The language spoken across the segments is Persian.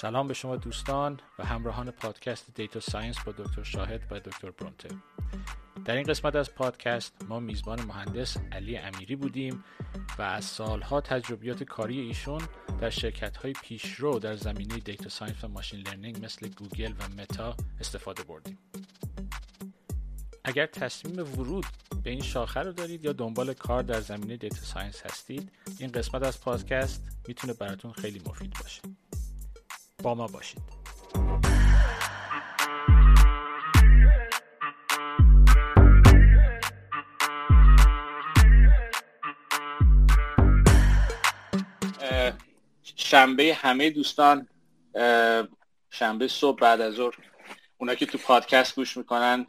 سلام به شما دوستان و همراهان پادکست data science با دکتر شاهد و دکتر برونته در این قسمت از پادکست ما میزبان مهندس علی امیری بودیم و از سالها تجربیات کاری ایشون در شرکت های پیشرو در زمینه data science و machine learning مثل گوگل و متا استفاده بردیم. اگر تصمیم ورود به این شاخه رو دارید یا دنبال کار در زمینه data science هستید این قسمت از پادکست می‌تونه براتون خیلی مفید باشه. با ما باشید. شنبه همه دوستان شنبه صبح بعد از ظهر. اونا که تو پادکست گوش می‌کنن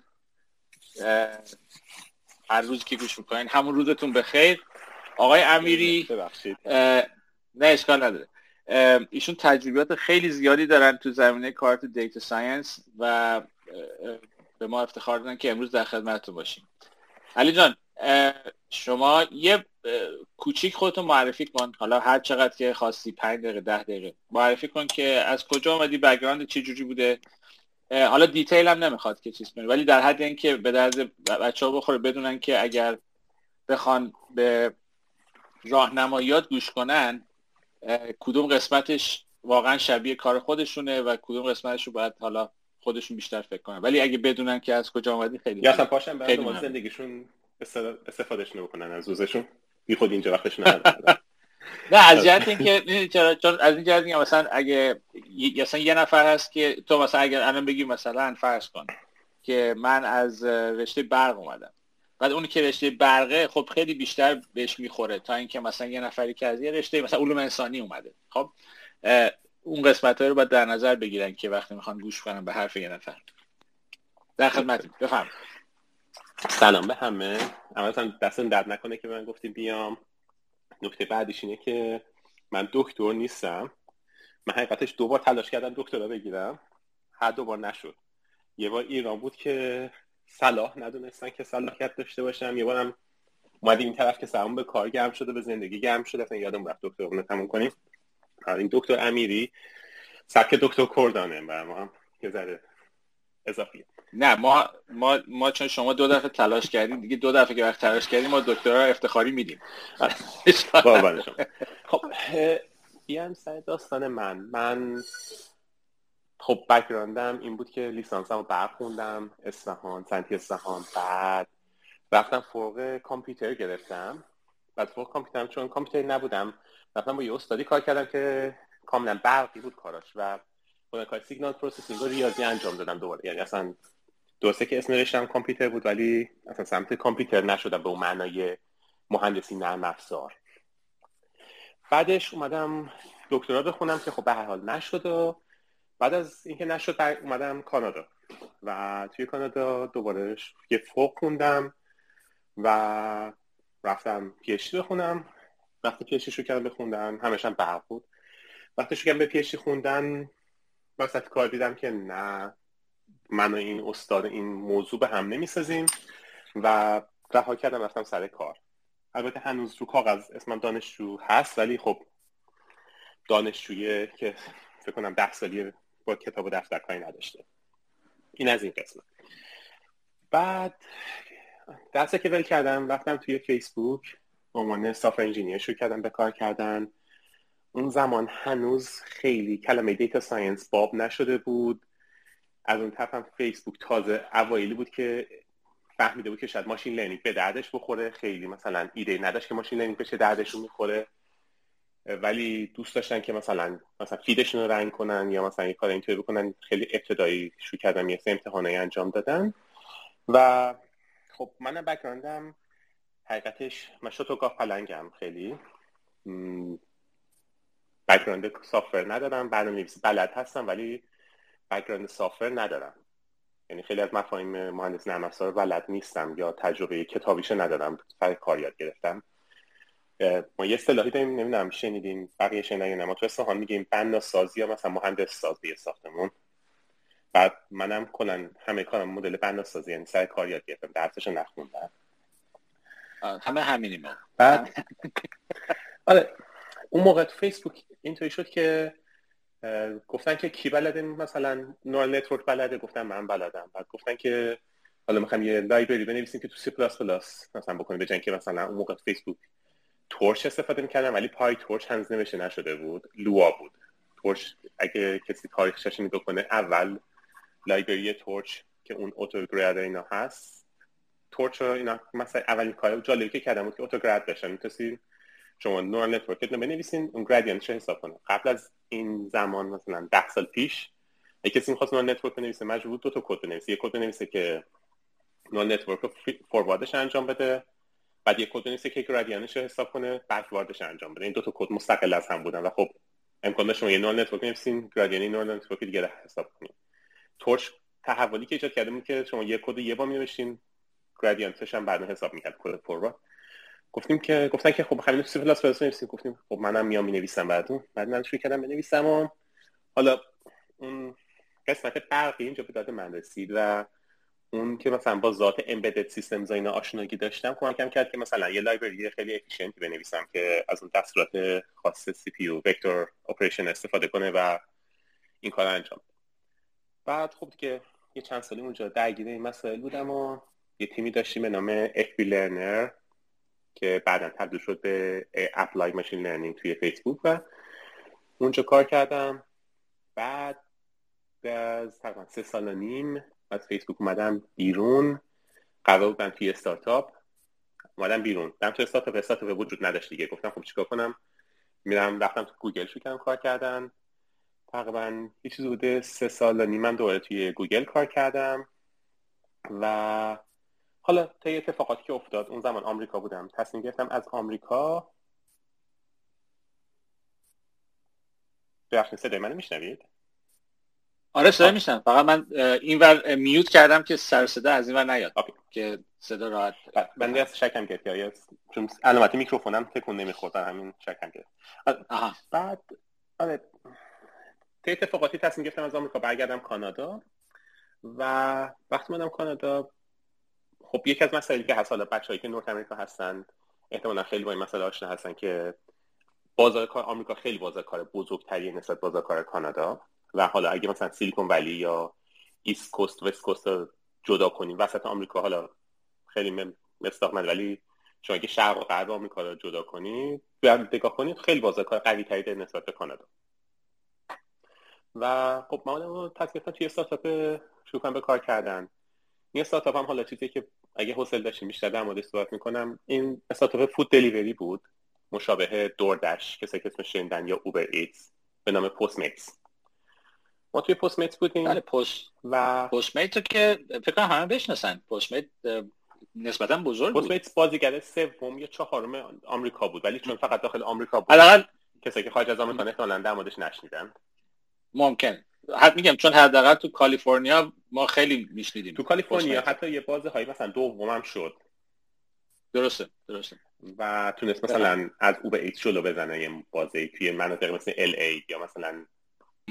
هر روز که گوش می‌کنین همون روزتون بخیر. آقای امیری ببخشید. نه اشکال نداره. ایشون تجربیات خیلی زیادی دارن تو زمینه کار تو data science و به ما افتخار دادن که امروز در خدمتتون باشیم. علی جان شما یه کوچیک خودتون معرفی کن. حالا هر چقدر که خواستی پنج دقیقه ده دقیقه. معرفی کن که از کجا اومدی background چه جوری بوده. حالا دیتیل هم نمی‌خواد که چیز کنی ولی در حد اینکه به درد بچه ها بخوره بدونن که اگر بخوان به راهنماییات گوش کنن کدوم قسمتش واقعا شبیه کار خودشونه و کدوم قسمتش رو باید حالا خودشون بیشتر فکر کنن. ولی اگه بدونن که از کجا اومدی خیلی یا اصلا پاشن بعد زندگیشون استفادهش نمی‌کنن از روزشون. بی خود اینجا وقتش ندارن نه از جهت اینکه چرا؟ چون از این جهت مثلا اگه مثلا یه نفر هست که تو مثلا اگر الان بگی مثلا فرض کن که من از رشته برق اومدم. بعد اونی که رشته برقه خب خیلی بیشتر بهش می‌خوره تا اینکه مثلا یه نفری که از یه رشته مثلا علوم انسانی اومده. خب اون قسمت رو باید در نظر بگیرن که وقتی می‌خوان گوش کنن به حرف یه نفر. در خدمت. بفهم سلام به همه. اما دستم درد نکنه که من گفتیم بیام. نکته بعدیش اینه که من دکتر نیستم. من حقیقتش دو بار تلاش کردم دکترا بگیرم. هر دو بار نشد. یه بار ایران بود که صلاح ندونستن که صلاحیت داشته باشم. یه بارم اومدیم این طرف که سرمون به کار گرم شده به زندگی گرم شده. اصلا یادم رفت دکتر تموم کنیم. این دکتر امیری سبک دکتر کردانه برای ما هم یه ذره اضافیه. نه ما ما ما چون شما دو دفعه تلاش کردیم دیگه دو دفعه که وقت تلاش کردیم ما دکترا افتخاری میدیم. خب بیام سر داستان من. من خب background م این بود که لیسانسم رو خوندم اصفهان سنتی اصفهان بعد رفتم فوق کامپیوتر گرفتم. بعد فوق کامپیوتر چون کامپیوتر نبودم رفتم با یه استادی کار کردم که کاملا برقی بود کاراش و خودم کار signal processing و ریاضی انجام دادم دوباره. یعنی اصلا درسته که اسم رشتم کامپیوتر بود ولی اصلا سمت کامپیوتر نشدم به اون معنای مهندسی نرم افزار. بعدش اومدم دکترا بخونم که خب به هر حال نشد و بعد از اینکه نشد اومدم کانادا و توی کانادا دوباره یه فوق خوندم و رفتم پیشتی بخونم. وقتی پیشتی شروع کردم بخوندن همشم برق بود. وقتی شروع کردم به پیشتی خوندن وقتی کار دیدم که نه من و این استاد این موضوع به هم نمی‌سازیم و رها کردم رفتم سر کار. البته هنوز رو کاغذ اسمم دانشجو هست ولی خب دانشجویه که فکر کنم ده سالی کتاب و دفتر کاری نداشته. این از این قسمت. بعد درسته که ول کردم رفتم توی فیسبوک به عنوان software engineer شروع کردم به کار کردن. اون زمان هنوز خیلی کلمه data science باب نشده بود. از اون طرف هم فیسبوک تازه اوایلی بود که فهمیده بود که شاید machine learning به دردش بخوره. خیلی مثلا ایده نداشت که machine learning به چه دردشون می‌خوره. ولی دوست داشتن که مثلا مثلا feed شون رو rank کنن یا مثلا یه کار اینطوری بکنن خیلی ابتدایی شروع کردم یه سه امتحانایی انجام دادن. و خب من background م حقیقتش من شتوگاه پلنگم خیلی. بکراند سافر ندارم برنامه نویسی بلد هستم ولی بکراند سافر ندارم. یعنی خیلی از مفاهیم مهندس نرم افزار بلد نیستم یا تجربه کتابیشو ندارم سر کار یاد گرفتم. ما یه اصطلاحی داریم نمی‌دونم شنیدین بقیه شنیدین ما تو اصفهان میگیم بنا سازی یا مثلا مهندس سازی ساختمون. بعد منم کلا همه کارم مدل بنا سازی یعنی سر کار یاد گرفتم درسشو نخوندم. همه همینیم. بعد آره اون موقع تو فیسبوک اینطوری شد که گفتن که کی بلده؟ مثلا neural network بلده؟ گفتن من بلدم. بعد گفتن که حالا می‌خوام یه library بنویسیم که تو سی پلاس پلاس مثلا بکنیم به که مثلا اون موقع فیسبوک Torch استفاده می‌کردم ولی PyTorch هنوز نوشته نشده بود. Lua بود. Torch اگه کسی تاریخش نگاه کنه اول library Torch که اون autograd اینا هست. Torch اینا مثلا اولین کار جالبی که کردم بود که autograd بشن. می‌تونستین شما neural network رو بنویسین اون gradient ش رو حساب کنه قبل از این زمان مثلا ده سال پیش اگه کسی می‌خواست neural network بنویسه مجبور بود دو تا کد بنویسه. یک کد بنویسه که neural network رو forward ش انجام بده. بعد یک کد بنویسه که gradient ش رو حساب کنه backward ش انجام بده. این دو تا کد مستقل از هم بودن و خب امکان داشت شما یه neural network بنویسین gradient neural network دیگه حساب کنین Torch تحولی که ایجاد کرده بود که شما یک کد یه بار می‌نوشتین gradient ش هم بعدا حساب می‌کرد کد forward گفتیم که گفتن که خب همین سی پلاس پلاس نویسیم. گفتیم خب منم میام می نویسم بعدون بعد من شروع کردم بنویسم و حالا اون قسمت برقی اینجا به داد من رسید و اون که مثلا با ذات embedded system اینا آشنایی داشتم کمکم کرد که مثلا یه library خیلی efficient ی بنویسم که از اون دستورات خاص CPU vector operation استفاده کنه و این کار انجام بعد خب دیگه یه چند سالی اونجا درگیر این مسائل بودم و یه تیمی داشتیم به نام FBLearner که بعدا تبدیل شد به applied machine learning توی فیسبوک و اونجا کار کردم. بعد از تقریبا سه سال و نیم از فیسبوک اومدم بیرون. قرار بودم توی استارتاپ. اومدم بیرون. رفتم توی استارتاپ استارتاپ وجود نداشت دیگه. گفتم خب چیکار کنم؟ میرم رفتم تو گوگل شروع کردم کار کردن. تقریبا یه چیز بوده سه سال و نیمم دوباره توی گوگل کار کردم. و حالا تا اتفاقاتی که افتاد اون زمان آمریکا بودم. تصمیم گرفتم از آمریکا ببخشید صدای منو میشنوید؟ آره صدا میشنم فقط من اینور mute کردم که سر صدا از اینور نیاد. آبی. که صدا راحت من از شکم گرفت یا چون علامت میکروفونم تکون نمی‌خورد همین شکم گرفت. بعد آره تا اتفاقاتی تصمیم گرفتم از آمریکا برگردم کانادا و وقتی مادم کانادا خب یکی از مسائلی که هست حالا بچه‌ای که نورت امریکا هستن احتمالا خیلی با این مسئله آشنا هستن که بازار کار آمریکا خیلی بازار کار بزرگتری نسبت بازار کار کانادا. و حالا اگه مثلا سیلیکون ولی یا ایست کوست وست کوست رو جدا کنیم وسط آمریکا حالا خیلی مستاق ولی شما اگه شرق و غرب آمریکا رو جدا کنید نگاه کنید خیلی بازار کار قوی تری نسبت به کانادا. و خب ما تصمیم توی استارتاپ شروع به کار کردن. این استارتاپ هم حالا چیزی که اگه حوصله داشتیم بیشتر در موردش صحبت می‌کنم این استارتاپ فود دلیوری بود. مشابه دوردش کسی که اسمش شنیدن یا اوبر ایتس به نام پست میتس ما توی پست میتس بودیم. بله پست و پست میت که فکر همه بشناسن. پست میت نسبتا بزرگ بود. پست بازیگر سوم یا چهارم آمریکا بود ولی چون فقط داخل آمریکا بود. حداقل کسی که خارج از آمریکا احتمالاً در موردش نشنیدن. ممکن. حد میگم چون حداقل تو کالیفرنیا ما خیلی میشنیدیم تو کالیفرنیا حتی یه بازه هایی مثلا دومم شد. درسته درسته. و تونست مثلا از او به ایکس جلو بزنه. یه بازه توی مناطق مثل ال ای یا مثلا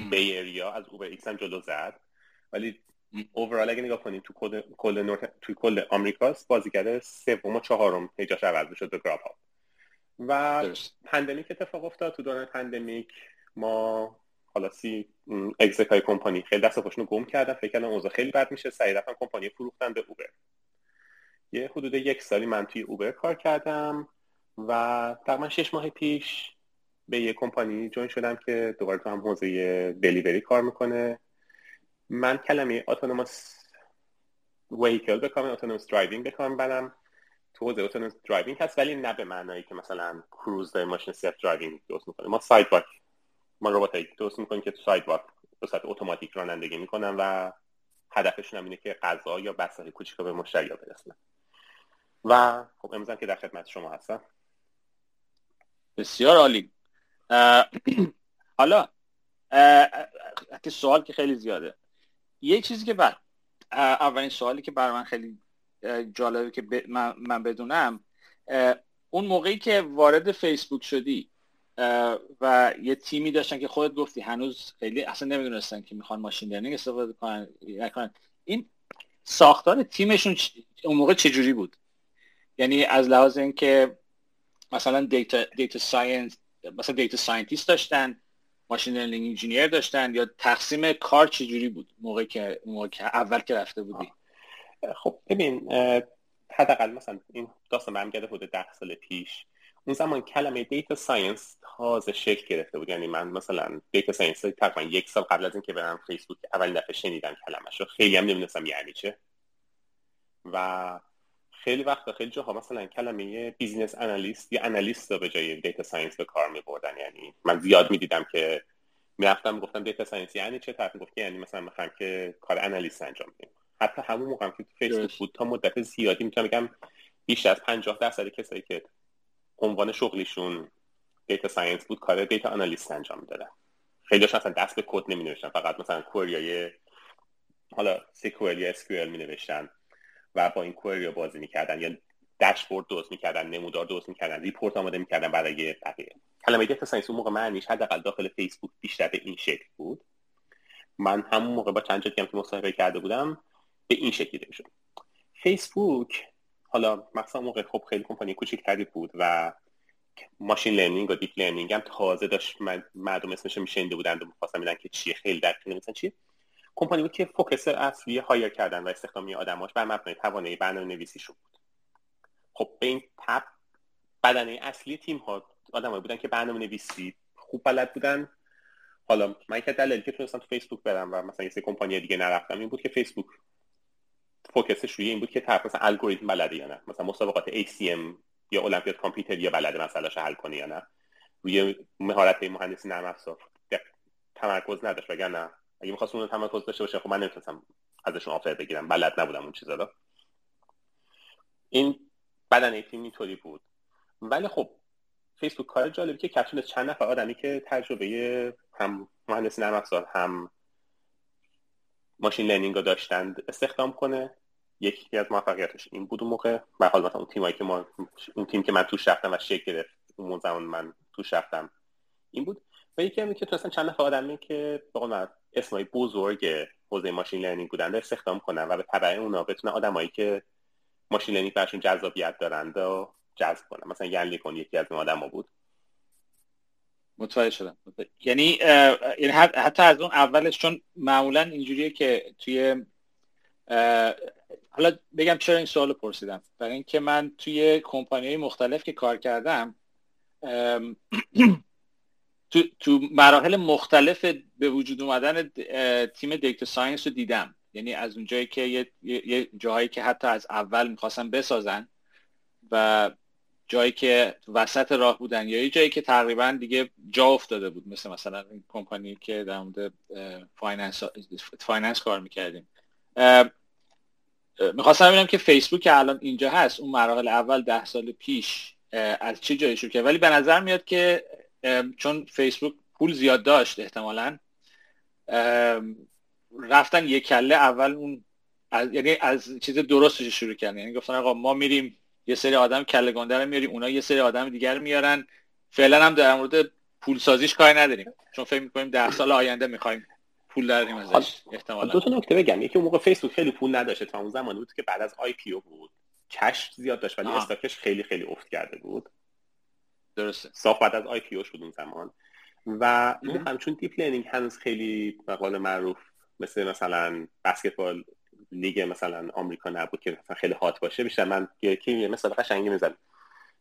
بی اریا از او به ایکس هم جلو زد. ولی اوورال اگه نگاه کنیم تو کل کل نورت تو کل آمریکاست بازیگر سوم و چهارم پیجاش عوض شد به گراف ها و پندمیک اتفاق افتاد. تو دوران پندمیک ما حالا سی اگزک های کمپانی خیلی دست خوشنو گم کردن. فکر کردم اوضاع خیلی بد میشه. سعی رفتن کمپانی فروختن به اوبر. یه حدود یک سالی من توی اوبر کار کردم و تقریبا شش ماه پیش به یه کمپانی join شدم که دوباره تو هم حوزه delivery کار می‌کنه. من کلمه autonomous vehicle بکنم autonomous driving بکنم برم. تو حوزه autonomous driving هست ولی نه به معنایی که مثلا کروز ماشین self-driving درست می‌کنه. ما sidewalk ما ربات درست می‌کنیم که تو sidewalk به صورت اتوماتیک رانندگی می‌کنن و هدفشون هم اینه که غذا یا بسته کوچیک به مشتری برسونن و خب امروز که در خدمت شما هستم. بسیار عالی. حالا که سوال که خیلی زیاده. یه چیزی که بعد اولین سوالی که برای من خیلی جالبه که من, من بدونم اون موقعی که وارد فیسبوک شدی و یه تیمی داشتن که خودت گفتی هنوز خیلی اصلا نمی‌دونستن که می‌خوان ماشین لرنینگ استفاده کنن این ساختار تیمشون اون موقع چجوری بود؟ یعنی از لحاظ اینکه مثلا data data science مثلا data scientist داشتن machine learning engineer داشتن یا تقسیم کار چجوری بود؟ موقعی که موقع که اول که رفته بودی؟ خب ببین حداقل مثلا این داستان برمیگرده حدود ده سال پیش. اون زمان کلمه data science تازه شکل گرفته بود. یعنی من مثلا data science تقریبا یک سال قبل از اینکه برم فیسبوک اولین دفعه شنیدم کلمش خیلی هم نمی‌دونستم یعنی چه. و خیلی وقت خیلی جاها مثلا کلمه business analyst یا analyst رو به جای data science به کار میبردن. یعنی من زیاد می‌دیدم که می‌رفتم گفتم data science یعنی چه؟ طرف گفت یعنی مثلا می‌خوام که کار analyst انجام بدیم. حتی همون موقع که تو فیسبوک بود تا مدت زیادی می‌تونم بگم بیشتر از 50 درصد کسایی که عنوان شغلیشون data science بود کار data analyst انجام می‌دادن. خیلیش اصلا دست به کد نمی نوشتن فقط مثلا query های حالا sequel یا SQL می نوشتن و با این query رو بازی می‌کردن. یا داشبورد درست می‌کردن نمودار درست می‌کردن report آماده می‌کردن برای بقیه. کلمه data science اون موقع معنیش حداقل داخل فیسبوک بیشتر به این شکل بود. من همون موقع با چند جایی که مصاحبه کرده بودم به این شکل شد فیسبوک حالا مثلا موقع خب خیلی کمپانی کوچیکتری بود و machine learning و deep learning هم تازه داشت مردم اسمش شنیده بودند و می‌خواستن بدونن که چیه خیلی در مثلا چیه. کمپانی بود که focus اصلی hire کردن و استخدامی آدماش بر مبنای توانایی برنامه نویسیشون بود. خب به این تبع بدنه اصلی تیم ها آدمایی بودن که برنامه نویسی خوب بلد بودن. حالا من که دلیلی که تونستم تو فیسبوک برم و مثلا یه کمپانی دیگه نرفتم این بود که فیسبوک focus ش روی این بود که طرف مثلا الگوریتم بلده یا نه. مثلا مسابقات ACM یا المپیاد کامپیوتر یا بلده مسئله حل کنه یا نه. روی مهارت مهندسی نرم افزار. تمرکز نداشت وگرنه اگه می‌خواست اون تمرکز داشته باشه خب من نمی‌تونستم ازشون آفر بگیرم. بلد نبودم اون چیزا رو. این بدن تیم اینطوری بود. ولی خب فیسبوک کار جالبی که کپشن چند نفر آدمی که تجربه هم مهندسی نرم افزار هم ماشین لرنینگ رو داشتند استخدام کنه. یکی از موفقیتش این بود اون موقع. و حال مثلا اون تیمایی که ما اون تیم که من توش رفتم و شکل گرفت اون زمان من توش رفتم. این بود. و یکی هم که تو اصلا چند نفر آدمی که به اسمای بزرگ حوزه machine learning بودن استخدام کنن و به تبع اونا بتونن آدمایی که machine learning برشون جذابیت دارند و جذب کنن. مثلا Yann LeCun یکی از اون آدما بود. متوجه شدم. یعنی یعنی حتی از اون اولش چون معمولا اینجوریه که توی حالا بگم چرا این سوال پرسیدم. برای اینکه من توی کمپانی مختلف که کار کردم تو, تو مراحل مختلف به وجود اومدن تیم data science رو دیدم. یعنی از اونجایی که یه, یه جاهایی که حتی از اول می‌خواستن بسازن و جایی که وسط راه بودن یا یه جایی که تقریبا دیگه جا افتاده بود. مثل مثلا این کمپانی که در مورد finance, finance کار می‌کردیم. می‌خواستم ببینم که فیسبوک که الان اینجا هست. اون مراحل اول ده سال پیش از چه جایی شروع کرد ولی به نظر میاد که چون فیسبوک پول زیاد داشت احتمالا. رفتن یک کله اول اون از یعنی از چیز درستش شروع کردن. یعنی گفتن آقا ما میریم یه سری آدم کله گنده رو میاریم اونا یه سری آدم دیگر میارن. فعلا هم در مورد پول سازیش کاری نداریم. چون فکر می‌کنیم ده سال آینده می‌خوایم پول داریم ازش احتمالا. دو تا نکته بگم. یکی اون موقع فیسبوک خیلی پول نداشت تا اون زمانی بود که بعد از IPO بود. cash زیاد داشت ولی stock ش خیلی خیلی افت کرده بود. درسته. صاف بعد از IPO ش بود اون زمان. و این چون deep learning هنوز خیلی قول معروف مثل مثلا بسکتبال لیگ مثلا آمریکا نبود که مثلا خیلی hot باشه. بیشتر من که مثلا قشنگی می‌زنم.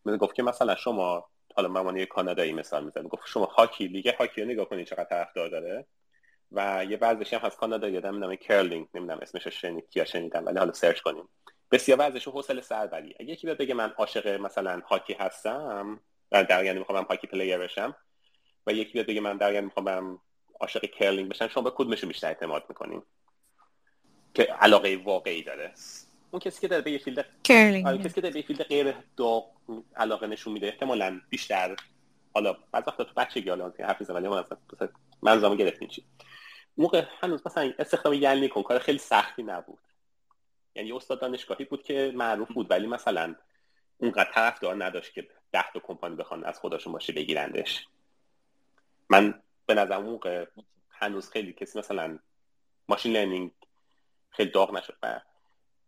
مثلا گفت که مثلا شما حالا من یه کانادایی مثال می‌زنم. گفت شما هاکی لیگ هاکی رو نگاه کنید چقدر طرفدار داره. و یه ورزشی هم از کانادا یادم نمی‌دونم کرلینگ نمی‌دونم اسمش رو شنید کیا شنیدم ولی حالا search کنیم بسیار ورزش و حوصله سربری. اگه یکی بگه من عاشق مثلا هاکی هستم و در یعنی می‌خوام hockey player بشم. و یکی بیاد بگه من در یعنی می‌خوام عاشق کرلینگ بشم شما به کدومش بیشتر اعتماد می‌کنیم که علاقه واقعی داره. اون کسی که داره به field کرلینگ آره کسی که داره به field غیر داغ علاقه نشون میده احتمالاً بیشتر. حالا بعض وقتا تو بچگی حالا حرف می‌زنم ولی من منظورم گرفتین چی؟ موقع هنوز مثلا استخدام Yann LeCun کار خیلی سختی نبود. یعنی استاد دانشگاهی بود که معروف بود ولی مثلا اونقدر طرفدار نداشت که ده تا کمپانی بخوان از خودشون باشه بگیرندش. من به نظر موقع هنوز خیلی کسی مثلا machine learning خیلی داغ نشد و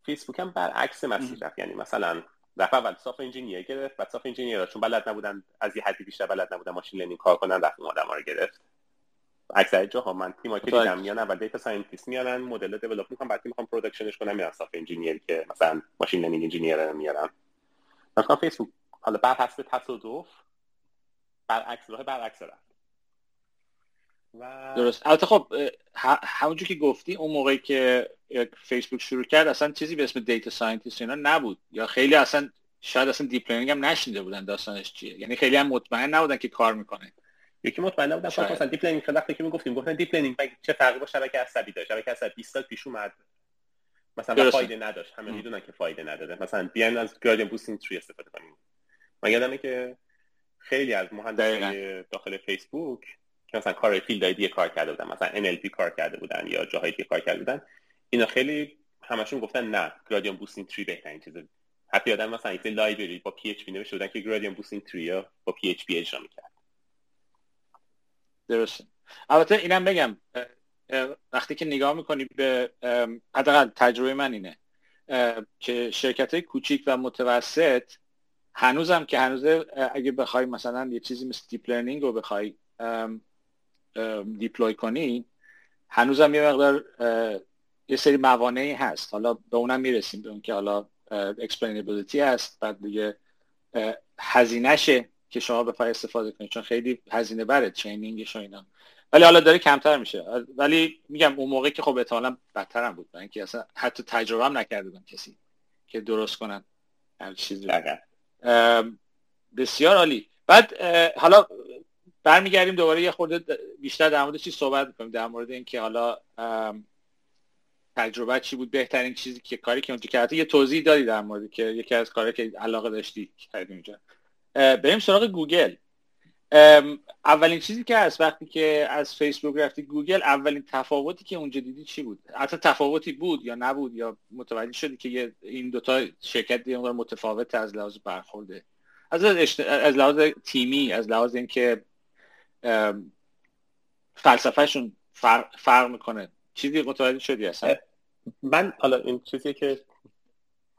فیسبوک هم برعکس مسیر رفت. یعنی مثلا دفعه اول software engineer گرفت و software engineer چون بلد نبودن از یه حدی بیشتر بلد نبودن machine learning کار کنن رفت اون آدم رو گرفت. اکثر جاها من تیم‌ها که دیدم میان اول data scientist میارن مدل develop می‌کنن بعد می‌خوام production ش کنم میرن software engineer که مثلا machine learning engineer میارن. مثلا فیسبوک حالا بر حسب تصادف برعکس راه برعکس رفت. و... درست. البته خب همونجور که گفتی اون موقعی که فیسبوک شروع کرد اصلا چیزی به اسم data scientist اینا نبود. یا خیلی اصلا شاید اصلا deep هم نشنیده بودن داستانش چیه. یعنی خیلی هم مطمئن نبودن که کار می‌کنه. یکی مطمئن نبودن خب مثلا deep learning خیلی که می‌گفتیم گفتن deep learning چه فرقی با شبکه عصبی داشت؟ شبکه عصبی 20 سال پیش اومد. مثلا فایده نداشت. همه می‌دونن که فایده نداره مثلا بیان از gradient boosting tree استفاده کنیم. من یادمه که خیلی از مهندسای داخل فیسبوک که مثلا کار field دیگه کار کرده بودن مثلا NLP کار کرده بودن یا جاهای دیگه کار کرده بودن اینا خیلی همشون گفتن نه gradient boosting tree بهترین چیزه حتی آدم مثلا یک library با PHP نوشته بودن که gradient boosting tree با PHP اجرا می‌کرد. درسته. البته اینم بگم وقتی که نگاه می‌کنی به حداقل تجربه من اینه که شرکت های کوچیک و متوسط هنوزم که هنوز اگه بخوای مثلا یه چیزی مثل deep learning رو بخوای deploy کنی هنوزم یه مقدار یه سری موانعی هست. حالا به اونم می‌رسیم به اون که حالا explainability هست بعد دیگه هزینهشه که شما بخوای استفاده کنید چون خیلی هزینه بره training ش و اینا. ولی حالا داره کمتر میشه. ولی میگم اون موقع که خب احتمالاً هم بود برای اینکه اصلا حتی تجربه هم نکرده بودن کسی که درست کنن هر چیزی بسیار عالی. بعد حالا برمیگردیم دوباره یه خورده بیشتر در مورد چی صحبت می‌کنیم؟ در مورد اینکه حالا تجربه چی بود؟ بهترین چیزی که کاری که اونجا کردی یه توضیح دادی در مورد که یکی از کارهایی که علاقه داشتی کردی اونجا. بریم سراغ گوگل. اولین چیزی که از وقتی که از فیسبوک رفتی گوگل اولین تفاوتی که اونجا دیدی چی بود؟ حتی تفاوتی بود یا نبود یا متوجه شدی که این دوتا شرکت دیگه متفاوت از لحاظ برخورده. از از لحاظ تیمی از لحاظ اینکه فلسفهشون فرق, فرق می‌کنه. چیزی متوجه شدی اصلا؟ من حالا این چیزی که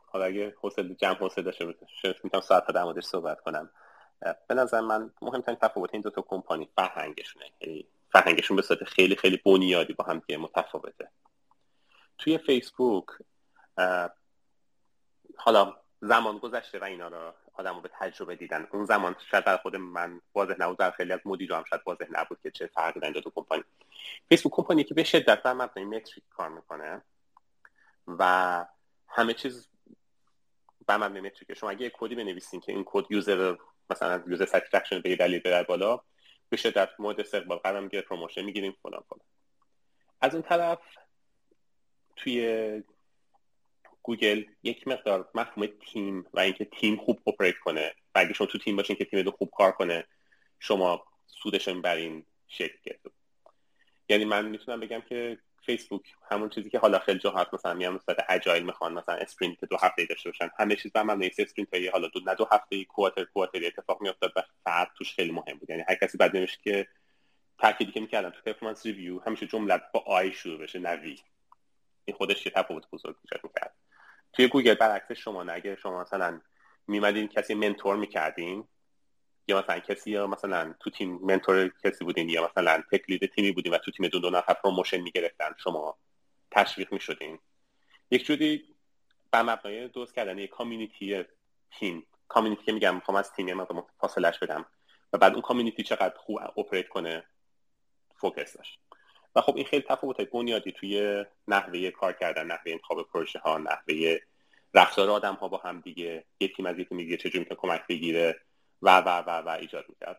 حالا اگه حوصله جمع حوصله داشته باشه می‌تونم ساعت در موردش صحبت کنم. به نظر من مهمترین تفاوت این دو تا کمپانی فرهنگشونه. یعنی فرهنگشون به صورت خیلی خیلی بنیادی با هم متفاوته. توی فیسبوک حالا زمان گذشته و اینا رو آدم به تجربه دیدن. اون زمان شاید در خود من واضح نبود در خیلی از مدیران هم شاید واضح نبود که چه فرقی دارن دو کمپانی. فیسبوک کمپانی که به شدت بر مبنای metric کار می‌کنه و همه چیز بر مبنای metric شما اگه کدی بنویسین که این کد user مثلا user satisfaction به دلیل بره بالا به شدت مورد استقبال قرار می‌گیره promotion می‌گیریم فلان فلان. از اون طرف توی گوگل یک مقدار مفهوم تیم و اینکه تیم خوب operate کنه و اگه شما تو تیم باشین که تیم خوب کار کنه شما سودش برین شکل گرفت یعنی من می‌تونم بگم که فیسبوک همون چیزی که حالا خیلی جا هست مثلا میام مثلا agile می‌خوان مثلا sprint دو هفته داشته باشن. همه چیز بر مبنای sprint های حالا دو نه دو هفته quarter quarter اتفاق میافتاد و فرد توش خیلی مهم بود. یعنی هر کسی بعد نمیشه که تأکیدی که می‌کردم تو performance review همیشه جمله با I شروع بشه نه we. این خودش یه تفاوت بزرگ ایجاد می‌کرد. توی گوگل برعکس شما نه اگه شما مثلا میومدین کسی mentor می‌کردین یا مثلا کسی یا مثلا تو تیم mentor کسی بودین یا مثلا tech lead تیمی بودین و تو تیم دو دو نفر promotion می‌گرفتن شما تشویق می‌شدین. یک جوری بر مبنای درست کردن یک community تیم community که میگم می‌خوام از تیم مقدار فاصلش بدم. و بعد اون کامیونیتی چقدر خوب اپریت کنه فوکس داشت. و خب این خیلی تفاوت بنیادی توی نحوه کار کردن نحوه انتخاب پروژه ها نحوه رفتار آدم ها با هم دیگه. یه تیم از یه تیم چجوری می‌تونه کمک بگیره؟ و و و و ایجاد می‌کرد.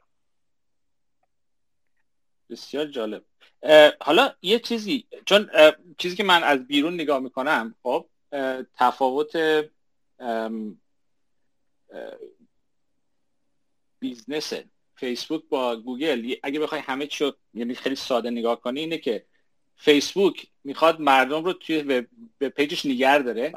بسیار جالب. حالا یه چیزی چون چیزی که من از بیرون نگاه می‌کنم خب تفاوت business فیسبوک با گوگل. اگه بخوای همه چی یعنی خیلی ساده نگاه کنی اینه که فیسبوک می‌خواد مردم رو توی به page ش نگه داره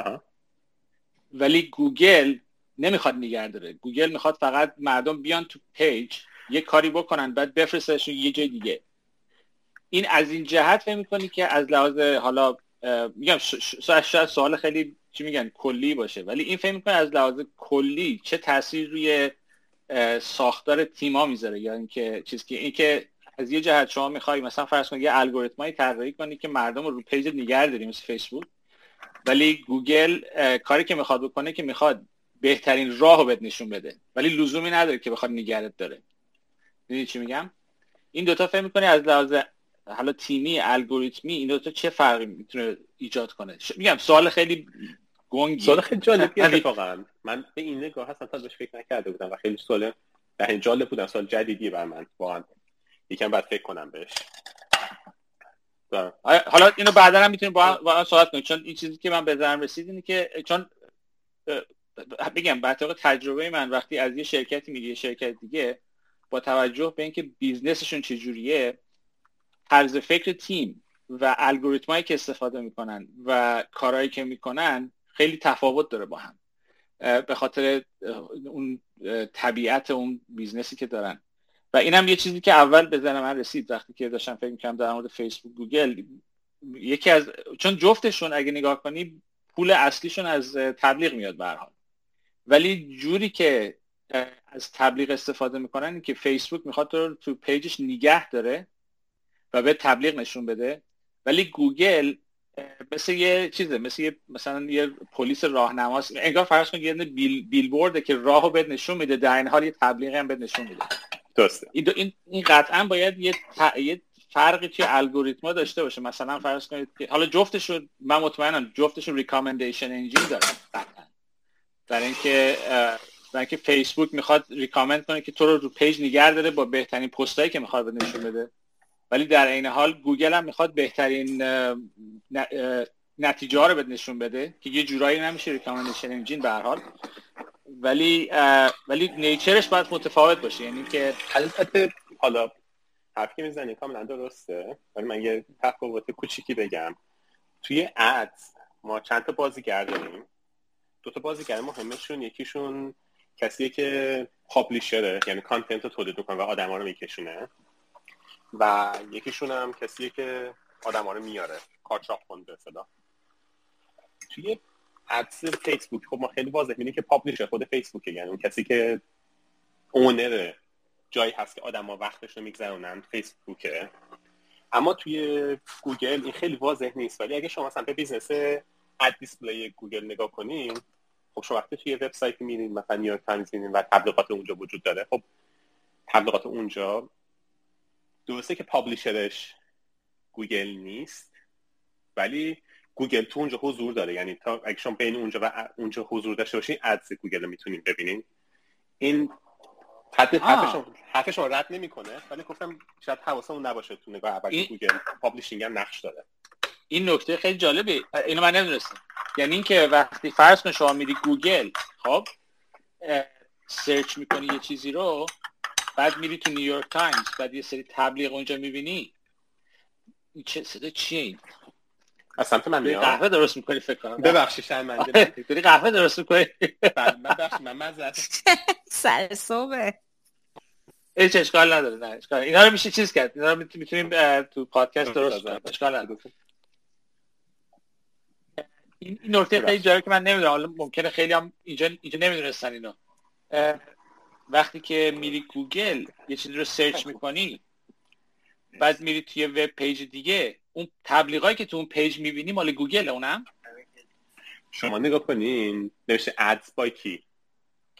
ولی گوگل نمی‌خواد داره. گوگل می‌خواد فقط مردم بیان تو page یه کاری بکنن بعد بفرستشون یه جای دیگه. این از این جهت فکر می‌کنی که از لحاظ حالا میگم شاید سوال خیلی چی میگن کلی باشه ولی این فکر می‌کنی از لحاظ کلی چه تاثیر روی ساختار تیما می‌ذاره؟ یا اینکه چیز که اینکه از یه جهت شما می‌خوای مثلا فرض کن یه الگوریتمایی طراحی کنی که مردم رو رو page نگه داری مثل فیسبوک ولی گوگل کاری که می‌خواد بکنه که می‌خواد بهترین راه رو بهت نشون بده. ولی لزومی نداره که بخواد نگهت داره. می‌دونی چی میگم؟ این دوتا فکر می‌کنی از لحاظ حالا تیمی الگوریتمی این دوتا چه فرقی می‌تونه ایجاد کنه؟ میگم سوال خیلی گنگی سوال خیلی جالبیه واقعا من به این نگاه هستم تا بهش فکر نکرده بودم و خیلی سوال به جالب بودم. سوال جدیدی بر من واقعا. یکم بعد فکر کنم بهش. حالا اینو بعدا هم می‌تونیم با هم صحبت کنیم. چون این چیزی که من به ذهنم رسید اینه که چون بگم به تجربه من وقتی از یه شرکتی میگه یه شرکت دیگه با توجه به اینکه بیزنسشون چجوریه طرز فکر تیم و الگوریتمایی که استفاده می‌کنن و کارهایی که می‌کنن خیلی تفاوت داره با هم. به خاطر اون طبیعت اون business ی که دارن. و اینم یه چیزی که اول به ذهن من رسید وقتی که داشتم فکر می‌کنم در مورد فیسبوک گوگل یکی از چون جفتشون اگه نگاه کنی پول اصلیشون از تبلیغ میاد به هر حال. ولی جوری که از تبلیغ استفاده می‌کنن که فیسبوک می‌خواد تو تو page ش نگه داره و بهت تبلیغ نشون بده. ولی گوگل مثل یه چیزه مثل یه مثلا یه پلیس راهنماست انگار فرض کن یه بیل بیلبورده که راهو بهت نشون میده در این حال یه تبلیغی هم بهت نشون میده. درسته. این, این, این قطعا باید یه, ت... یه فرقی توی الگوریتما داشته باشه. مثلا فرض کنید که حالا جفتشون من مطمئنم جفتشون recommendation engine دارن قطعا در اینکه در اینکه فیسبوک می‌خواد recommend کنه که تو رو رو page نگه داره با بهترین پستایی که می‌خواد بهت نشون بده. ولی در این حال گوگل هم می‌خواد بهترین نتیجه ها رو بهت نشون بده که یه جورایی نمیشه recommendation engine به هر حال. ولی ولی nature ش باید متفاوت باشه. یعنی که البته حالا حرفی می‌زنی کاملا درسته ولی من یه تفاوت کوچیکی بگم. توی ad ما چند تا بازیگر داریم؟ دو تا بازیگر مهمشون یکیشون کسیه که publisher ه یعنی content رو تولید می‌کنه و آدما رو میکشونه. و یکیشون هم کسیه که آدما رو میاره کارچاپ کنده صدا توی ads فیسبوک خب ما خیلی واضح می‌بینیم که publisher خود فیسبوکه یعنی اون کسی که owner جایی هست که آدما وقتش رو میگذرونن فیسبوکه. اما توی گوگل این خیلی واضح نیست ولی اگه شما مثلا به business ad display گوگل نگاه کنین خب شما وقتی توی وبسایت میرین مثلا نیویورک تایمز میرین و تبلیغات اونجا وجود داره خب تبلیغات اونجا درسته که publisher ش گوگل نیست ولی گوگل تو اونجا حضور داره. یعنی تا اگه شما بین اونجا و اونجا حضور داشته باشین ads گوگل رو می‌تونین ببینین. این حد حرف شما رد نمی‌کنه ولی گفتم شاید حواسمون نباشه تو نگاه اول این... گوگل publishing هم نقش داره. این نکته خیلی جالبه. اینو من نمی‌دونستم. یعنی اینکه وقتی فرض کن شما میری گوگل خب search می‌کنی یه چیزی رو بعد میری تو نیویورک تایمز بعد یه سری تبلیغ اونجا می‌بینی. چه صدا چیه این؟ از سمت من میاد قهوه درست می‌کنی فکر کنم؟ ببخشید شرمنده داری قهوه درست می‌کنی؟ من ببخشید من مزد سر صبح هیچ اشکال نداره نه اشکال اینا رو میشه چیز کرد؟ اینا رو می‌تونیم تو پادکست درست کنیم. اشکال نداره. این نکته خیلی جالب که من نمی‌دونم. حالا ممکنه خیلی هم اینجا اینجا نمی‌دونستن اینو. وقتی که میری گوگل یه چیزی رو search می‌کنی بعد میری توی web page دیگه اون تبلیغایی که تو اون page می‌بینی مال گوگل اونم؟ شما نگاه کنین نوشته ads by کی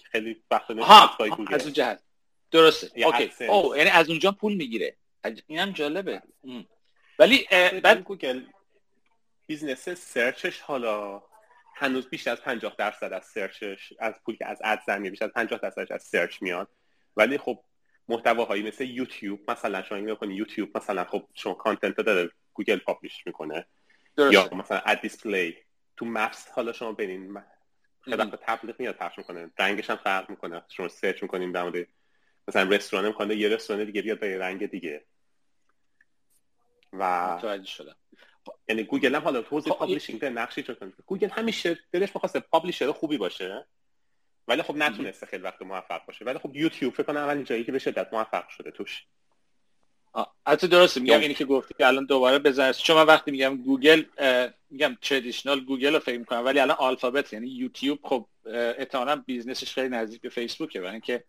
خیلی وقت by گوگل از اون جهت. درسته. okay. او یعنی از اونجا پول می‌گیره. اینم جالبه. ولی بعد گوگل business search ش حالا هنوز بیش از 50 درصد از search ش از پول که از ads بیش از 50 درصد از search میاد. ولی خب محتواهایی مثل یوتیوب مثلا شما نگاه کنید یوتیوب مثلا خب شما content داره گوگل publish می‌کنه. یا مثلا ad display. تو Maps حالا شما ببینید خیلی وقت تبلیغ میاد پخش می‌کنه. رنگش هم فرق می‌کنه. شما search می‌کنیم در مورد مثلا رستوران می‌کنه یه رستوران دیگه بیاد با رنگ دیگه. و متوجه شدم. یعنی گوگل هم حالا حوزه publishing خب، نقشی چون گوگل همیشه دلش می‌خواسته publisher خوبی باشه ولی خب نتونسته خیلی وقت موفق باشه. ولی خب یوتیوب فکر کنم اولین جایی که به شدت موفق شده توش. حتی درسته میگم اینی که گفتی که الان دوباره بزنید چون من وقتی میگم گوگل میگم traditional گوگل رو فکر می‌کنم ولی الان آلفابت یعنی یوتیوب خب احتمالاً business ش خیلی نزدیک به فیسبوکه برای اینکه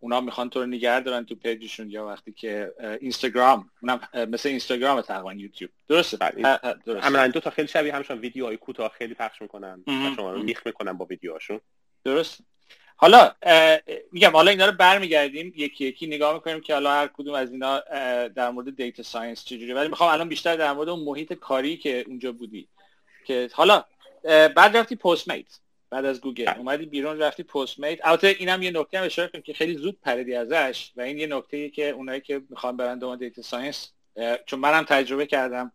اونا می‌خوان تو رو نگه دارن تو page شون یا وقتی که اینستاگرام اونم مثل اینستاگرام تقریبا یوتیوب. درسته؟ بله. درسته. دو تا خیلی شبیه همشون ویدیوهای کوتاه خیلی پخش می‌کنن شما رو میخ می‌کنن با ویدیوهاشون. درست. حالا میگم حالا اینا رو برمیگردیم یکی یکی نگاه می‌کنیم که حالا هر کدوم از اینا در مورد data science چجوری ولی می‌خوام الان بیشتر در مورد اون محیط کاری که اونجا بودی. که حالا بعد رفتی Postmates بعد از گوگل. بله. اومدی بیرون رفتی Postmates البته اینم یه نکته هم اشاره کنم که خیلی زود پریدی ازش و این یه نکته که اونایی که می‌خوان برن دنبال data science چون منم تجربه کردم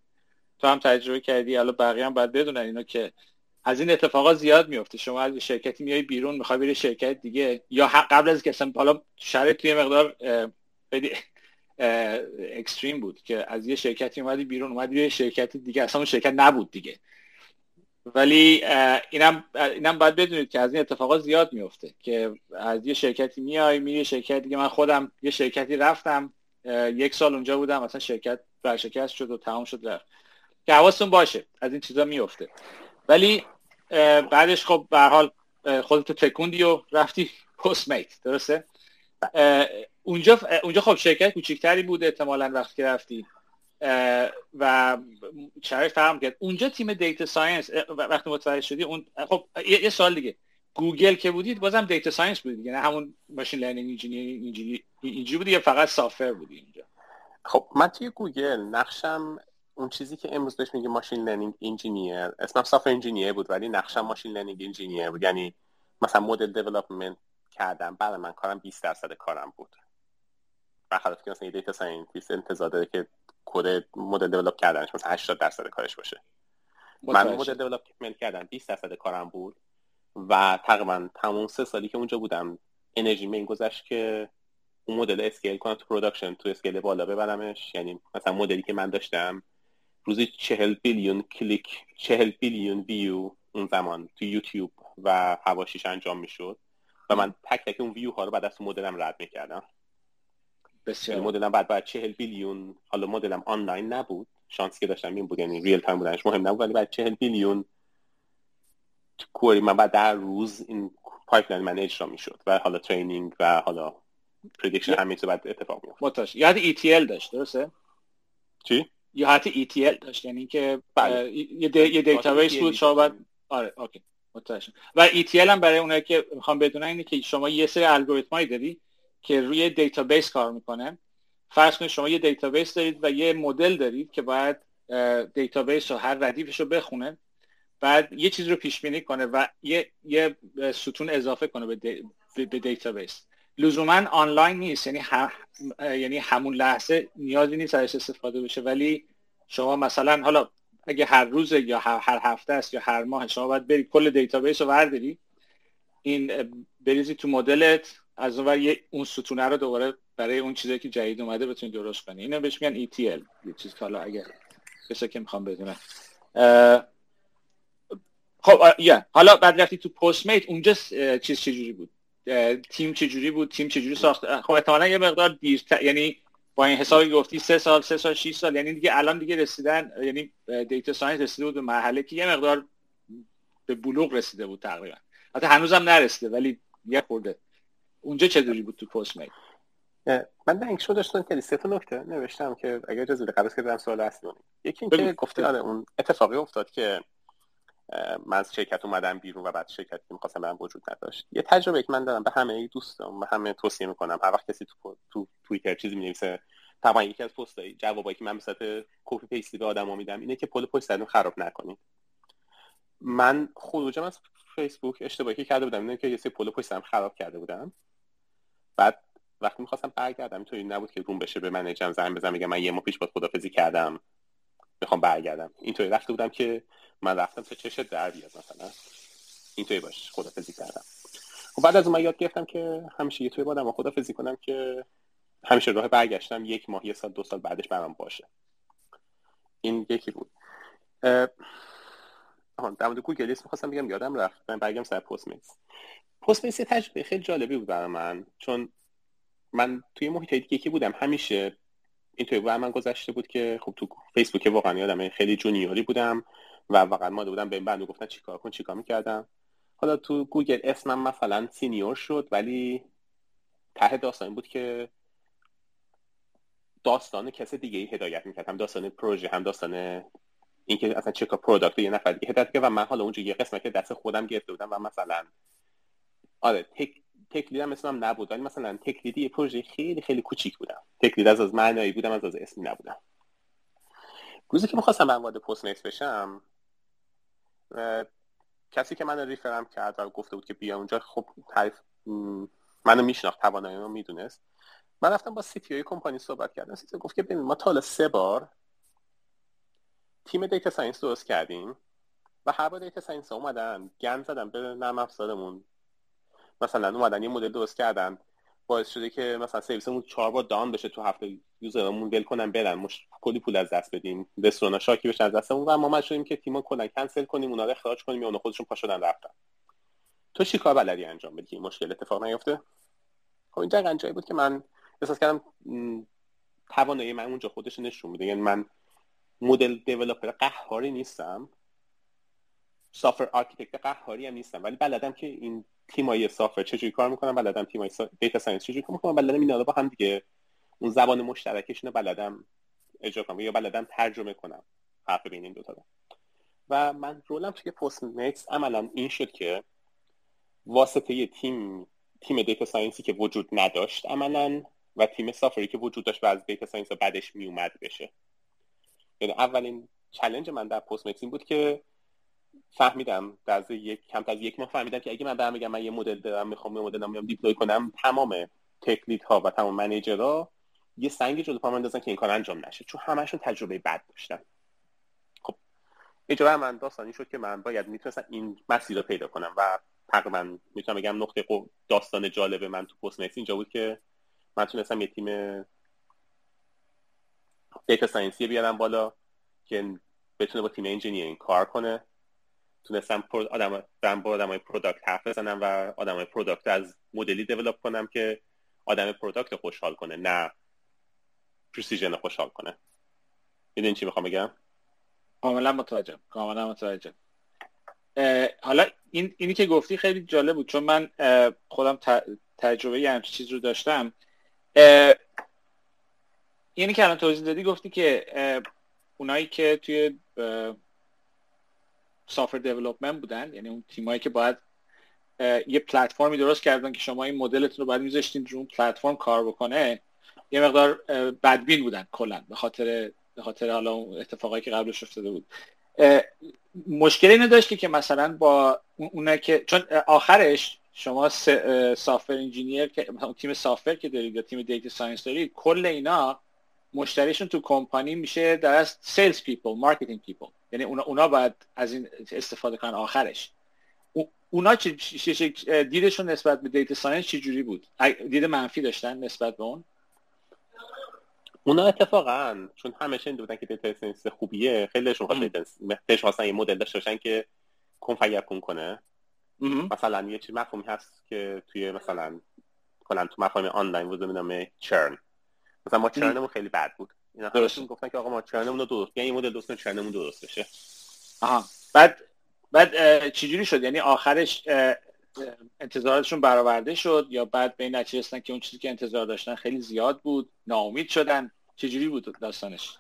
تو هم تجربه کردی حالا بقیه هم باید بدونن اینو که از این اتفاقات زیاد میفته شما از شرکتی میای بیرون می‌خوای بری شرکت دیگه. یا قبل از که اصلا حالا شرط توی مقدار خیلی اکستریم بود که از یه شرکتی اومدی بیرون اومدی یه شرکت دیگه. اصلا اون شرکت نبود دیگه. ولی اینم اینم باید بدونید که از این اتفاقات زیاد میفته که از یه شرکتی میای میری شرکت دیگه. من خودم یه شرکتی رفتم یک سال اونجا بودم مثلا شرکت برشکست شد و تمام شد رفت. که حواستون باشه از این چیزا میفته. ولی بعدش خب به حال خودت تکوندی و رفتی Postmates درسته اونجا اونجا خب شرکت کوچیکتری بود احتمالا وقتی که رفتی. و شرایط فرق کرد. اونجا تیم data science وقتی متوجه شدی اون خب یه سال دیگه. گوگل که بودید بازم data science بود دیگه نه همون machine learning engineer اینجوری بودی یا فقط software بودی اینجا؟ خب من توی گوگل نقشم اون چیزی که امروز بهش میگه machine learning engineer اسمم software engineer بود ولی نقشم machine learning engineer بود. یعنی مثلا model development کردم بعد من کارم 20 درصد کارم بود. برخلاف که مثلا data scientist انتظار داره که کد model develop کردنش مثلا 80 درصد کارش باشه. من model development کردم 20 درصد کارم بود و تقریبا تمام سه سالی که اونجا بودم. انرژی من گذشت که اون مدل scale کنم تو production تو scale بالا ببرمش. یعنی مثلا مدلی که من داشتم روزی چهل billion کلیک چهل billion view اون زمان تو یوتیوب و حواشیش انجام می‌شد. و من تک تک اون ویو ها رو بعد از مدلم رد می‌کردم. بسیار. یعنی مدلم بعد باید چهل billion حالا مدلم آنلاین نبود. شانسی که داشتم این بود یعنی real-time بودنش مهم نبود ولی باید چهل billion query من بعد در روز این pipeline من اجرا می‌شد و حالا training و حالا prediction همین باید اتفاق میفته متوجه یاد ETL داشت درسته؟ چی؟ یا حتی ETL داشت یعنی که بله. یه, یه دیتابیس بود شما بعد آره okay. متوجه و ETL هم برای اونایی که می‌خوام بدونن اینه که شما یه سری الگوریتمایی داری که روی دیتابیس کار می‌کنه. فرض کنید شما یه دیتابیس دارید و یه مدل دارید که باید دیتابیس رو هر ردیفش رو بخونه. بعد یه چیز رو پیش بینی کنه و یه, یه ستون اضافه کنه به, دی... به دیتابیس. لزوما آنلاین نیست یعنی یعنی همون لحظه نیازی نیست ازش استفاده بشه. ولی شما مثلا حالا اگه هر روز یا هر هفته است یا هر ماه شما باید بری کل database رو ورداری این بریزی تو مدلت. از اون اون ستونه رو دوباره برای اون چیزی که جدید اومده بتونی درست کنی. اینو بهش میگن ETL یه چیز که حالا اگه کسی که می‌خوام بدونن. خب یا حالا بعد رفتی تو Postmates اونجا چیز چجوری بود؟ تیم چجوری بود؟ تیم چجوری ساخت؟ خب احتمالا یه مقدار دیر یعنی با این حسابی گفتی سه سال سه سال 6 سال یعنی دیگه الان دیگه رسیدن یعنی data science رسیده بود به مرحله که یه مقدار به بلوغ رسیده بود تقریبا. حتی هنوزم نرسیده ولی یه خورده. اونجا چه بود تو Postmates من دنگ شو داشتم که سه تا نکته نوشتم که اگر اجازه بده قبل که برم سوال اصلی یکی اینکه گفته. آره اون اتفاقی افتاد که من از شرکت اومدم بیرون و بعد شرکتی که می‌خواستم برم وجود نداشت. یه تجربه که من دارم به همه دوستان و همه توصیه می‌کنم. هر وقت کسی تو تو توییتر چیزی می‌نویسه طبعا یکی از پستای جوابایی که من مثلا کپی پیستی به آدما میدم اینه که پل پشت خراب نکنید. من خروجم از فیسبوک اشتباهی که کرده بودم اینه که یه سری پل پشت خراب کرده بودم بعد وقتی می‌خواستم برگردم اینطوری نبود که روم بشه به منیجرم زنگ بزنم میگم من یه ماه پیش با خدافزی کردم می‌خوام برگردم. اینطوری رفته بودم که من رفتم تا چش در بیاد مثلا. اینطوری باش خدافزی کردم. و خب بعد از اون یاد گرفتم که همیشه یه توی بادم خدافزی کنم که همیشه راه برگشتم یک ماه یه سال دو سال بعدش برام باشه. این یکی بود. در مورد گوگل می‌خواستم بگم یادم رفت من برگم سر Postmates Postmates تجربه خیلی جالبی بود برای من چون من توی محیط دیگه که بودم. همیشه اینطوری بر من گذشته بود که خب تو فیسبوک واقعا یادم خیلی جونیوری بودم و واقعا ما بودم به این بنده گفتن چیکار کن چیکار می‌کردم. حالا تو گوگل اسمم مثلا senior شد ولی ته داستان بود که داستان کسی دیگه ای هدایت می‌کرد. هم داستان پروژه هم داستان اینکه اصلا چه product یه نفر دیگه هدایت کرد و من حالا اونجا یه قسمت که دست خودم گرفته بودم و مثلا آره tech tech lead هم اسمم نبود. ولی مثلا tech lead یه پروژه خیلی خیلی کوچیک بودم. tech lead از از معنایی بودم از از اسمی نبودم. روزی که می‌خواستم من وارد پست بشم کسی که من refer م کرد و گفته بود که بیا اونجا خب تعریف منو میشناخت توانایی رو می‌دونست. من رفتم با CTO company صحبت کردم. CTO گفت که ببین ما تا سه بار تیم data science درست کردیم و هر بار data science اومدن گند زدن به نرم افزارمون. مثلا اومدن یه مدل درست کردن باعث شده که مثلا سرویسمون چهار بار down بشه تو هفته user مون ول کنن برن مش کلی پول از دست بدیم. رستوران شاکی بشن از دستمون و ما مجبور شدیم که تیمو کلا کنسل کنیم اونا رو اخراج کنیم یا اونا خودشون پا شدن رفتن. تو چی کار بلدی انجام بدی؟ این مشکل اتفاق نیفته؟ خب این دقیقا جایی بود که من احساس کردم توانایی من اونجا خودش نشون میده. یعنی من model developer قهاری نیستم. software architect قهاری هم نیستم. ولی بلدم که این تیمای software چجوری کار می‌کنم بلدم تیمای سا... data science چجوری کار می‌کنم بلدم اینا رو با هم دیگه اون زبان مشترکشون بلدم اجرا کنم یا بلدم ترجمه کنم. حرف بین این دو تا و من role م توی Postmates عملا این شد که واسطه تیم تیم data science ی که وجود نداشت عملا و تیم software ی که وجود داشت و از data science بعدش میومد بشه. یعنی اولین challenge من در Postmates این بود که فهمیدم در یک کم از یک ماه فهمیدم که اگه من برم بگم من یه مدل دارم می‌خوام یه مدل میام deploy کنم تمام tech lead ها و تمام manager ها یه سنگ جلو پا اندازن که این کار انجام نشه. چون همشون تجربه بد داشتن. خب اجرا من داستانی شد که من باید می‌تونستم این مسیر رو پیدا کنم و تقریبا می‌تونم بگم نقطه داستان جالب من تو Postmates اینجا بود که من تونستم یه تیم data science ی بیارم بالا که بتونه با تیم engineering کار کنه. تونستم آدم برم با آدمای product حرف بزنم و آدمای product از مدلی develop کنم که آدم product خوشحال کنه نه پرسیژن خوشحال کنه. می‌دونی چی می‌خوام بگم؟ کاملا متوجهم کاملا متوجهم. حالا این اینی که گفتی خیلی جالب بود چون من خودم تجربه یه همچین چیز رو داشتم. اینی که الان توضیح دادی گفتی که اونایی که توی سافر دیولپمنت بودن یعنی اون تیمایی که باید یه پلتفرمی درست کردن که شما این مدلتون رو باید میذاشتین رو اون پلتفرم کار بکنه یه مقدار بدبین بودن کلا به خاطر به خاطر حالا اون اتفاقایی که قبلش افتاده بود. مشکل اینو داشت که مثلا با اونه که چون آخرش شما software engineer که تیم software که دارید یا تیم data science دارید کل اینا مشتریشون تو کمپانی میشه در از sales people marketing people. یعنی اونا, اونا باید از این استفاده کنن آخرش. اونا چه دیدشون نسبت به data science چه جوری بود؟ دید منفی داشتن نسبت به اون؟ اونا اتفاقا چون همیشه این بودن که data science خوبیه خیلیشون خواستن یه مدل داشته باشن که کن کن کنه. مثلا یه چیز مفهومی هست که توی مثلا کنن تو مفاهیم آنلاین وجود نام churn. مثلا ما churn مون خیلی بد بود. اینا درست گفتن که آقا ما churn مون رو درست یعنی مدل درست churn مون درست بشه. آها. بعد بعد چجوری شد؟ یعنی آخرش انتظاراتشون برآورده شد یا بعد به این نتیجه رسیدن که اون چیزی که انتظار داشتن خیلی زیاد بود ناامید شدن؟ چجوری بود داستانش؟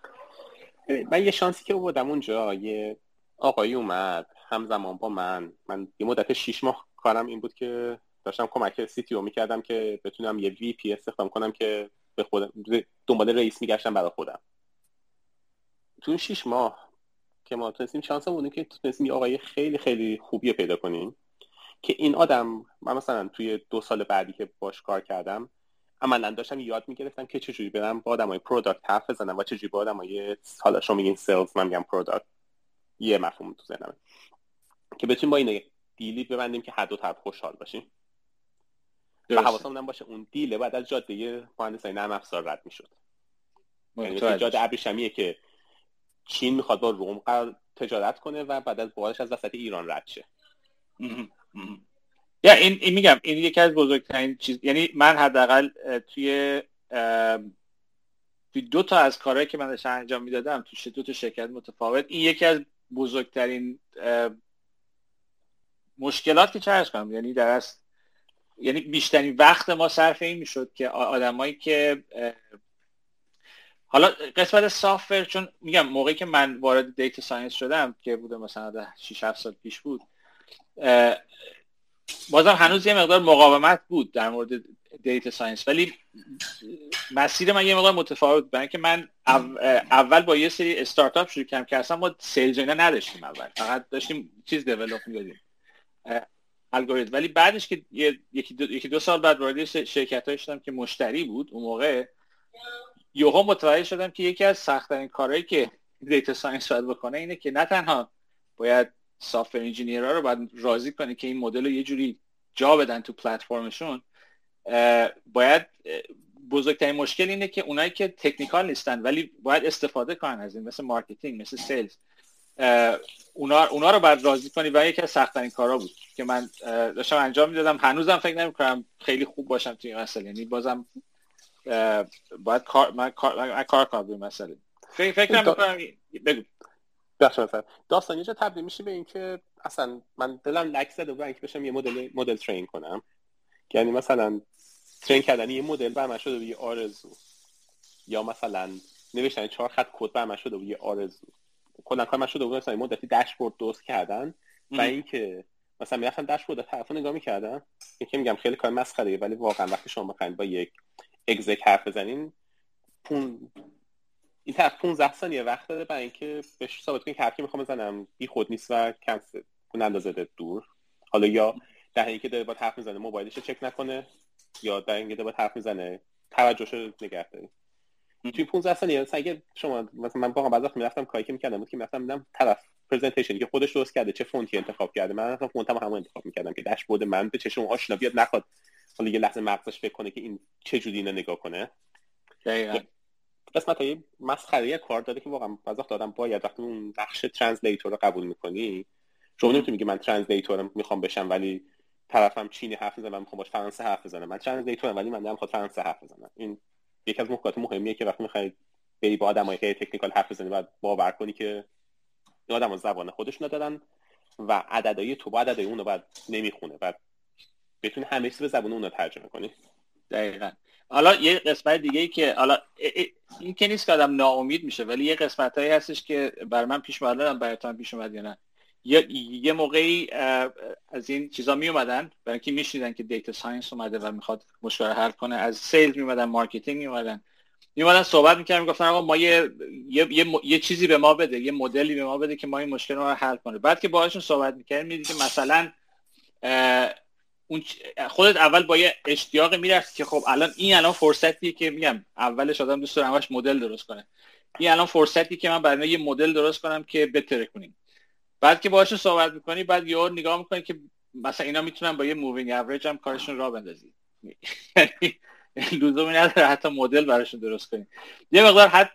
من یه شانسی که بودم اونجا یه آقایی اومد همزمان با من. من یه مدت شیش ماه کارم این بود که داشتم کمک سی تی او می‌کردم که بتونم یه وی پی استخدام کنم که به خودم دنبال رئیس میگشتم برای خودم. تو این شیش ماه که ما تونستیم شانس بودیم که تونستیم یه آقای خیلی خیلی خوبی پیدا کنیم که این آدم من مثلا توی دو سال بعدی که باش کار کردم عملا داشتم یاد می‌گرفتم که چجوری برم با آدمای product حرف بزنم و چجوری با آدمای حالا شما میگین sales من میگم product یه مفهوم تو ذهنمه. که بتونیم با این deal ی ببندیم که هر دو طرف خوشحال باشیم. و حواسمون باشه اون deal ه بعد از جاده مهندسای نرم افزار رد می‌شد. یعنی جاده ابریشمیه که چین می‌خواد با روم تجارت کنه و بعد از بارش از وسط ایران رد شه. یا این, این میگم این یکی از بزرگترین چیز یعنی من حداقل توی توی دو تا از کارهایی که من داشتم انجام می‌دادم تو دو تا شرکت متفاوت این یکی از بزرگترین مشکلات که چه کنم یعنی در یعنی بیشترین وقت ما صرف این می‌شد که آدمایی که حالا قسمت software چون میگم موقعی که من وارد data science شدم که بوده مثلا 6 7 سال پیش بود بازم هنوز یه مقدار مقاومت بود در مورد data science ولی مسیر من یه مقدار متفاوت برای اینکه من اول با یه سری استارتاپ شروع کردم که اصلا ما sales اینا نداشتیم اول. فقط داشتیم چیز develop می‌کردیم. الگوریتم. ولی بعدش که یکی دو, یکی دو سال بعد وارد شرکت شدم که مشتری بود اون موقع یهو متوجه شدم که یکی از سختترین کارهایی که data science باید بکنه اینه که نه تنها باید software engineer ها رو باید راضی کنه که این مدل رو یه جوری جا بدن تو پلتفرمشون باید بزرگترین مشکل اینه که اونایی که technical نیستن ولی باید استفاده کنن از این مثل marketing مثل sales. اونا, اونا رو باید راضی کنی و یکی از سختترین کارا بود که من داشتم انجام می‌دادم. هنوزم فکر نمی کنم خیلی خوب باشم توی این مسئله. یعنی بازم باید کار من کار من کار کنم مسئله. فکر فکر نمی‌کنم بگو. داستان یه جا تبدیل میشه به اینکه اصلا من دلم لک زده و اینکه بشم یه مدل مدل ترین کنم. یعنی مثلا ترین کردن یه مدل بر من شده یه آرزو. یا مثلا نوشتن چهار خط کد بر من شده یه آرزو. کلا کار من شده بود مثلا مدتی داشبورد درست کردن و اینکه مثلا می‌رفتم داشبورد طرفو نگاه می‌کردم اینکه میگم خیلی کار مسخره ولی واقعا وقتی شما بخواید با یک اگزک حرف بزنین پون این طرف 15 ثانیه وقت داره برای اینکه بهش ثابت کنی که حرفی می‌خوام بزنم. بی خود نیست و کنسل نندازه دور. حالا یا در اینکه داره با حرف می‌زنه موبایلش چک نکنه یا در اینکه داره با حرف می‌زنه توجهش رو نگه داره. توی 15 ثانیه مثلا اگه شما مثلا من واقعا بعضی وقت می‌رفتم کاری که می‌کردم بود که می‌رفتم دیدم طرف پرزنتیشن که خودش درست کرده چه فونتی انتخاب کرده. من اصلا فونتم همون انتخاب می‌کردم که داشبورد من به چشم آشنا بیاد نخواد. حالا یه لحظه مغزش فکر کنه که این چه جوری اینو نگاه کنه. دقیقاً. قسمت های مسخره کار داره که واقعا بعضی وقت آدم باید وقتی اون بخش translator رو قبول می‌کنی شما نمی‌تونی میگی من translator م می‌خوام بشم ولی طرفم چینی حرف می‌زنه و می‌خوام باش فرانسه حرف بزنم. من translator م ولی من نمی‌خوام فرانسه حرف بزنم. این یکی از نکات مهمیه که وقتی می‌خوای بری با آدمایی که technical حرف بزنی باید باور کنی که این آدم زبان خودشون دادن و عددهای تو با عددهای اون باید نمی‌خونه و بتونی همه چیز به زبان اون ترجمه کنی. دقیقا. حالا یه قسمت دیگه ای که حالا این که نیست که آدم ناامید میشه ولی یه قسمت هایی هستش که بر من پیش اومده براتون پیش اومد یا نه؟ یه, یه موقعی از این چیزا می اومدن برای اینکه میشنیدن که data science اومده و می‌خواد مشکل حل کنه از sales می اومدن marketing می اومدن می اومدن صحبت می‌کردن می‌گفتن آقا ما یه،, یه،, یه،, یه چیزی به ما بده یه مدلی به ما بده که ما این مشکل رو حل کنه. بعد که باهاشون صحبت می‌کردیم می‌دید که مثلا اون خودت اول با یه اشتیاق می‌رفتی که خب الان این الان فرصتیه که میگم اولش آدم دوست داره همش مدل درست کنه. این الان فرصتی که من برای یه مدل درست کنم که بترکونیم. بعد که باهاش صحبت می‌کنی بعد یه نگاه می‌کنی که مثلا اینا می‌تونن با یه moving average هم کارشون راه بندازی. یعنی لزومی نداره حتی مدل براشون درست کنیم یه مقدار حد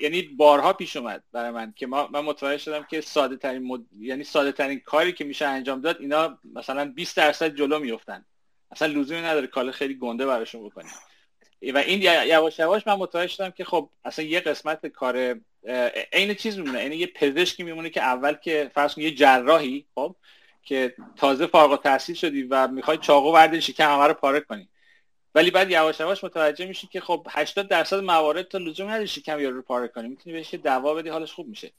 یعنی بارها پیش اومد برای من که ما من متوجه شدم که ساده ترین مد... یعنی ساده ترین کاری که میشه انجام داد اینا مثلا 20 درصد جلو میفتن اصلا لزومی نداره کال خیلی گنده براشون بکنیم و این یواش یواش من متوجه شدم که خب اصلا یه قسمت کار عین چیز میمونه یعنی یه پزشکی میمونه که اول که فرض یه جراحی خب که تازه فارغ التحصیل شدی و می‌خوای چاقو وردی شکم همه رو پاره کنی. ولی بعد یواش یواش متوجه میشی که خب 80 درصد موارد تا لزوم نداره شکم یارو رو پاره کنی. می‌تونی بهش دعوا بدی حالش خوب میشه.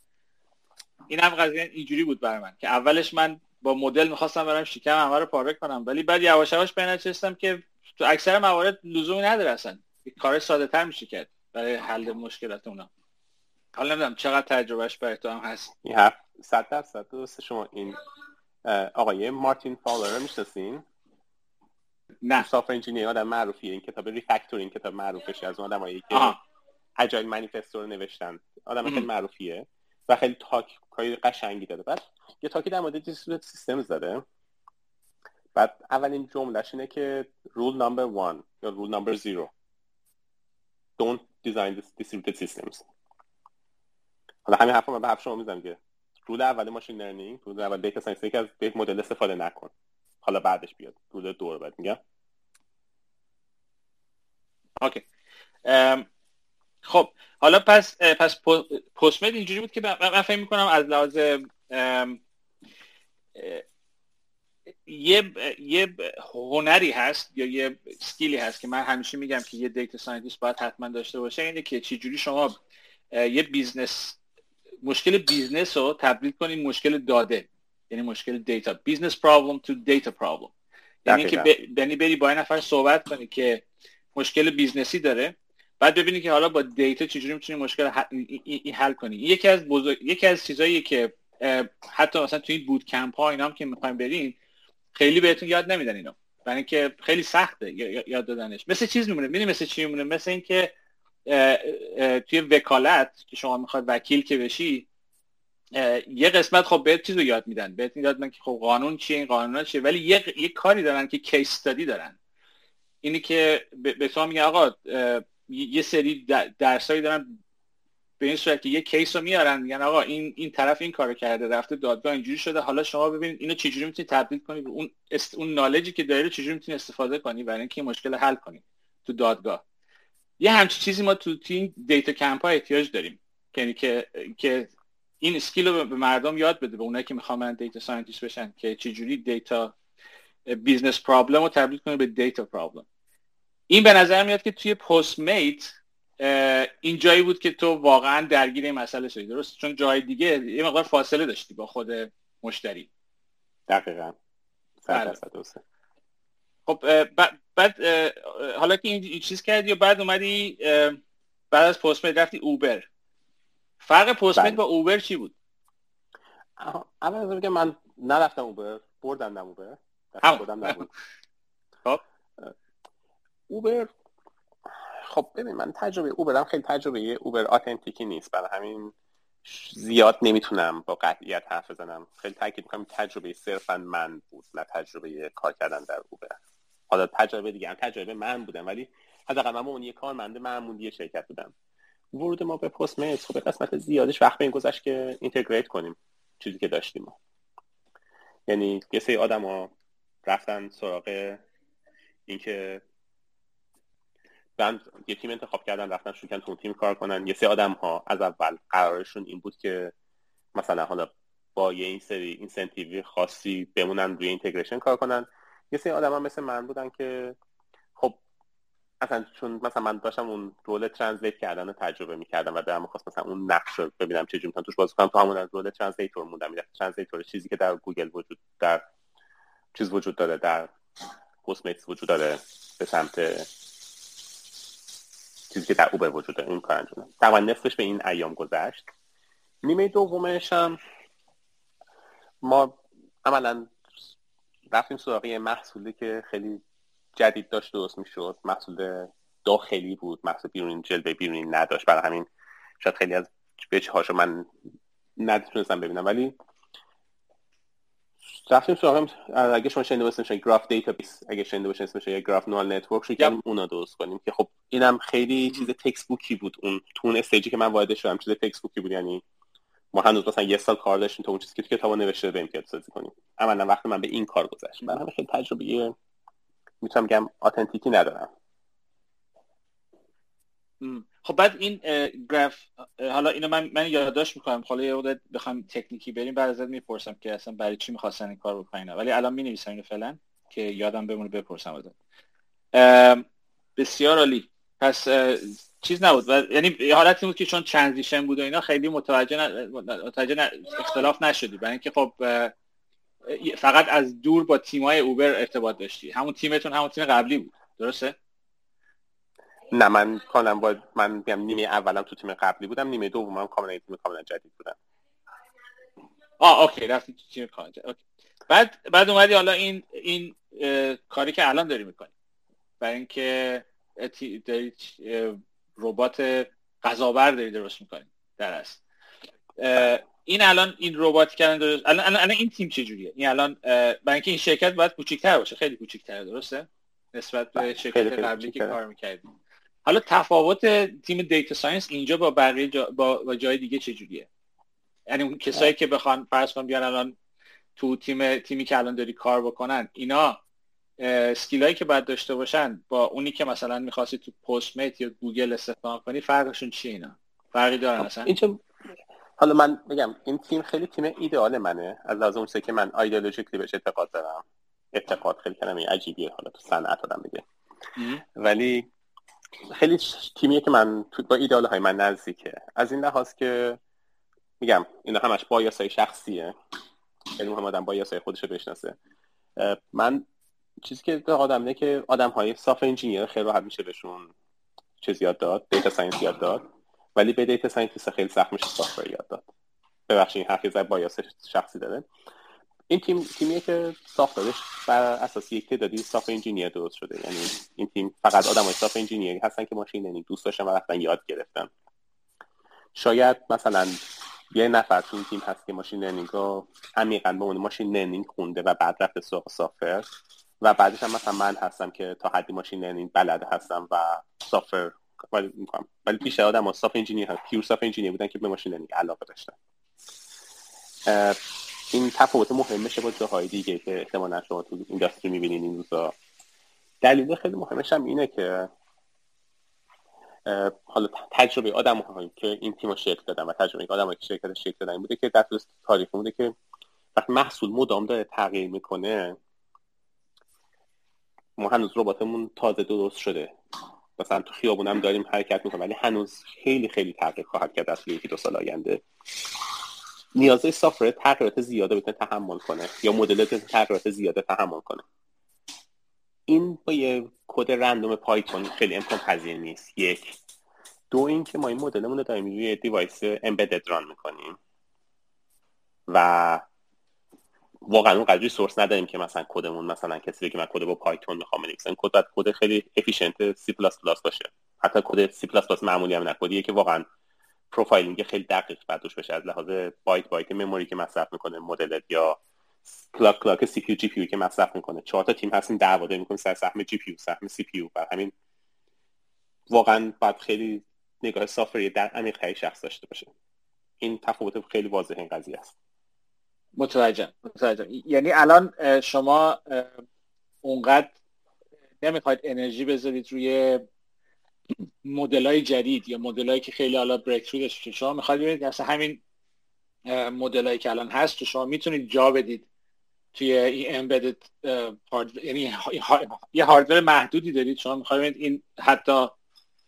این هم قضیه اینجوری بود برای من که اولش من با مدل می‌خواستم برم شکم همه رو پاره کنم. ولی بعد یواش یواش به که تو اکثر موارد لزومی نداره اصلا. کار ساده تر میشه کرد برای حل مشکلات اونا. حالا نمی‌دونم چقدر تجربهش برای تو هم هست. این صد درصد درست شما این آقای Martin Fowler رو می‌شناسین؟ نه. software engineer آدم معروفیه. این کتاب refactor این کتاب معروفش از اون آدمایی که Agile Manifesto رو نوشتن. آدم خیلی معروفیه و خیلی تاک کاری قشنگی داره. بعد یه talk ی در مورد distributed systems داره بعد اولین جملهش اینه که rule number 1 یا rule number 0 don't design distributed systems. حالا همین حرفا من به حرف شما می‌زنم که rule اول machine learning rule اول data science که از یک مدل استفاده نکن. حالا بعدش بیاد. rule دو رو بعد میگم. okay. خب حالا پس پس Postmates اینجوری بود که من فکر می‌کنم از لحاظ یه یه هنری هست یا یه skill ی هست که من همیشه میگم که یه data scientist باید حتما داشته باشه اینه که چجوری شما یه business مشکل business رو تبدیل کنید مشکل داده یعنی مشکل data. business problem تو data problem. یعنی که یعنی بری با این نفر صحبت کنی که مشکل business ی داره بعد ببینی که حالا با data چجوری می‌تونی مشکل حل کنی. یکی از بزرگ... یکی از چیزایی که حتی مثلا تو این boot camp ها اینا هم که می‌خوایم برین خیلی بهتون یاد نمیدن اینو برای اینکه خیلی سخته یاد دادنش. مثل چیز میمونه. می‌بینی مثل چی میمونه؟ مثل اینکه توی وکالت که شما می‌خواد وکیل که بشی یه قسمت خب بهت چیز رو یاد میدن. بهت یاد میدن که خب قانون چیه این قانون چیه ولی یه, یه کاری دارن که کیس استادی دارن. اینی که به تو میگن آقا یه سری درسایی دارن به این صورت که یه کیس رو میارن میگن آقا این این طرف این کارو کرده رفته دادگاه اینجوری شده حالا شما ببینید اینو چجوری می‌تونید تبدیل کنید اون است... اون نالجی که داری چجوری می‌تونید استفاده کنی برای اینکه مشکل حل کنید تو دادگاه. یه همچین چیزی ما تو تیم data camp ها احتیاج داریم. یعنی که که این skill رو به مردم یاد بده به اونایی که می‌خوان data scientist بشن که چجوری data business problem رو تبدیل کنه به data problem این به نظر میاد که توی Postmates این جایی بود که تو واقعا درگیر این مسئله شدی. درست؟ چون جای دیگه یه مقدار فاصله داشتی با خود مشتری. دقیقا. بله. خب بعد حالا که این چیز کردی و بعد اومدی بعد از پست میت رفتی اوبر فرق پست میت بله. با اوبر چی بود؟ اول از که من نرفتم اوبر بردم اوبر خودم نبود. خب. اوبر خب ببین من تجربه اوبرم خیلی تجربه اوبر آتنتیکی نیست. برای همین زیاد نمی‌تونم با قطعیت حرف بزنم. خیلی تاکید می‌کنم تجربه صرفا من بود نه تجربه کار کردن در اوبر حالا تجربه دیگه هم تجربه من بودم ولی حداقل من اون یه کارمنده معمولی شرکت بودم. ورود ما به Postmates خب قسمت زیادش وقت به این گذشت که integrate کنیم چیزی که داشتیم ما. یعنی یه سری آدم ها رفتن سراغ اینکه یه تیم انتخاب کردن رفتن شروع تو تیم کار کنن. یه سری آدم ها از اول قرارشون این بود که مثلا حالا با یه این سری incentive ی خاصی بمونن روی integration کار کنن. یه سری آدم مثل من بودن که خب مثلا چون مثلا من داشتم اون role translate کردن رو تجربه می‌کردم و دارم می‌خواست مثلا اون نقش رو ببینم چه می‌تونم توش بازی کنم. تو همون role translator موندم. translator چیزی که در گوگل وجود در چیز وجود داره در پست وجود داره به سمت چیزی که در اوبر وجود داره. این کار انجام تقریبا نصفش به این ایام گذشت. نیمه دومش هم ما عملا رفتیم سراغ محصولی که خیلی جدید داشت درست می‌شد. محصول داخلی بود. محصول بیرونی جلوه بیرونی نداشت. برای همین شاید خیلی از بچه هاشو من نتونستم ببینم. ولی رفتیم سراغ اگه شما شنیده باشین graph database اگه شنیده باشین اسمش یه graph neural network رو کردیم اونا درست کنیم که خب اینم خیلی چیز textbook ی بود. اون تو اون stage ی که من وارد شدم چیز textbook ی بود. یعنی ما هنوز مثلا یه سال کار داشتیم تا اون چیزی که تو کتابا نوشته بریم پیاده سازی کنیم. عملا وقتی من به این کار گذشت. من خیلی تجربه می‌تونم بگم آتنتیکی ندارم. خب بعد این گراف حالا اینو من من یادداشت می‌کنم. حالا یه بخوام تکنیکی بریم بعد ازت می‌پرسم که اصلا برای چی می‌خواستن این کار بکنن. ولی الان می نویسم اینو فعلا که یادم بمونه بپرسم ازت. بسیار عالی. پس چیز نبود. و یعنی حالتی بود که چون transition بود و اینا خیلی متوجه, ن... متوجه اختلاف نشدی. برای اینکه خب فقط از دور با تیمای اوبر ارتباط داشتی. همون تیمتون همون تیم قبلی بود. درسته؟ نه من کاملا با من میگم نیمه اولم تو تیم قبلی بودم نیمه دومم کاملا تیم کاملا جدید بودم. آه okay رفتی تو تیم کاملا okay. بعد بعد اومدی حالا این این کاری که الان داری می‌کنی. برای اینکه داری ربات غذابر داری درست می‌کنی در است این الان این ربات کردن درست الان, الان, این تیم چجوریه؟ این الان برای اینکه این شرکت باید کوچیک‌تر باشه. خیلی کوچیک‌تر درسته؟ نسبت به بله، شرکت قبلی که کار می‌کردیم حالا تفاوت تیم data science اینجا با بقیه جا با, جای دیگه چجوریه؟ یعنی اون کسایی که بخوان فرض کن بیان الان تو تیم تیمی که الان داری کار بکنن اینا skill ایی که باید داشته باشن با اونی که مثلا می‌خواستی تو Postmates یا گوگل استفاده کنی فرقشون چیه اینا؟ فرقی دارن اصلا؟ اینجا حالا من بگم این تیم خیلی تیم ایدئال منه. از لازم اون که من ideologically بهش اعتقاد دارم. اعتقاد خیلی کلمه عجیبیه. حالا تو صنعت آدم میگه. ولی خیلی تیمیه که من با ایدال های من نزدیکه. از این لحاظ که میگم اینا همش bias های شخصیه. خیلی مهم آدم bias های خودش رو بشناسه من چیزی که آدم اینه که آدم های software engineer خیلی راحت میشه بهشون چیز یاد داد data science یاد داد. ولی به data scientist خیلی سخت میشه software یاد داد. ببخشید این حرفی زد bias شخصی داره. این تیم تیمیه که ساختارش بر اساس یک تعدادی software engineer درست شده. یعنی این تیم فقط آدم های software engineer ی هستن که machine learning دوست داشتن و رفتن یاد گرفتن. شاید مثلا یه نفر تو این تیم هست که machine learning رو عمیقا به اون machine learning خونده و بعد رفته سراغ software و بعدش هم مثلا من هستم که تا حدی machine learning بلده هستم و software ولی می‌کنم. ولی بیشتر آدم software engineer pure software engineer بودن که به machine learning علاقه داشتن. این تفاوت مهمشه با جاهای دیگه که احتمالا شما تو industry می‌بینین این روزا. دلیل خیلی مهمش هم اینه که حالا تجربه آدم هایی که این تیم شکل دادن و تجربه آدم که شرکت شکل دادن بوده که در طول تاریخ بوده که وقتی محصول مدام داره تغییر می‌کنه ما هنوز رباتمون تازه درست شده. مثلا تو خیابونم داریم حرکت می‌کنیم ولی هنوز خیلی خیلی تغییر خواهد کرد از یکی دو سال آینده. نیازهای سافر تغییرات زیاده بتونه تحمل کنه یا مدل تغییرات زیاده تحمل کنه. این با یه code random Python خیلی امکان پذیر نیست. یک. دو اینکه ما این مدلمون رو داریم روی device embedded run می‌کنیم. و واقعا اون قدر resource نداریم که مثلا کدمون مثلا کسی بگه من کد با Python می‌خوام بنویسم. کد باید کد خیلی efficient C++ باشه. حتی کد سی پلاس پلاس معمولی هم نه. که واقعا profiling خیلی دقیق بعدش بشه. از لحاظ byte byte memory که مصرف می‌کنه مدل یا clock clock CPU GPU که مصرف می‌کنه. چهار تا تیم هستیم دعوا می‌کنه سر سهم GPU سهم CPU بر همین واقعا باید خیلی نگاه software ی در عمیق شخص داشته باشه. این تفاوت خیلی واضح این قضیه است. متوجه متوجه یعنی الان شما اونقدر نمی‌خواید انرژی بذارید روی مدل های جدید یا مدل هایی که خیلی حالا breakthrough داشته شما می‌خواید ببینید اصلا همین مدل هایی که الان هست که شما می‌تونید جا بدید توی این امبدد یعنی یه هاردور محدودی دارید شما می‌خواید این حتی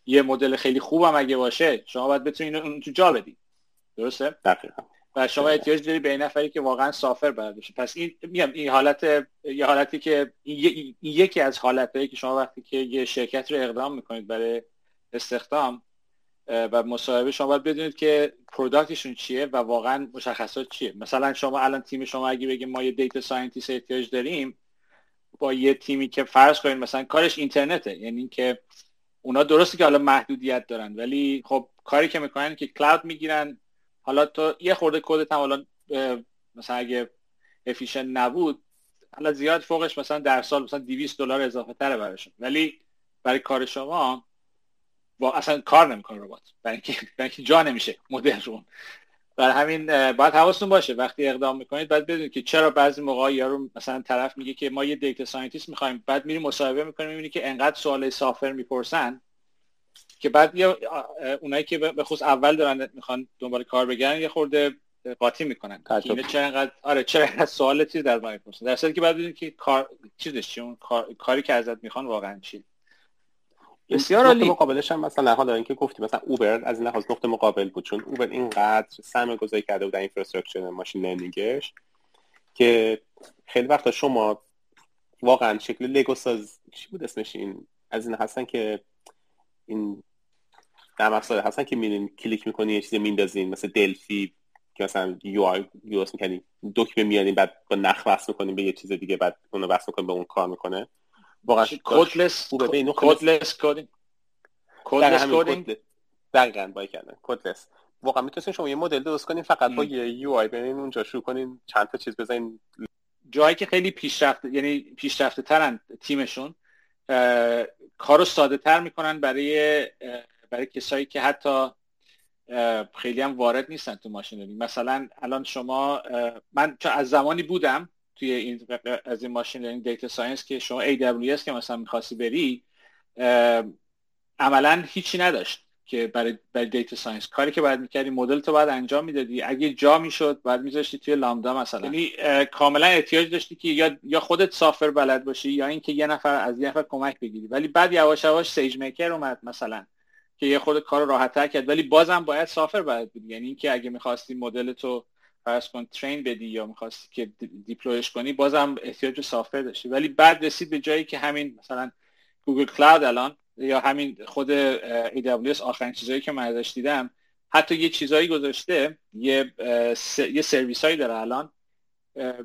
یه مدل خیلی خوب هم اگه باشه شما باید بتونید اون تو جا بدید درسته؟ دقیقا. و شما احتیاج داری به نفری که واقعا سافر باید بشه پس این میگم این حالت یه حالتی که این یکی از حالتهایی که شما وقتی که یه شرکت رو اقدام می‌کنید برای استخدام و مصاحبه شما باید بدونید که product شون چیه و واقعا مشخصات چیه. مثلا شما الان تیم شما اگه بگیم ما یه data scientist احتیاج داریم با یه تیمی که فرض کنید مثلا کارش اینترنته یعنی اینکه اونا درسته که حالا محدودیت دارن ولی خب کاری که می‌کنن که cloud می‌گیرن حالا تو یه خورده کدت هم حالا مثلا اگه efficient نبود حالا زیاد فوقش مثلا در سال مثلا 200 دلار اضافه تره براشون. ولی برای کار شما با اصلا کار نمی‌کنه ربات. برای اینکه جا نمیشه مدل رو برای همین باید حواستون باشه. وقتی اقدام می‌کنید باید بدونید که چرا بعضی موقع یارو مثلا طرف میگه که ما یه data scientist می‌خوایم بعد میریم مصاحبه می‌کنیم می‌بینی که انقدر سوال software می‌پرسن. که بعد یه اونایی که به خصوص اول دارن می‌خوان دنبال کار بگردن یه خورده قاطی می‌کنن. اینه چرا انقدر آره چرا سوال چیز در مورد می‌پرسن. در که بعد که کار چیزش چی اون کاری که ازت می‌خوان واقعا چی؟ بسیار عالی. مقابلش هم مثلا حالا اینکه گفتی مثلا Uber از این لحاظ نقطه مقابل بود چون Uber اینقدر سرمایه گذاری کرده بود در infrastructure machine learning ش که خیلی وقتا شما واقعا شکل لگو ساز چی بود اسمش این؟ از این هستن که این در افزار هستن که میرین کلیک می‌کنی یه چیزی میندازین مثل Delphi که مثلا UI use می‌کنی دکمه میارین بعد با نخ وصل می‌کنین به یه چیز دیگه بعد اونو وصل می‌کنین به اون کار می‌کنه. واقعا codeless codeless coding codeless coding دقیقاً با کردن. codeless واقعا می‌تونین شما یه مدل درست کنین فقط با یه UI برین اونجا شروع کنین چند تا چیز بزنین. جایی که خیلی پیشرفته یعنی پیشرفته ترن تیمشون کارو ساده تر می‌کنن برای برای کسایی که حتی خیلی هم وارد نیستن تو ماشین مثلا الان شما من چون از زمانی بودم توی این از این machine learning data science که شما AWS که مثلا می‌خواستی بری عملا هیچی نداشت که برای برای data science. کاری که باید می‌کردی مدل تو باید انجام می‌دادی. اگه جا می‌شد باید میذاشتی توی Lambda مثلا. یعنی کاملا احتیاج داشتی که یا یا خودت software بلد باشی یا اینکه یه نفر از یه نفر کمک بگیری. ولی بعد یواش یواش SageMaker اومد مثلا. که یه خود کار راحتتر کرد. ولی بازم باید software بلد بودی یعنی اینکه اگه می‌خواستی مدل تو فرض کن train بدی یا می‌خواستی که deploy ش کنی بازم احتیاج software داشتی. ولی بعد رسید به جایی که همین مثلا Google Cloud الان یا همین خود AWS آخرین چیزایی که من ازش دیدم حتی یه چیزایی گذاشته یه یه سرویس هایی داره الان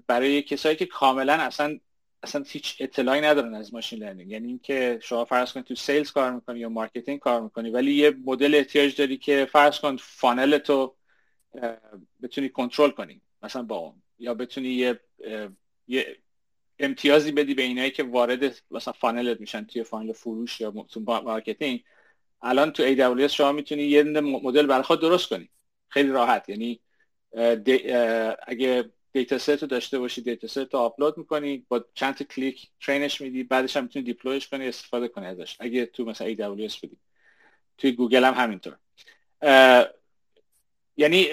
برای کسایی که کاملا اصلا اصلا هیچ اطلاعی ندارن از machine learning. یعنی اینکه شما فرض کن تو sales کار می‌کنی یا marketing کار می‌کنی ولی یه مدل احتیاج داری که فرض کن funnel تو بتونی کنترل کنی مثلا با اون یا بتونی یه یه امتیازی بدی به اینایی که وارد مثلا funnel ت میشن توی funnel فروش یا تو marketing. الان تو AWS شما می‌تونی یه مدل برای درست کنی. خیلی راحت. یعنی اگه data set رو داشته باشی data set رو آپلود می‌کنی با چند تا کلیک train ش میدی بعدش هم می‌تونی deploy ش کنی استفاده کنی ازش. اگه تو مثلا AWS بدی توی گوگل هم همینطور. یعنی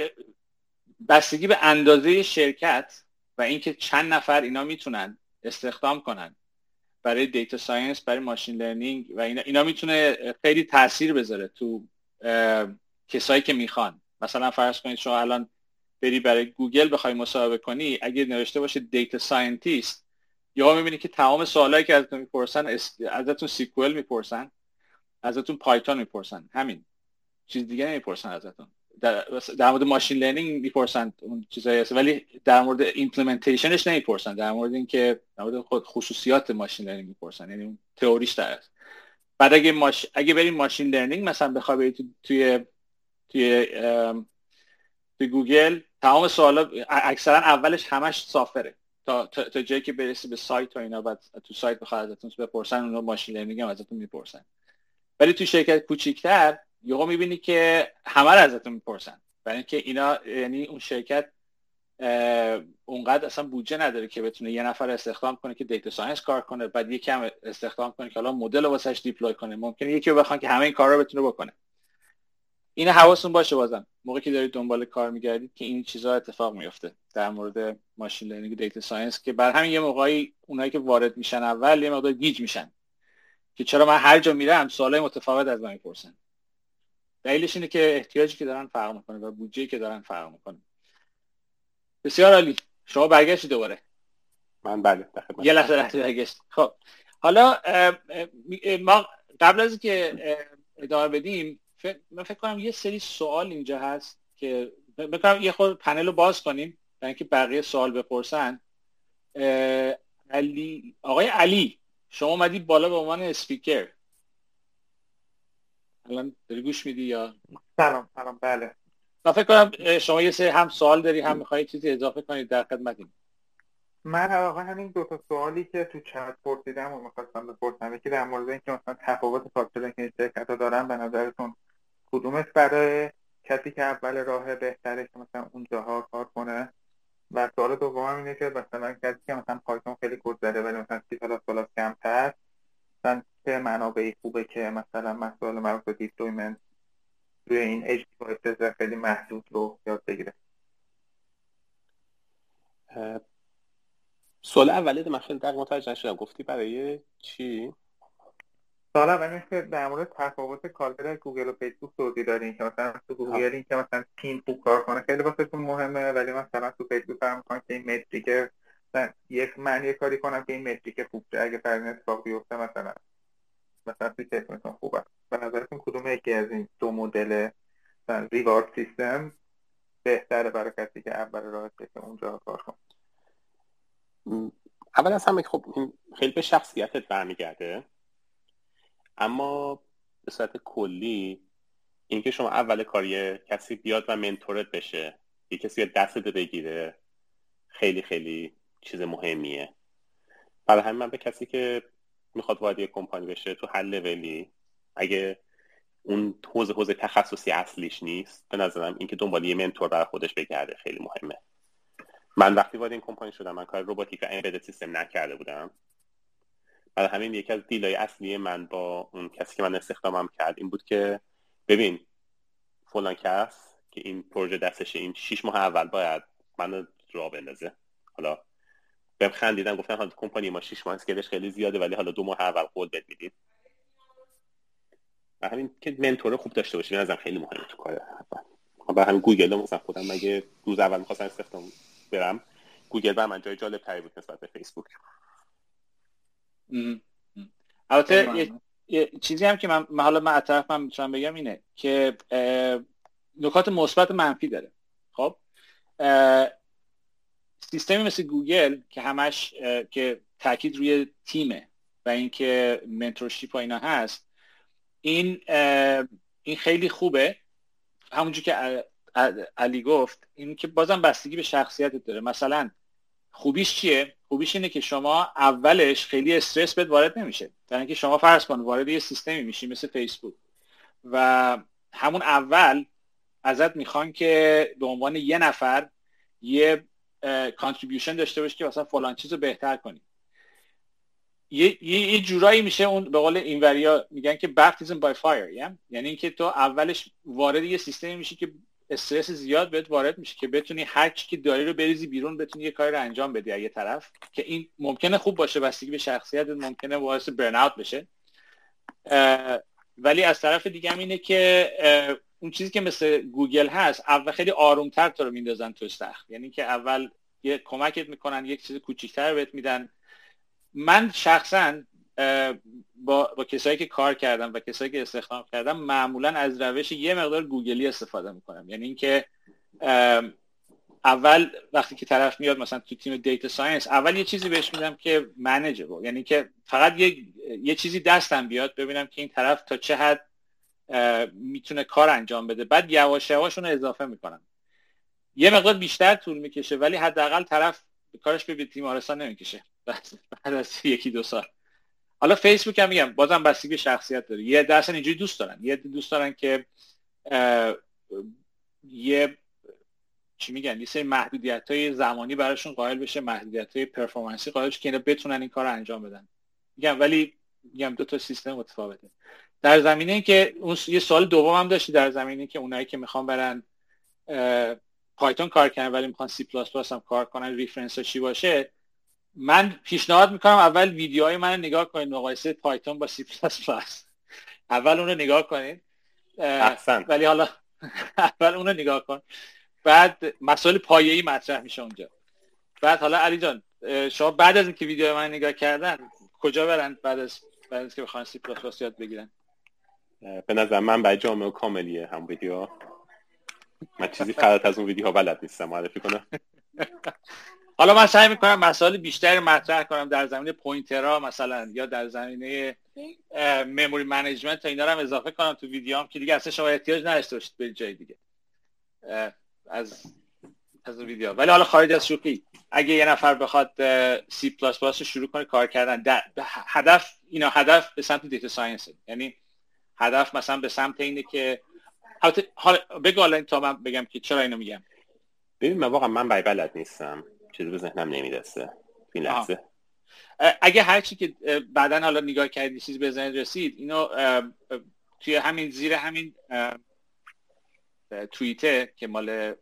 بستگی به اندازه شرکت و اینکه چند نفر اینا می‌تونن استخدام کنن برای data science برای machine learning و اینا, اینا می‌تونه خیلی تاثیر بذاره تو کسایی که می‌خوان. مثلا فرض کنید شما الان بری برای گوگل بخوای مصاحبه کنی اگه نوشته باشه data scientist یا می‌بینی که تمام سوالایی که ازتون می‌پرسن ازتون SQL می‌پرسن ازتون Python می‌پرسن. همین. چیز دیگه نمی‌پرسن ازتون. در, در مورد machine learning می‌پرسن اون چیزایی هست ولی در مورد implementation ش نمی‌پرسن. در مورد اینکه در مورد خود خصوصیات machine learning می‌پرسن. یعنی اون تئوریش در است. بعد اگه ماش... اگه بریم machine learning مثلا بخوای بری توی توی توی گوگل تمام سوالا اکثرا اولش همش software ه. تا تا, جایی که برسی به سایت و اینا بعد تو سایت بخواد ازتون بپرسن اونها machine learning هم ازتون می‌پرسن. ولی تو شرکت کوچیکتر یهو می‌بینی که همه رو ازتون می‌پرسن. برای اینکه اینا یعنی اون شرکت اونقدر اصلا بودجه نداره که بتونه یه نفر استخدام کنه که data science کار کنه بعد یکی هم استخدام کنه که حالا مدل واسش deploy کنه. ممکنه یکی رو بخوان که همه این کار رو بتونه بکنه. این حواستون باشه بازم. موقعی که دارید دنبال کار میگردید که این چیزها اتفاق میفته در مورد machine learning data science که بر همین یه موقعی اونایی که وارد میشن اول یه مقدار گیج میشن. که چرا من هر جا میرم سوالای متفاوت از من می‌پرسن. دلیلش اینه که احتیاجی که دارن فرق می‌کنه و بودجه که دارن فرق می‌کنه. بسیار عالی. شما برگشتی دوباره. من بله یه لحظه لحظه برگشت. خب. حالا ما قبل از که ادامه بدیم من فکر کنم یه سری سوال اینجا هست که بکنم یه خود پنل رو باز کنیم برای اینکه بقیه سوال بپرسن. علی آقای علی شما اومدی بالا به عنوان اسپیکر الان داری گوش میدی یا؟ سلام سلام بله. من فکر کنم شما یه سری هم سوال داری هم میخوایی چیزی اضافه کنید در خدمتیم. من واقعا همین دو تا سوالی که تو چت پرسیدم و می‌خواستم بپرسم یکی در مورد اینکه مثلا تفاوت فاکتور که این شرکت ها دارن به نظرتون کدومش برای کسی که اول راه بهتره که مثلا اونجاها کار کنه؟ و سوال دوم اینه که مثلا کسی که مثلا Python خیلی زده ولی مثلا سی پلاس پلاس کمتر مثلا چه منابعی خوبه که مثلا مسائل مربوط به deployment روی این اج خیلی محدود رو یاد بگیره؟ سوال اولی من خیلی دقیق متوجه نشدم. گفتی برای چی؟ سوال اول که در مورد تفاوت کار در گوگل و فیسبوک توضیح دارین که مثلا تو گوگل این که مثلا تیم خوب کار کنه خیلی واسهتون مهمه ولی مثلا تو فیسبوک هم می‌کنن که این متریک یک من یه کاری کنم که این متریک خوب شه. اگه فرین اتفاق بیفته مثلا مثلا توی تکنتون خوبه. به نظرتون کدوم یکی از این دو مدل ریوارد سیستم بهتره برای کسی که اول راه که اونجا کار کنه؟ اول از همه خب خیلی به شخصیتت برمیگرده. اما به صورت کلی اینکه شما اول کاری کسی بیاد و منتورت بشه یه کسی دستت بگیره خیلی خیلی چیز مهمیه. برای همین من به کسی که می‌خواد وارد یه کمپانی بشه تو هر لولی اگه اون حوزه حوزه تخصصی اصلیش نیست به نظرم اینکه دنبال یه منتور برای خودش بگرده خیلی مهمه. من وقتی وارد این کمپانی شدم من کار روباتیک و امبدد سیستم نکرده بودم. برای همین یکی از دیلای اصلی من با اون کسی که من استخدامم کرد این بود که ببین فلان کس که این پروژه دستشه این شیش ماه اول باید منو را بندازه. حالا بهم خندیدن گفتن حالا کمپانی ما شیش ماه اسکلش خیلی زیاده ولی حالا دو ماه اول قول بد می‌دید همین که منتور خوب داشته باشی ازم خیلی مهمه تو کار اول. همین گوگل مثلا خودم مگه روز اول می‌خواستم استخدام برم گوگل بر من جای جالب تری بود نسبت به فیسبوک. البته یه چیزی هم که من حالا من طرف من می‌تونم بگم اینه که نکات مثبت منفی داره. خب؟ سیستمی مثل گوگل که همش که تاکید روی تیمه و اینکه mentorship و اینا هست این این خیلی خوبه. همونجور که علی گفت این که بازم بستگی به شخصیتت داره. مثلا خوبیش چیه؟ خوبیش اینه که شما اولش خیلی استرس بهت وارد نمیشه در اینکه شما فرض کن وارد یه سیستمی میشی مثل فیسبوک و همون اول ازت می‌خوان که به عنوان یه نفر یه کانتریبیوشن داشته باشی که مثلا فلان چیز رو بهتر کنی یه, یه, جورایی میشه اون به قول اینوریا میگن که baptism by yeah? یعنی اینکه تو اولش وارد یه سیستمی میشی که استرس زیاد بهت وارد میشه که بتونی هر چی که داری رو بریزی بیرون بتونی یه کاری رو انجام بدی یه طرف که این ممکنه خوب باشه بستگی به شخصیت ممکنه باعث برن اوت بشه ولی از طرف دیگه هم اینه که اون چیزی که مثل گوگل هست اول خیلی آرومتر تو رو میندازن تو استخ یعنی که اول یه کمکت می‌کنن یک چیز کوچیکتر بهت میدن. من شخصا با, با کسایی که کار کردم و کسایی که استخدام کردم معمولا از روش یه مقدار گوگلی استفاده می‌کنم. یعنی اینکه اول وقتی که طرف میاد مثلا تو تیم data science اول یه چیزی بهش میدم که manageable یعنی که فقط یه, یه چیزی دستم بیاد ببینم که این طرف تا چه حد می‌تونه کار انجام بده. بعد یواش یواش اون اضافه می‌کنم. یه مقدار بیشتر طول می‌کشه ولی حداقل طرف کارش به تیمارستان نمی‌کشه. بعد از یکی دو سال. حالا فیسبوک هم میگم بازم بستگی شخصیت داره. یه درصد اینجوری دوست دارن. یه دوست دارن که یه چی میگن یه سری محدودیت های زمانی براشون قائل بشه محدودیت های performance ی قائل بشه که اینا بتونن این کار رو انجام بدن. میگم ولی میگم دو تا سیستم متفاوته. در زمینه که اون یه سال دوم هم داشتی در زمینه که اونایی که می‌خوان برن Python کار کنن ولی می‌خوان سی پلاس پلاس هم کار کنن reference چی باشه؟ من پیشنهاد می‌کنم اول ویدیوهای من نگاه کنید مقایسه Python با سی پلاس پلاس اول اون رو نگاه کنید. ولی حالا اول اون رو نگاه کن. بعد مسائل پایه‌ای مطرح میشه اونجا. بعد حالا علی جان شما بعد از اینکه ویدیو من نگاه کردن کجا برن بعد از بعد از که بخوان سی پلاس پلاس یاد بگیرن؟ به نظر من برای جامع و کاملیه همین ویدیو. من چیزی فراتر از اون ویدیوها بلد نیستم معرفی کنم. حالا من سعی می‌کنم مسائل بیشتری مطرح کنم در زمینه pointer ها مثلا یا در زمینه memory management تا اینا رو هم اضافه کنم تو ویدیوام که دیگه اصلا شما احتیاج نداشته باشید به جای دیگه. از از ویدیو. ولی حالا خارج از شوخی اگه یه نفر بخواد سی پلاس پلاس شروع کنه کار کردن هدف اینا هدف به سمت data science یعنی هدف مثلا به سمت اینه که حالا بگو حالا تا من بگم که چرا اینو میگم. ببین من واقعا من بلد نیستم. چیزی به ذهنم نمی‌رسه. این لحظه. اگه هر چی که بعدا حالا نگاه کردی چیزی به ذهن رسید اینو توی همین زیر همین توییته که مال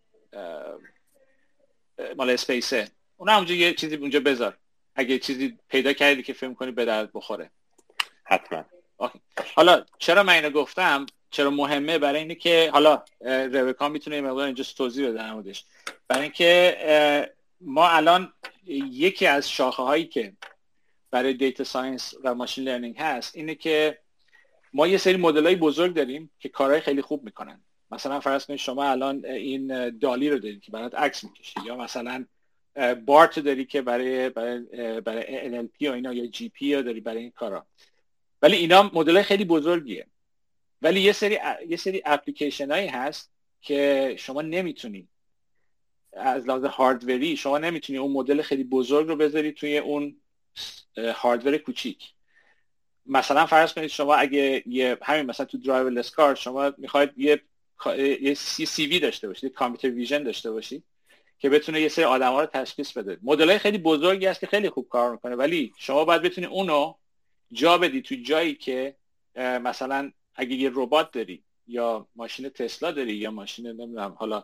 مال اسپیسه اون همونجا یه چیزی اونجا بذار. اگه چیزی پیدا کردی که فکر کنی به درد بخوره. حتما. حالا چرا من اینو گفتم؟ چرا مهمه؟ برای اینه که حالا روکا می‌تونه یه مقدار اینجا توضیح بده نمودش برای اینکه ما الان یکی از شاخه هایی که برای data science و machine learning هست اینه که ما یه سری مدل های بزرگ داریم که کارهای خیلی خوب می‌کنن. مثلا فرض کنید شما الان این DALL-E رو دارید که برات عکس می‌کشه یا مثلا BERT داری که برای برای برای NLP و اینا یا GPT داری برای این کارا. ولی اینا مدل خیلی بزرگیه. ولی یه سری یه سری اپلیکیشن هایی هست که شما نمی‌تونی از لحاظ hardware ی شما نمی‌تونی اون مدل خیلی بزرگ رو بذاری توی اون hardware کوچیک. مثلا فرض کنید شما اگه یه همین مثلا تو driverless کار شما می‌خواید یه یه سی, سی وی داشته باشید computer vision داشته باشید که بتونه یه سری آدم ها رو تشخیص بده. مدل های خیلی بزرگی هست که خیلی خوب کار می‌کنه ولی شما باید بتونی اونو جا بدی تو جایی که مثلا اگه یه ربات داری یا ماشین تسلا داری یا ماشین نمی‌دونم حالا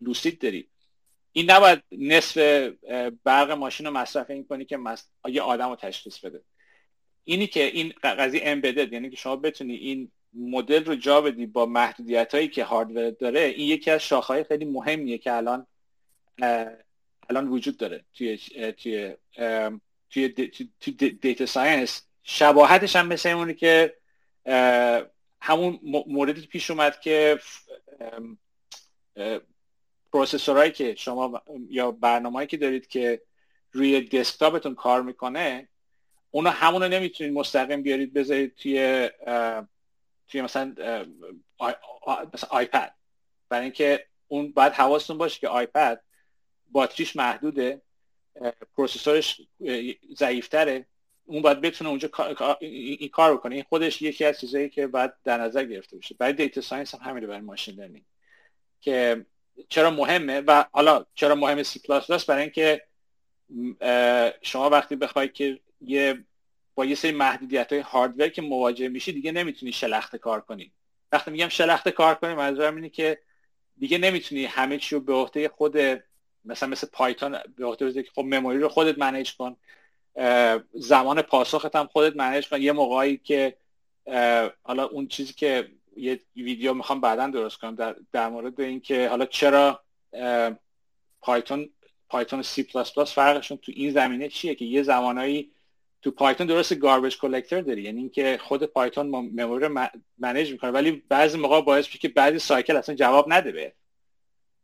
لوسید داری این نباید نصف برق ماشین رو مصرف این کنی که یه آدم رو تشخیص بده. اینی که این قضیه امبدد یعنی که شما بتونی این مدل رو جا بدی با محدودیت هایی که هاردور داره این یکی از شاخهای خیلی مهمیه که الان الان وجود داره توی توی توی data science شباهتش هم مثل اونی که همون موردی پیش اومد که processor هایی که شما یا برنامه‌ای که دارید که روی دسکتاپتون کار می‌کنه اونو همونو نمی‌تونید مستقیم بیارید بذارید توی توی مثلا مثلا iPad. برای اینکه اون باید حواستون باشه که iPad باتریش محدوده processor ش ضعیفتره. اون باید بتونه اونجا این کار بکنه. این خودش یکی از چیزایی که باید در نظر گرفته بشه برای data science هم همینه برای machine learning. که چرا مهمه و حالا چرا مهمه سی پلاس پلاس برای اینکه شما وقتی بخواید که یه با یه سری محدودیت های hardware که مواجه میشی دیگه نمی‌تونی شلخته کار کنی. وقتی میگم شلخته کار کنی منظورم اینه که دیگه نمی‌تونی همه چی رو به عهده خود مثلا مثل پایتون به عهده که خب memory رو خودت manage کن. زمان پاسخت هم خودت منیج کن. یه موقعی که حالا اون چیزی که یه ویدیو می‌خوام بعدا درست کنم در, در مورد اینکه حالا چرا پایتون پایتون سی پلاس پلاس فرقشون تو این زمینه چیه که یه زمانایی تو پایتون درست garbage collector داری. یعنی اینکه خود پایتون memory رو manage می‌کنه. ولی بعضی موقع باعث میشه که بعضی cycle اصلا جواب نده به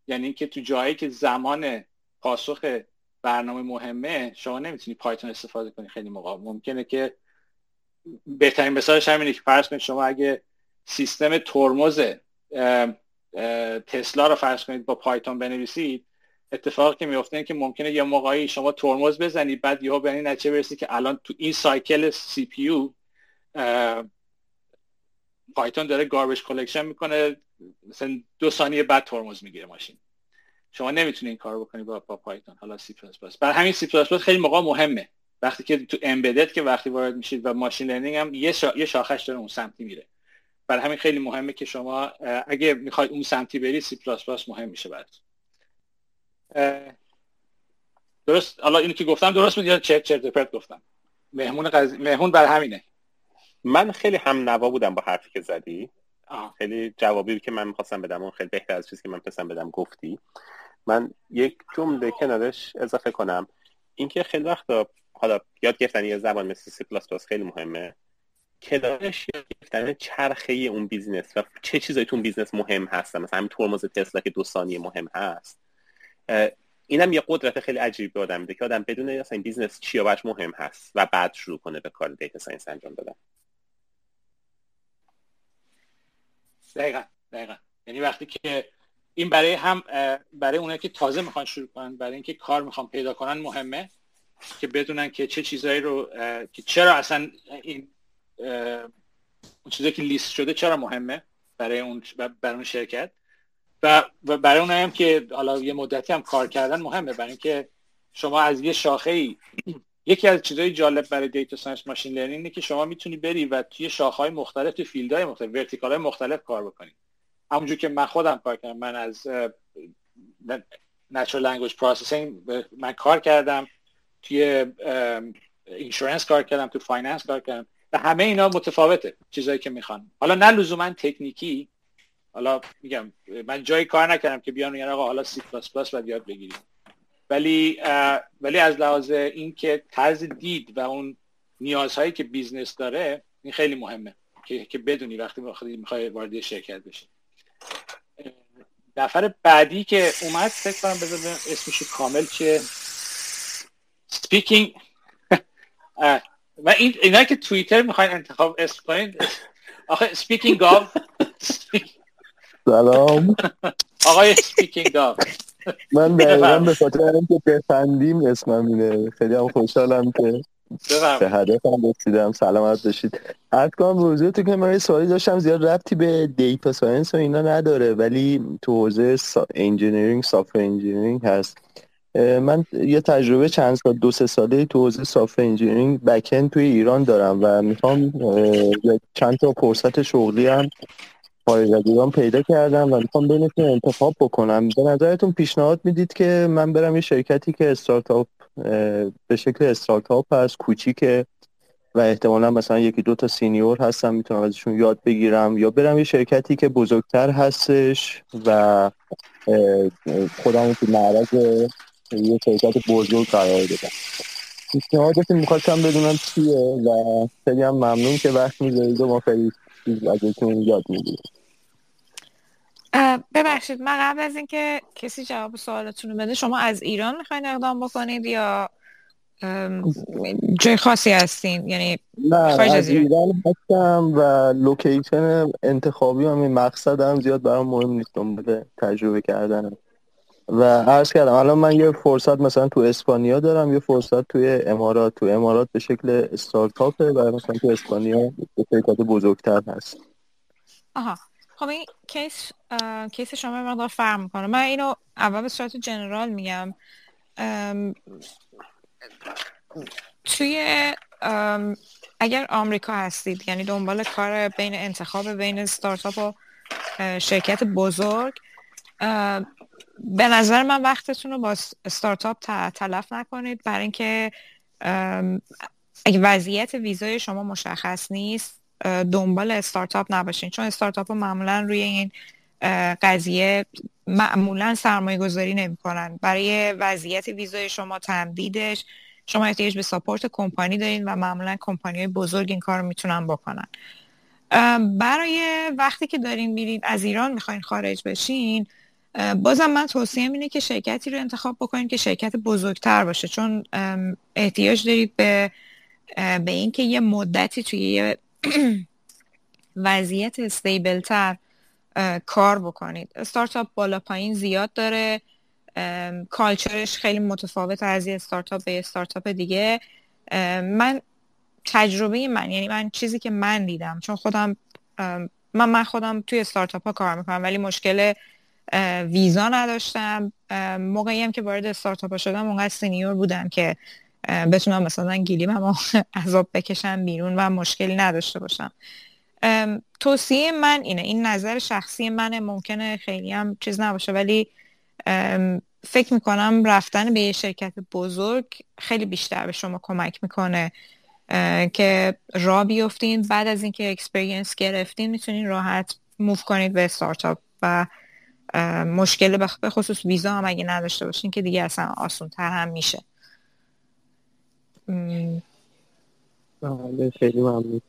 یعنی اینکه تو جایی که زمان پاسخ برنامه مهمه شما نمی‌تونی پایتون استفاده کنی خیلی موقع. ممکنه که بهترین مثالش همینه که فرض کنید شما اگه سیستم ترمز تسلا رو فرض کنید با پایتون بنویسید. اتفاقی که میفته این که ممکنه یه موقعی شما ترمز بزنید بعد یهو به این نتیجه که الان تو این cycle CPU پایتون داره garbage collection می‌کنه مثلا دو ثانیه بعد ترمز می‌گیره ماشین. شما نمی‌تونید این کارو بکنید با, با پایتون. حالا سی پلاس پلاس برای همین سی پلاس پلاس خیلی موقع مهمه. وقتی که تو embedded که وقتی وارد میشید و machine learning هم یه. یه شاخش داره اون سمتی میره. برای همین خیلی مهمه که شما اگه می‌خواید اون سمتی بری سی پلاس پلاس مهم میشه براتون درست؟ حالا اینو که گفتم درست بود یا چرت چرت پرت گفتم؟ مهمون قضی... مهمون بر همینه. من خیلی هم نوا بودم با حرفی که زدی. آه. خیلی جوابی که من می‌خواستم بدم اون خیلی بهتر از چیزی که من پسم بدم گفتی. من یک جمله کنارش اضافه کنم. اینکه خیلی وقت حالا یاد گرفتن یه زبان مثل سی پلاس پلاس خیلی مهمه. کنارش گرفتن چرخه اون business و چه چیزایی تو اون business مهم هستن مثلا همین ترمز تسلا که دو ثانیه مهم هست. اینم یه قدرت خیلی عجیب به آدم میده که آدم بدون اصلا این business چی و مهم هست و بعد شروع کنه به کار data science انجام دادن. دقیقا دقیقا. یعنی وقتی که این برای هم برای اونایی که تازه می‌خوان شروع کنن برای اینکه کار می‌خوان پیدا کنن مهمه که بدونن که چه چیزایی رو که چرا اصلا این اون چیزایی که لیست شده چرا مهمه برای اون برای اون شرکت؟ و برای اون هم که حالا یه مدتی هم کار کردن مهمه برای اینکه شما از یه شاخه ای یکی از چیزهای جالب برای data science machine learning اینه که شما می‌تونی بری و توی های مختلف توی field های مختلف vertical های مختلف کار بکنی. همونجور که من خودم کار کردم من از natural language processing من کار کردم توی insurance کار کردم توی finance کار کردم. و همه اینا متفاوته چیزایی که می‌خوان. حالا نه لزوما تکنیکی حالا میگم من جایی کار نکردم که بیان آقا حالا سی پلاس پلاس باید یاد بگیریم. ولی ولی از لحاظ اینکه طرز دید و اون نیازهایی که business داره این خیلی مهمه که, که بدونی وقتی می‌خوای وارد شرکت بشی. نفر بعدی که اومد فکر کنم بذار اسمش کامل چیه. سپیکینگ و این اینا که توییتر می‌خواین انتخاب اسم کنین آخه سپیکینگ آف سلام. آقای سپیکینگ آف من دقیقا به خاطر اینکه بفندیم اسمم اینه. خیلی هم خوشحالم که به هدفم رسیدم. سلامت باشید. عرض کنم تو که من سوالی داشتم زیاد ربطی به دیتا ساینس و اینا نداره ولی تو حوزه. engineering software engineering هست. من یه تجربه چند سال دو سه ساله تو حوزه software engineering بکن توی ایران دارم و می‌خوام چند تا فرصت شغلی هم خارج از ایران پیدا کردم و می‌خوام بینتون انتخاب بکنم. به نظرتون پیشنهاد می‌دید که من برم یه شرکتی که استارتاپ به شکل استارتاپ هست کوچیکه و احتمالا مثلا یکی دو تا senior هستم می‌تونم ازشون یاد بگیرم یا برم یه شرکتی که بزرگتر هستش و خودم تو معرض یه شرکت بزرگ قرار بدم پیشنهادتون می‌خواستم بدونم چیه و خیلی هم ممنون که وقت می‌ذارید و ما خیلی چیز ازتون یاد می‌گیریم. ببخشید من قبل از اینکه کسی جواب سوالتون رو بده شما از ایران می‌خواین اقدام بکنید یا جای خاصی هستین؟ یعنی نه از ایران هستم و لوکیشن انتخابی هم این مقصدم زیاد برام مهم نیست دنبال تجربه کردنم. و عرض کردم الان من یه فرصت مثلا تو اسپانیا دارم یه فرصت توی امارات. تو امارات به شکل استارتاپه و مثلا تو اسپانیا به شرکت بزرگتر هست. آها. خب این کیس کیس شما مقدار فرق می‌کنه. من اینو اول به صورت جنرال میگم. توی اگر آمریکا هستید یعنی دنبال کار بین انتخاب بین استارتاپ و شرکت بزرگ به نظر من وقتتون رو با استارتاپ تلف نکنید. برای اینکه اگه وضعیت ویزای شما مشخص نیست دنبال استارتاپ نباشین. چون استارتاپ معمولا روی این قضیه معمولا سرمایه گذاری نمی کنن. برای وضعیت ویزای شما تمدیدش شما احتیاج به ساپورت کمپانی دارین و معمولا کمپانی های بزرگ این کار رو می‌تونن بکنن. برای وقتی که دارین میرین از ایران می‌خواین خارج بشین بازم من توصیه اینه که شرکتی رو انتخاب بکنین که شرکت بزرگتر باشه. چون احتیاج دارید به به اینکه یه مدتی توی یه وضعیت استیبل تر کار بکنید. استارتاپ بالا پایین زیاد داره. کالچرش خیلی متفاوت از یه استارتاپ به استارتاپ دیگه. من تجربه من یعنی من چیزی که من دیدم چون خودم من من خودم توی استارتاپ ها کار می‌کنم ولی مشکل ویزا نداشتم. موقعی هم که وارد استارتاپ شدم اونقدر سینیور بودم که بتونم مثلا گیلیم هم عذاب بکشم بیرون و مشکلی نداشته باشم. توصیه من اینه. این نظر شخصی منه. ممکنه خیلی هم چیز نباشه ولی فکر می‌کنم رفتن به یه شرکت بزرگ خیلی بیشتر به شما کمک می‌کنه که را بیفتین. بعد از اینکه اکسپریانس گرفتین می‌تونین راحت موف کنید به استارتاپ و مشکل به خصوص ویزا هم اگه نداشته باشین که دیگه اصلا آسون تر هم میشه. بله، خیلی ممنون.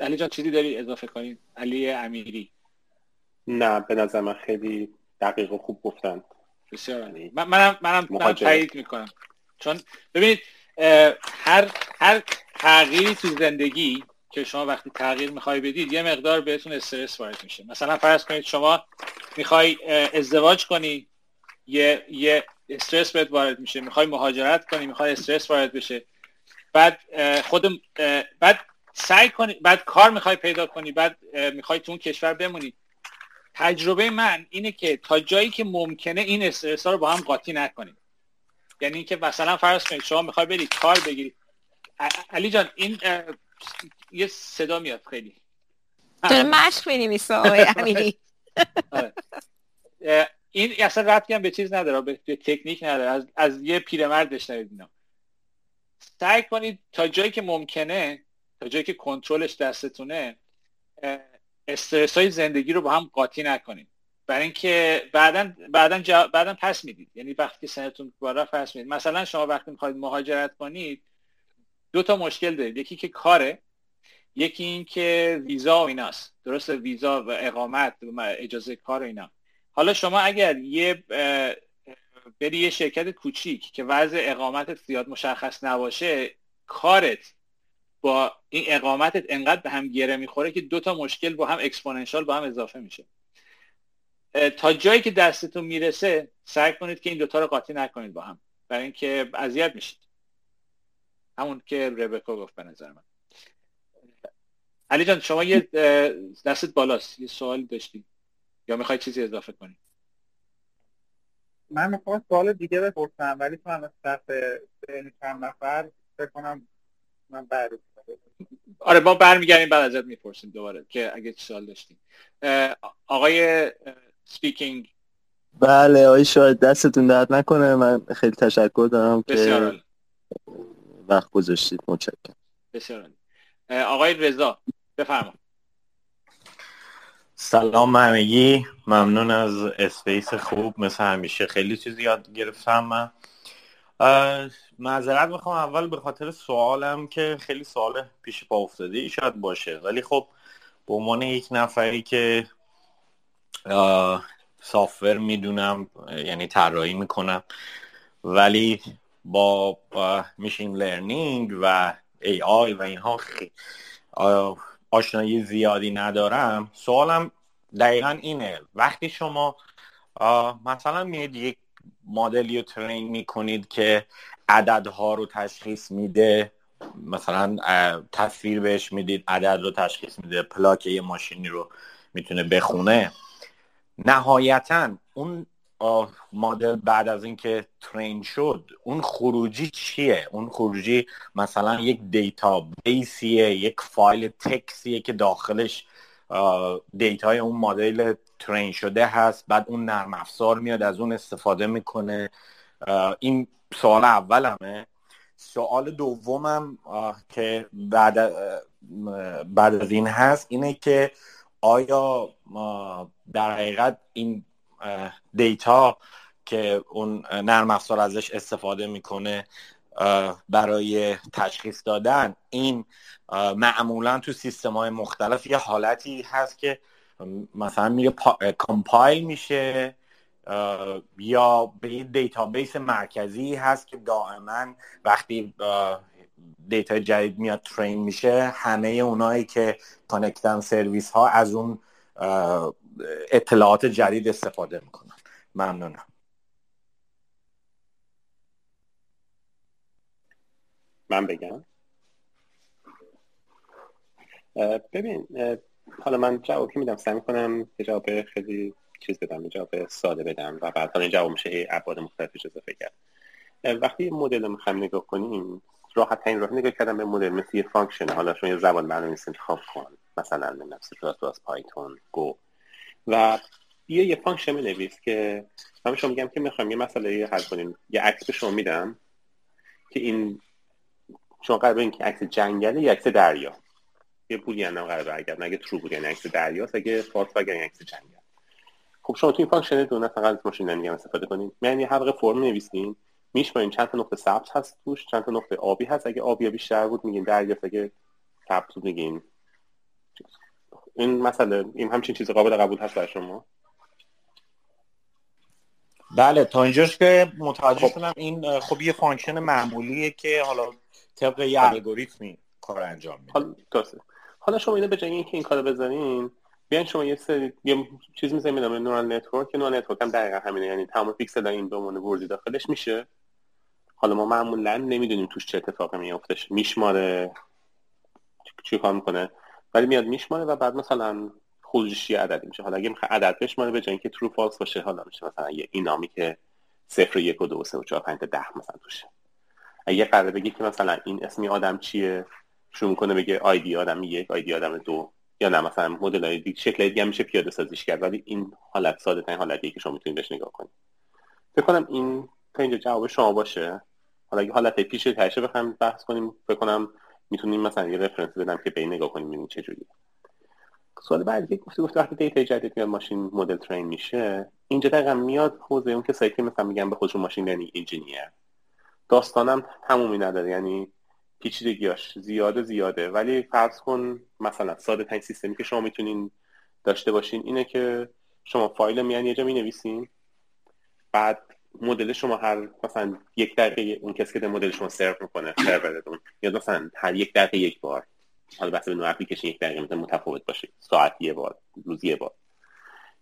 علی جان چیزی داری اضافه کنید علی امیری. نه به نظر من خیلی دقیق و خوب گفتن. بسیار علی من منم منم, منم تایید می‌کنم. چون ببینید هر هر تغییری تو زندگی که شما وقتی تغییر می‌خوای بدید یه مقدار بهتون استرس وارد میشه. مثلا فرض کنید شما می‌خوای ازدواج کنی یه یه استرس بهت وارد میشه. می‌خوای مهاجرت کنی می‌خوای استرس وارد بشه. بعد خود بعد سعی کنی بعد کار می‌خوای پیدا کنی بعد می‌خوای تو اون کشور بمونی. تجربه من اینه که تا جایی که ممکنه این استرس ها رو با هم قاطی نکنید یعنی اینکه مثلا فرض کنید شما می‌خوای بری کار بگیری. علی جان این یه صدا میاد خیلی. داره مشق می‌نویسه آقای امیری. آره. این اصلا ربطی هم به چیز نداره به تکنیک نداره. از, از یه پیرمرد بشنوید اینا سعی کنید تا جایی که ممکنه تا جایی که کنترلش دستتونه استرس های زندگی رو با هم قاطی نکنید. برای اینکه بعدا بعدا بعدا پس می‌دید. یعنی وقتی سنتون بالا پس می‌دید. مثلا شما وقتی می‌خواید مهاجرت کنید دو تا مشکل دارید یکی که کاره یکی این که ویزا و ایناست. درست ویزا و اقامت و اجازه کار و اینا. حالا شما اگر یه برید یه شرکت کوچیک که وضع اقامتت زیاد مشخص نباشه کارت با این اقامتت انقدر به هم گره می‌خوره که دو تا مشکل با هم exponential با هم اضافه میشه. تا جایی که دستتون می‌رسه سعی کنید که این دوتا رو قاطی نکنید با هم. برای اینکه اذیت میشید. همون که ربکا گفت به نظر من. علی جان شما یه دستت بالاست. یه سوال داشتی. یا می‌خوای چیزی اضافه کنی؟ من می‌خوام سوال دیگه بپرسم ولی تو هم از طرف چند نفر فکر کنم من بعد آره ما برمیگردیم بعد ازت می‌پرسیم دوباره که اگه سوال داشتیم آقای سپیکینگ بله آقای شاید دستتون درد نکنه. من خیلی تشکر دارم که وقت گذاشتید متشکرم. بسیار آقای رضا بفرما. سلام همگی. ممنون از اسپیس خوب مثل همیشه. خیلی چیز یاد گرفتم من. معذرت می‌خوام. اول به خاطر سوالم که خیلی سوال پیش پا افتاده. ای شاید باشه. ولی خب به عنوان یک نفری که سافر می‌دونم یعنی طراحی می‌کنم. ولی با میشین لرنینگ و ای آی و اینها آشنایی زیادی ندارم. سوالم دقیقا اینه. وقتی شما مثلا میاد یک مدلی رو ترین می‌کنید که عددها رو تشخیص میده مثلا تصویر بهش می‌دید عدد رو تشخیص میده پلاک یه ماشینی رو می‌تونه بخونه. نهایتا اون مدل بعد از اینکه train شد اون خروجی چیه؟ اون خروجی مثلا یک database یه یک فایل تکسیه که داخلش data ی اون مدل train شده هست بعد اون نرم افزار میاد از اون استفاده می‌کنه. این سوال اولمه. سوال دومم که بعد بعد از این هست اینه که آیا در حقیقت این data که اون نرم افزار ازش استفاده می‌کنه برای تشخیص دادن. این معمولا تو سیستم های مختلف یه حالتی هست که مثلا میره compile میشه یا به یه database مرکزی هست که دائما وقتی دیتا جدید میاد ترین میشه همه اونایی که کانکتن سرویس ها از اون اطلاعات جدید استفاده می‌کنن ممنونم. من بگم. ببین حالا من جوابی میدم؟ سعی یه جواب خیلی چیز بدم جواب ساده بدم و بعد حالا جواب میشه ابعاد مختلفش اضافه کرد وقتی مدل می‌خوایم نگاه کنیم راحت ترین راه نگاه کردم به مدل مثل یه function. حالا شما یه زبان برنامه‌نویسی انتخاب کن مثلا من نفس plus Python Go. و یه یه function بنویس که من شما میگم که می‌خوام یه مسئله حل کنیم. یه عکس به شما میدم که این شما قرار این که عکس جنگله یا عکس دریا. یه boolean هم قرار برگردونه اگه true بود یعنی عکس دریاست اگه false بگن عکس جنگل. خب شما تو این function دو فقط از machine learning استفاده کنید یعنی حلقه for می‌نویسین. این چند تا نقطه سبز هست توش. چند تا نقطه آبی هست. اگه آبی بیشتر بود میگین دریاست. اگه سبز بود میگین. این مسئله این همچین چیز قابل قبول هست برای شما؟ بله تا اینجاش که متوجه خب. شدم این خب یه function معمولیه که حالا طبق یه بله. الگوریتمی کار انجام میده. حالا حالا شما اینو به جای اینکه این کارو بزنین بیان شما یه سری یه چیز می‌زنید به نام neural network که neural network هم دقیقا همینه یعنی تمام پیکسل این عنوان ورودی داخلش میشه. حالا ما معمولا نمی‌دونیم توش چه اتفاقی میافتش. میشماره چی کار می‌کنه؟ ولی میاد میشماره و بعد مثلا خروجش عددی میشه. حالا اگه می‌خواد عدد بشماره به جای اینکه true false باشه حالا میشه مثلا یه enum ی که صفر و یک و دو و سه و چهار پنج تا ده مثلا توشه. اگه قرار بگی که مثلا این اسمی آدم چیه شروع کنه بگه ID آدم یک ID آدم دو یا نه مثلا مدل های دیگه شکل دیگه میشه پیاده سازیش کرد. ولی این حالت ساده ترین حالتیه که شما می‌تونید بهش نگاه کنید. فکر کنم این تا اینجا جواب شما باشه. حالا اگه حالت پیش تاشه بخوام بحث کنیم. فکر کنم می‌تونیم مثلا یه reference بدم که به نگاه کنیم ببینیم چه جوریه سوال بعدی گفته گفته وقتی data جدید میاد ماشین مدل train میشه. اینجا دقیقا میاد حوزه اون کسایی که مثلا میگن به خودشون machine learning engineer داستانم تمومی نداره یعنی پیچیدگیاش زیاده زیاده. ولی فرض کن مثلا ساده ترین سیستمی که شما می‌تونین داشته باشین اینه که شما فایل میان یه جا می نویسین بعد مدل شما هر مثلا یک دقیقه اون کسی که مدل شما سرو می‌کنه سرورتون. یا مثلا هر یک دقیقه یک بار. حالا بس به نوع اپلیکیشن یک دقیقه می‌تونه متفاوت باشه. ساعت یه بار روزی یه بار.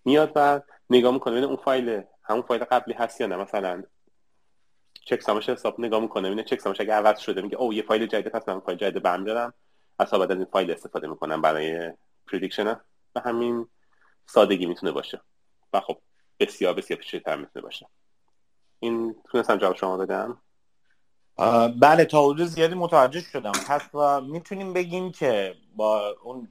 میاد و نگاه می‌کنه اون فایل همون فایل قبلی هست یا نه. مثلا checksum ش حساب نگاه می‌کنه ببینه checksum ش اگه عوض شده میگه او یه فایل جدید هست من فایل جدید برمیدارم از بعد از این فایل استفاده می‌کنم برای prediction و همین سادگی می‌تونه باشه. و خب بسیار بسیار پیچیده‌تر می‌تونه باشه. این تونستم جواب شما بدم؟ بله تا حدود زیادی متوجه شدم. پس می‌تونیم بگیم که با اون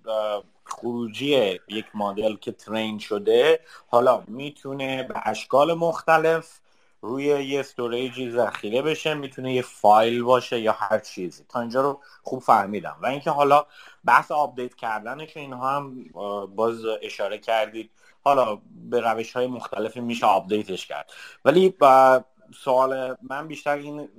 خروجی یک مدل که train شده حالا می‌تونه به اشکال مختلف روی یه storage ی ذخیره بشه می‌تونه یه فایل باشه یا هر چیزی. تا اینجا رو خوب فهمیدم. و اینکه حالا بحث update کردنش اینها هم باز اشاره کردید. حالا به روش های مختلفی میشه update ش کرد. ولی سوال من بیشتر این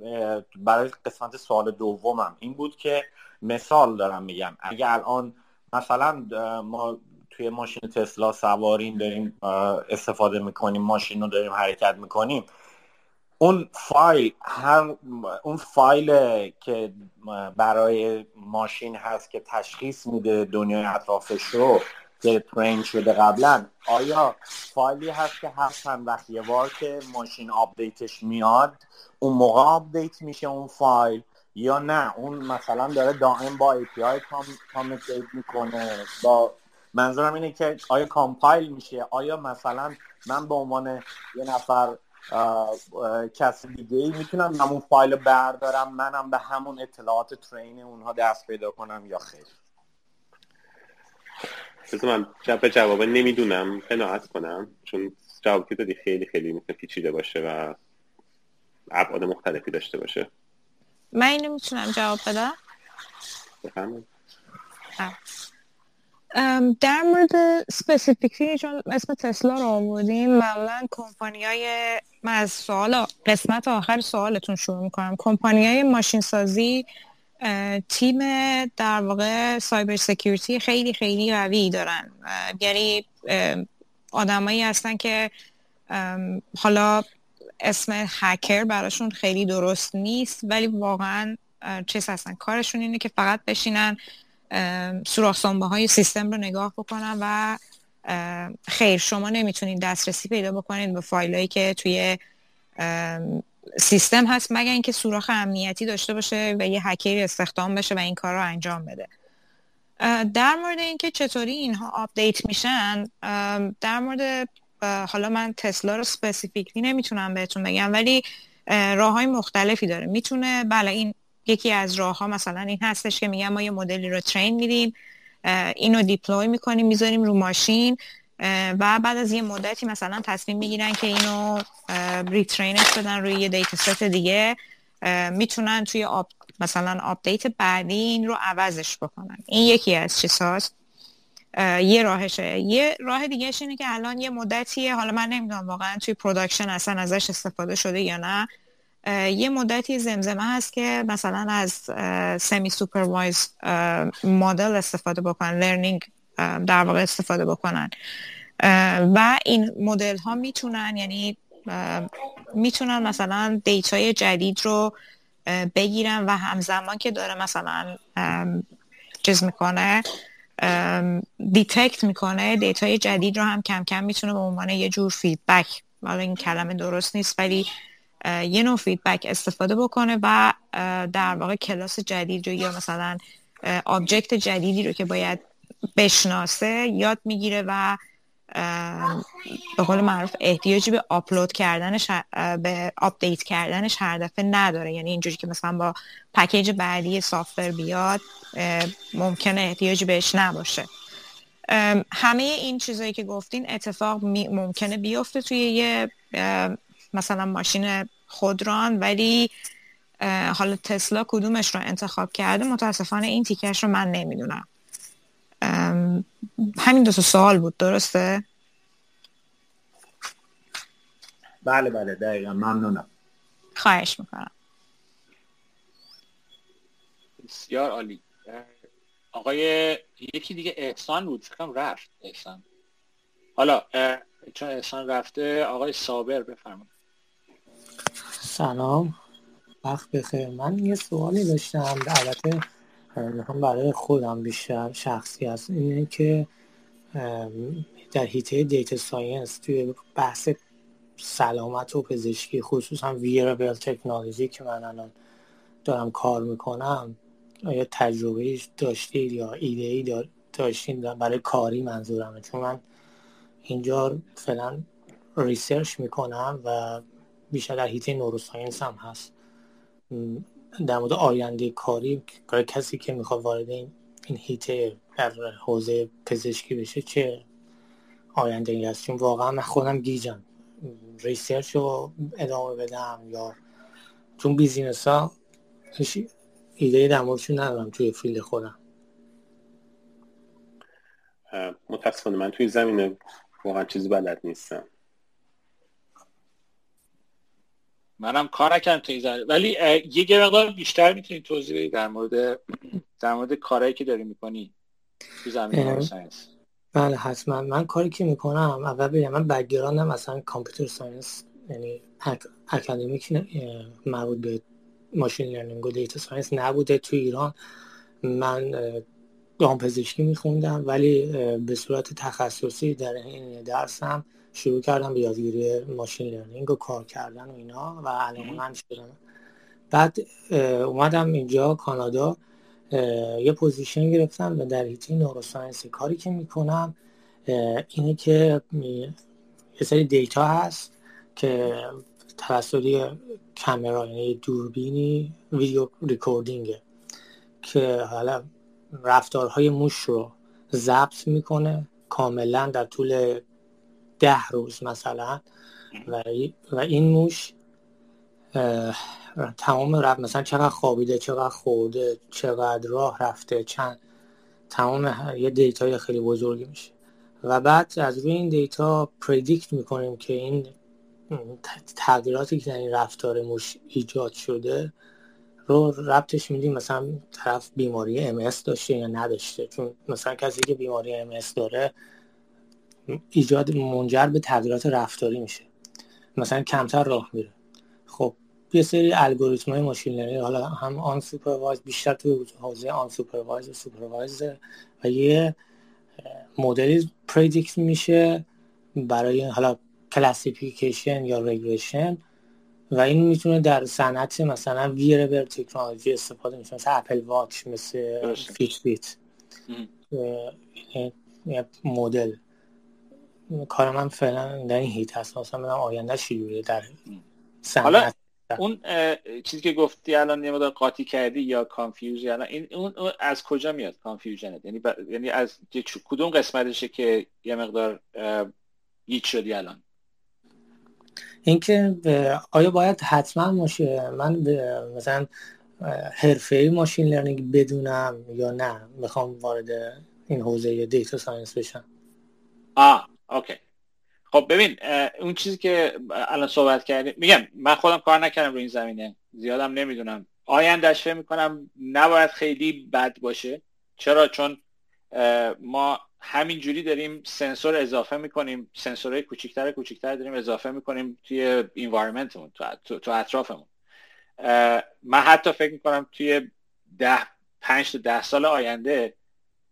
برای قسمت سوال دومم این بود که مثال دارم میگم. اگه الان مثلا ما توی ماشین تسلا سواریم داریم استفاده می‌کنیم ماشین رو داریم حرکت می‌کنیم اون فایل هر اون فایل که برای ماشین هست که تشخیص میده دنیای اطرافش رو که train شده قبلا آیا فایلی هست که هر چند وقت یه بار که ماشین update ش میاد اون موقع update میشه اون فایل؟ یا نه؟ اون مثلا داره دائم با API communicate می‌کنه. با منظورم اینه که آیا compile میشه؟ آیا مثلا من به عنوان یه نفر کسی دیگه ای می‌تونم همون فایل بردارم منم به همون اطلاعات train اونها دست پیدا کنم یا خیر؟ بذار من جواب جوابه نمی‌دونم. قناعت کنم. چون جوابی که دادی خیلی خیلی می‌تونه پیچیده باشه و ابعاد مختلفی داشته باشه. من اینو می‌تونم جواب بدم؟ بفرمایید. در مورد specifically چون اسم تسلا رو آوردیم معمولا کمپانی های من از سوال قسمت آخر سوالتون شروع می‌کنم. کمپانی های ماشین سازی تیم در واقع cyber security خیلی خیلی قوی دارن. یعنی آدمایی هستن که حالا اسم هکر براشون خیلی درست نیست ولی واقعا چیز هستن. کارشون اینه که فقط بشینن سوراخ های سیستم رو نگاه بکنن و خیر شما نمی‌تونید دسترسی پیدا بکنید به فایلایی که توی سیستم هست مگر اینکه سوراخ امنیتی داشته باشه و یه هکری استخدام بشه و این کار رو انجام بده. در مورد اینکه چطوری اینها update میشن در مورد حالا من تسلا رو specifically نمی‌تونم بهتون بگم ولی راه های مختلفی داره. می‌تونه بله این یکی از راه ها مثلا این هستش که میگم ما یه مدلی رو train میدیم اینو deploy می‌کنیم می‌ذاریم رو ماشین. و بعد از یه مدتی مثلا تصمیم می‌گیرن که اینو retrain ش بدن روی یه data set دیگه. می‌تونن توی آب مثلا update بعدی این رو عوضش بکنن. این یکی از چیزهاست. یه راهشه. یه راه دیگه اینه که الان یه مدتیه. حالا من نمی‌دونم واقعا توی production اصلا ازش استفاده شده یا نه. یه مدتی زمزمه هست که مثلا از semi-supervised model استفاده بکنن. learning در واقع استفاده بکنن. و این مدل ها می‌تونن یعنی می‌تونن مثلا data ی جدید رو بگیرن و همزمان که داره مثلا چیز می‌کنه detect می‌کنه data ی جدید رو هم کم کم می‌تونه به عنوان یه جور feedback حالا این کلمه درست نیست ولی یه نوع feedback استفاده بکنه و در واقع کلاس جدید رو یا مثلا object جدیدی رو که باید بشناسه یاد می‌گیره و به قول معروف احتیاجی به آپلود کردنش به update کردنش هر دفعه نداره. یعنی اینجوری که مثلا با package بعدی software بیاد ممکنه احتیاجی بهش نباشه. همه این چیزایی که گفتین اتفاق ممکنه بیفته توی یه مثلا ماشین خودران ولی حالا تسلا کدومش رو انتخاب کرده؟ متاسفانه این تیکش رو من نمی‌دونم. همین دو سوال بود درسته؟ بله بله دقیقا ممنونم. خواهش می‌کنم. بسیار عالی. آقای یکی دیگه احسان بود فکرم رفت احسان. حالا چون احسان رفته آقای صابر بفرمایید. سلام. وقت بخیر. من یه سوالی داشتم البته هم برای خودم بیشتر شخصی هست. اینه که در حیطه data science توی بحث سلامت و پزشکی خصوصا wearable technology که من الان دارم کار می‌کنم آیا تجربه داشتید یا ایده ای داشتین برای کاری منظورمه؟ چون من اینجا فعلا research می‌کنم و بیشتر در حیطه neuroscience هم هست. در مورد آینده کاری کسی که می‌خواد وارد این حیطه در حوزه پزشکی بشه چه آینده ای هست چون واقعا من خودم گیجم. research رو ادامه بدم یا چون business ها ایده در موردشون ندارم توی field خودم. متاسفانه من توی زمینه واقعا چیزی بلد نیستم. منم کار نکردم تو این ولی یه مقدار بیشتر می‌تونی توضیح بدی در مورد در مورد کارهایی که داری می‌کنی تو زمینه science؟ بله حتما. من کاری که می‌کنم اول بگم من background م مثلا computer science یعنی اکادمیک مربوط به machine learning و data science نبوده تو ایران. من دامپزشکی میخوندم ولی به صورت تخصصی در این درسم شروع کردم به یادگیری machine learning و کار کردن و اینا و الان شدم. بعد اومدم اینجا کانادا یه position گرفتم و در حیطه neuroscience کاری که می‌کنم اینه که یه سری data هست که توسط کامرا یعنی دوربینی video recording ه که حالا رفتارهای موش رو ضبط می‌کنه کاملا در طول ده روز مثلا. و, و این موش تمام رفت. مثلا چقدر خوابیده چقدر خورده چقدر راه رفته چند تمام یه data ی خیلی بزرگی میشه. و بعد از روی این data predict می‌کنیم که این تغییراتی که در این رفتار موش ایجاد شده رو ربطش میدیم. مثلا طرف بیماری ام اس داشته یا نداشته. چون مثلا کسی که بیماری ام اس داره ایجاد منجر به تغییرات رفتاری میشه. مثلا کمتر راه میره. خب یه سری الگوریتم های machine learning حالا هم unsupervised بیشتر تو حوزه unsupervised و supervised و یه مدلی predict میشه برای حالا classification یا regression و این می‌تونه در صنعت مثلا wearable technology استفاده میشه مثل Apple Watch مثل Fitbit مدل. کار من فعلا در این حیطه هست مثلا من آینده شیوره در حالا اون چیزی که گفتی الان یه مقدار قاطی کردی یا confused الان این اون از کجا میاد confusion ت یعنی یعنی از کدوم قسمتشه که یه مقدار گیج شدی الان؟ اینکه آیا باید حتما ماشه من مثلا حرفه machine learning بدونم یا نه؟ می‌خوام وارد این حوزه data science بشم. آه okay خب ببین اون چیزی که الان صحبت کردیم میگم من خودم کار نکردم رو این زمینه. زیادم نمی‌دونم. آیندهش فکر می‌کنم نباید خیلی بد باشه. چرا؟ چون ما همینجوری داریم سنسور اضافه می‌کنیم سنسورهای کوچیکتر کوچیکتر داریم اضافه می‌کنیم توی انوایرمنتمون تو, تو اطرافمون. من حتی فکر می‌کنم توی ده پنج تا ده سال آینده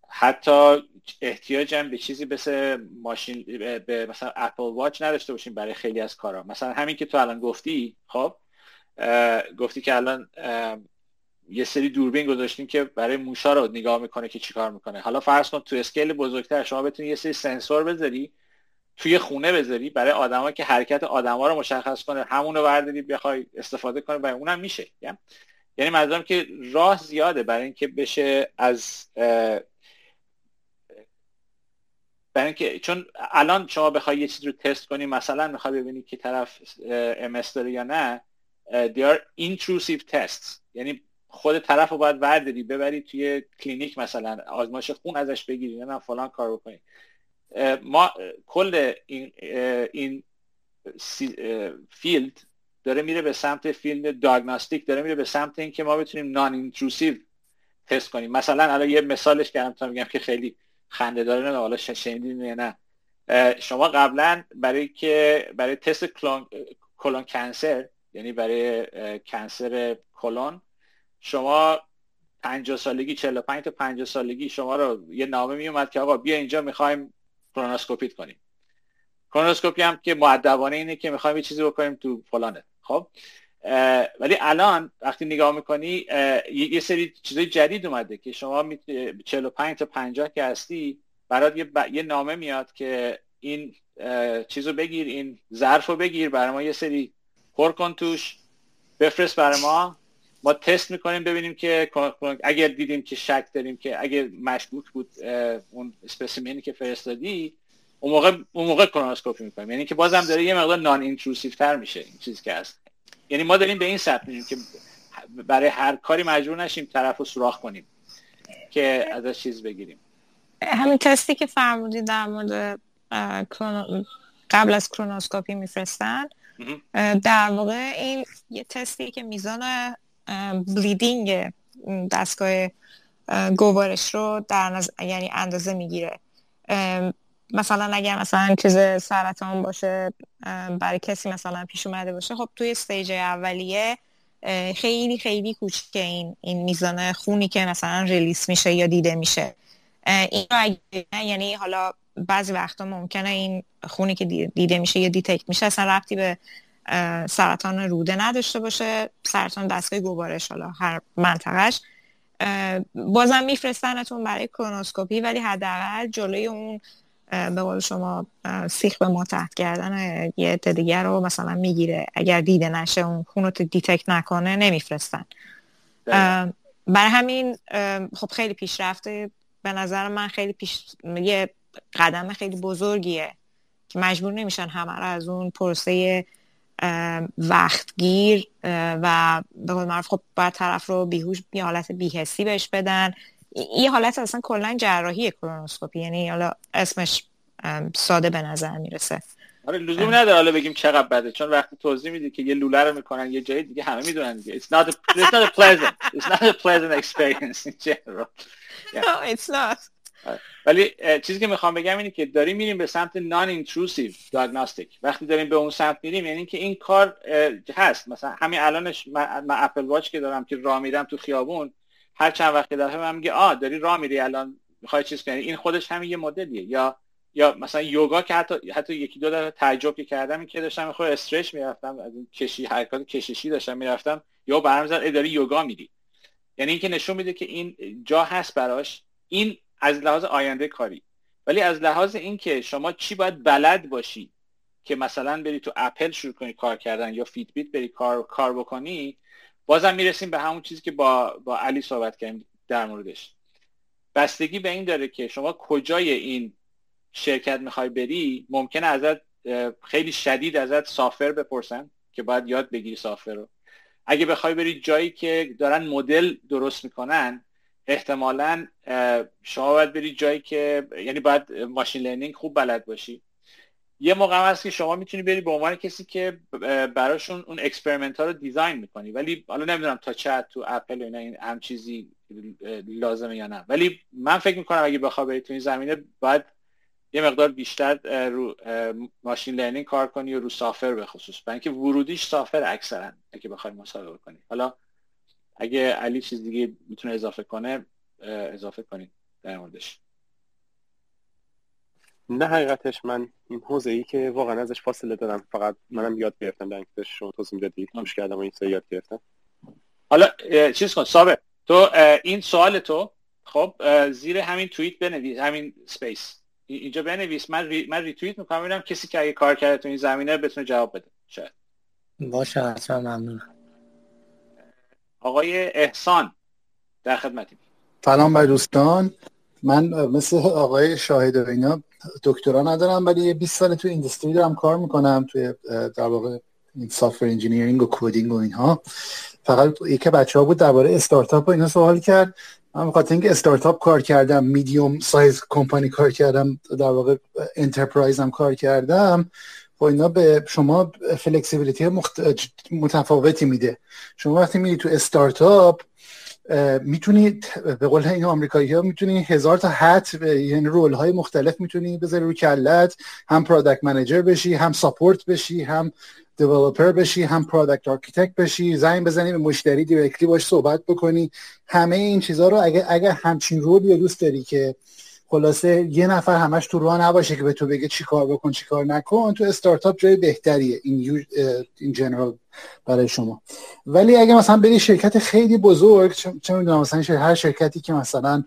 حتی احتیاجم به چیزی مثل ماشین به مثلا اپل واچ نداشته باشیم برای خیلی از کارا. مثلا همین که تو الان گفتی خب گفتی که الان یه سری دوربین گذاشتیم که برای موشا رو نگاه می‌کنه که چیکار می‌کنه. حالا فرض کن تو اسکیل بزرگتر شما بتونی یه سری سنسور بذاری توی خونه بذاری برای آدما که حرکت آدما رو مشخص کنه همون رو برداری بخوای استفاده کنه برای اونم میشه. یعنی منظورم که راه زیاده برای اینکه بشه از برای اینکه چون الان شما بخوای یه چیز رو تست کنی مثلا می‌خوای ببینی که طرف ام اس داره یا نه they are intrusive tests. یعنی خود طرف رو باید ورداری ببری توی کلینیک مثلا آزمایش خون ازش بگیری نه فلان کار بکنی. ما کل این, این field داره میره به سمت field diagnostic داره میره به سمت اینکه ما بتونیم non-intrusive تست کنیم. مثلا الان یه مثالش کردم تا میگم که خیلی خنده داره نه حالا شنیدین نه. شما قبلا برای که برای تست کلون, کلون کنسر یعنی برای کنسر کلون شما 50 سالگی 45 تا 50 سالگی شما رو یه نامه می اومد که آقا بیا اینجا می‌خوایم کرونوسکوپیت کنیم. کرونوسکوپی هم که معدبانه اینه که می‌خوایم یه چیزی بکنیم تو فلانه. خب؟ ولی الان وقتی نگاه می‌کنی یه سری چیزای جدید اومده که شما 45 تا 50 که هستی برات یه, یه نامه میاد که این چیزو بگیر این ظرف رو بگیر برای ما یه سری پر کن توش بفرست برای ما. ما تست می‌کنیم ببینیم که اگر دیدیم که شک داریم که اگر مشکوک بود اون specimen ی که فرستادی اون موقع اون موقع کولونوسکوپی می‌کنیم. یعنی که بازم داره یه مقدار non-intrusive تر میشه این چیزی که هست. یعنی ما داریم به این سمت میریم که برای هر کاری مجبور نشیم طرف رو سوراخ کنیم که ازش چیز بگیریم. همین تستی که فرمودید در مورد قبل از کرونوسکوپی میفرستن در واقع این یه تستی که میزان بلیدینگ دستگاه گوارش رو در نظر یعنی اندازه می‌گیره. مثلا اگر مثلا چیز سرطان باشه برای کسی مثلا پیش اومده باشه خب توی stage اولیه خیلی خیلی کوچیکه این این میزان خونی که مثلا release میشه یا دیده میشه. این یعنی حالا بعضی وقتا ممکنه این خونی که دیده میشه یا detect میشه اصلا ربطی به سرطان روده نداشته باشه. سرطان دستگاه گوارش حالا هر منطقهش بازم میفرستنتون برای کولونوسکوپی ولی حداقل جلوی اون به قول شما سیخ به ما تحت کردن یه دیگر رو مثلا می‌گیره. اگر دیده نشه اون خون رو دیتکت نکنه نمیفرستن. برای همین خب خیلی پیشرفته. به نظر من خیلی پیش یه قدم خیلی بزرگیه که مجبور نمیشن همه رو از اون پروسه وقتگیر و به قول معروف خب باید طرف رو بیهوش یه حالت بیهستی بهش بدن. یه حالت اصلا کلا جراحی کولونوسکوپی یعنی حالا اسمش ساده به نظر می‌رسه. آره لزوم نداره حالا بگیم چقدر بده چون وقتی توضیح میدی که یه لوله رو می‌کنن یه جایی دیگه همه می‌دونن دیگه. It's not a, it's not a pleasant it's not a pleasant experience in general. Yeah. no it's not. ولی چیزی که می‌خوام بگم اینه که داریم میریم به سمت non-intrusive diagnostic وقتی داریم به اون سمت میریم یعنی که این کار هست. مثلا همین الانش من, اپل واچ که دارم که راه میرم تو خیابون هر چند وقت دفعه من میگه آ داری راه میری الان می‌خوای چیز کنی؟ این خودش همین یه مدلیه. یا یا مثلا یوگا که حتی حتی یکی دو دفعه تعجب کردم که داشتم خود stretch می‌رفتم از این کشی حرکات کششی داشتم می‌رفتم یا برام زد داری یوگا میری؟ یعنی اینکه نشون میده که این جا هست براش. این از لحاظ آینده کاری. ولی از لحاظ اینکه شما چی باید بلد باشی که مثلا بری تو اپل شروع کنی کار کردن یا فیتبیت بری کار کار بکنی بازم می‌رسیم به همون چیزی که با با علی صحبت کردیم در موردش. بستگی به این داره که شما کجای این شرکت می‌خوای بری ممکنه ازت خیلی شدید ازت سافر بپرسن که باید یاد بگیری سافر رو. اگه بخوای بری جایی که دارن مدل درست می‌کنن احتمالا شما باید بری جایی که یعنی باید ماشین لرنینگ خوب بلد باشی. یه موقع هست که شما می‌تونی بری به عنوان کسی که براشون اون experiment ها رو design می‌کنی. ولی حالا نمی‌دونم تا چه تو اپل اینا این هم چیزی لازمه یا نه. ولی من فکر می‌کنم اگه بخوای بری تو این زمینه باید یه مقدار بیشتر رو machine learning کار کنی و رو software به خصوص. برای اینکه ورودیش software اکثرا اگه بخوای مسابقه کنی. حالا اگه علی چیز دیگه می‌تونه اضافه کنه اضافه کنید در موردش. نه حقیقتش من این حوزه ای که واقعا ازش فاصله دارم. فقط منم یاد گرفتم در اینکه شما توضیح می‌دادی گوش کردم و این یاد گرفتم. حالا چیز کن صابر تو این سوال تو خب زیر همین توییت بنویس همین space اینجا بنویس. من re... من ریتوییت می‌کنم ببینم کسی که اگه کار کرده تو این زمینه بتونه جواب بده. شاید. باشه حتما ممنونم. آقای احسان در خدمتی سلام بر دوستان. من مثل آقای شاهد و اینا دکترا ندارم ولی 20 سال تو industry دارم کار می‌کنم توی در واقع این software engineering و coding و اینها. فقط یکی بچه ها بود درباره استارتاپ و اینا سوال کرد. من بخاطر اینکه استارتاپ کار کردم medium size company کار کردم در واقع enterprise هم کار کردم خب اینا به شما flexibility مخت... متفاوتی میده. شما وقتی میری تو استارتاپ می‌تونی به قول این آمریکایی ها می‌تونی هزار تا hat یعنی role های مختلف می‌تونی بذاری رو کله‌ت هم product manager بشی هم support بشی هم developer بشی هم product architect بشی زنگ بزنی به مشتری directly باش صحبت بکنی. همه این چیزها رو اگر اگر همچین role ی دوست داری که خلاصه یه نفر همش تو راه نباشه که به تو بگه چی کار بکن چی کار نکن. تو استارتاپ جای بهتریه. این این general برای شما. ولی اگه مثلا بری شرکت خیلی بزرگ چه می‌دونم مثلا هر شرکتی که مثلا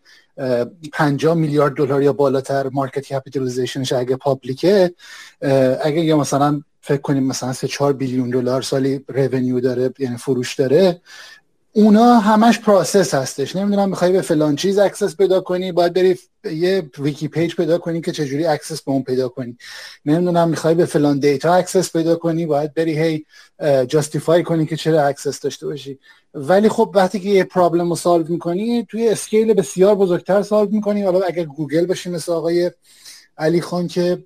50 میلیارد دلار یا بالاتر market capitalization ش اگه public ه اگه یا مثلا فکر کنیم مثلا 3 4 billion دلار سالی revenue داره یعنی فروش داره اونا همش process هستش. نمی‌دونم می‌خوای به فلان چیز access پیدا کنی باید بری یه wiki page پیدا کنی که چجوری access به اون پیدا کنی. نمی‌دونم می‌خوای به فلان data access پیدا کنی باید بری هی justify کنی که چرا access داشته باشی. ولی خب وقتی که یه problem رو solve می‌کنی توی scale بسیار بزرگتر solve می‌کنی. حالا اگر گوگل باشی مثل آقای علی خان که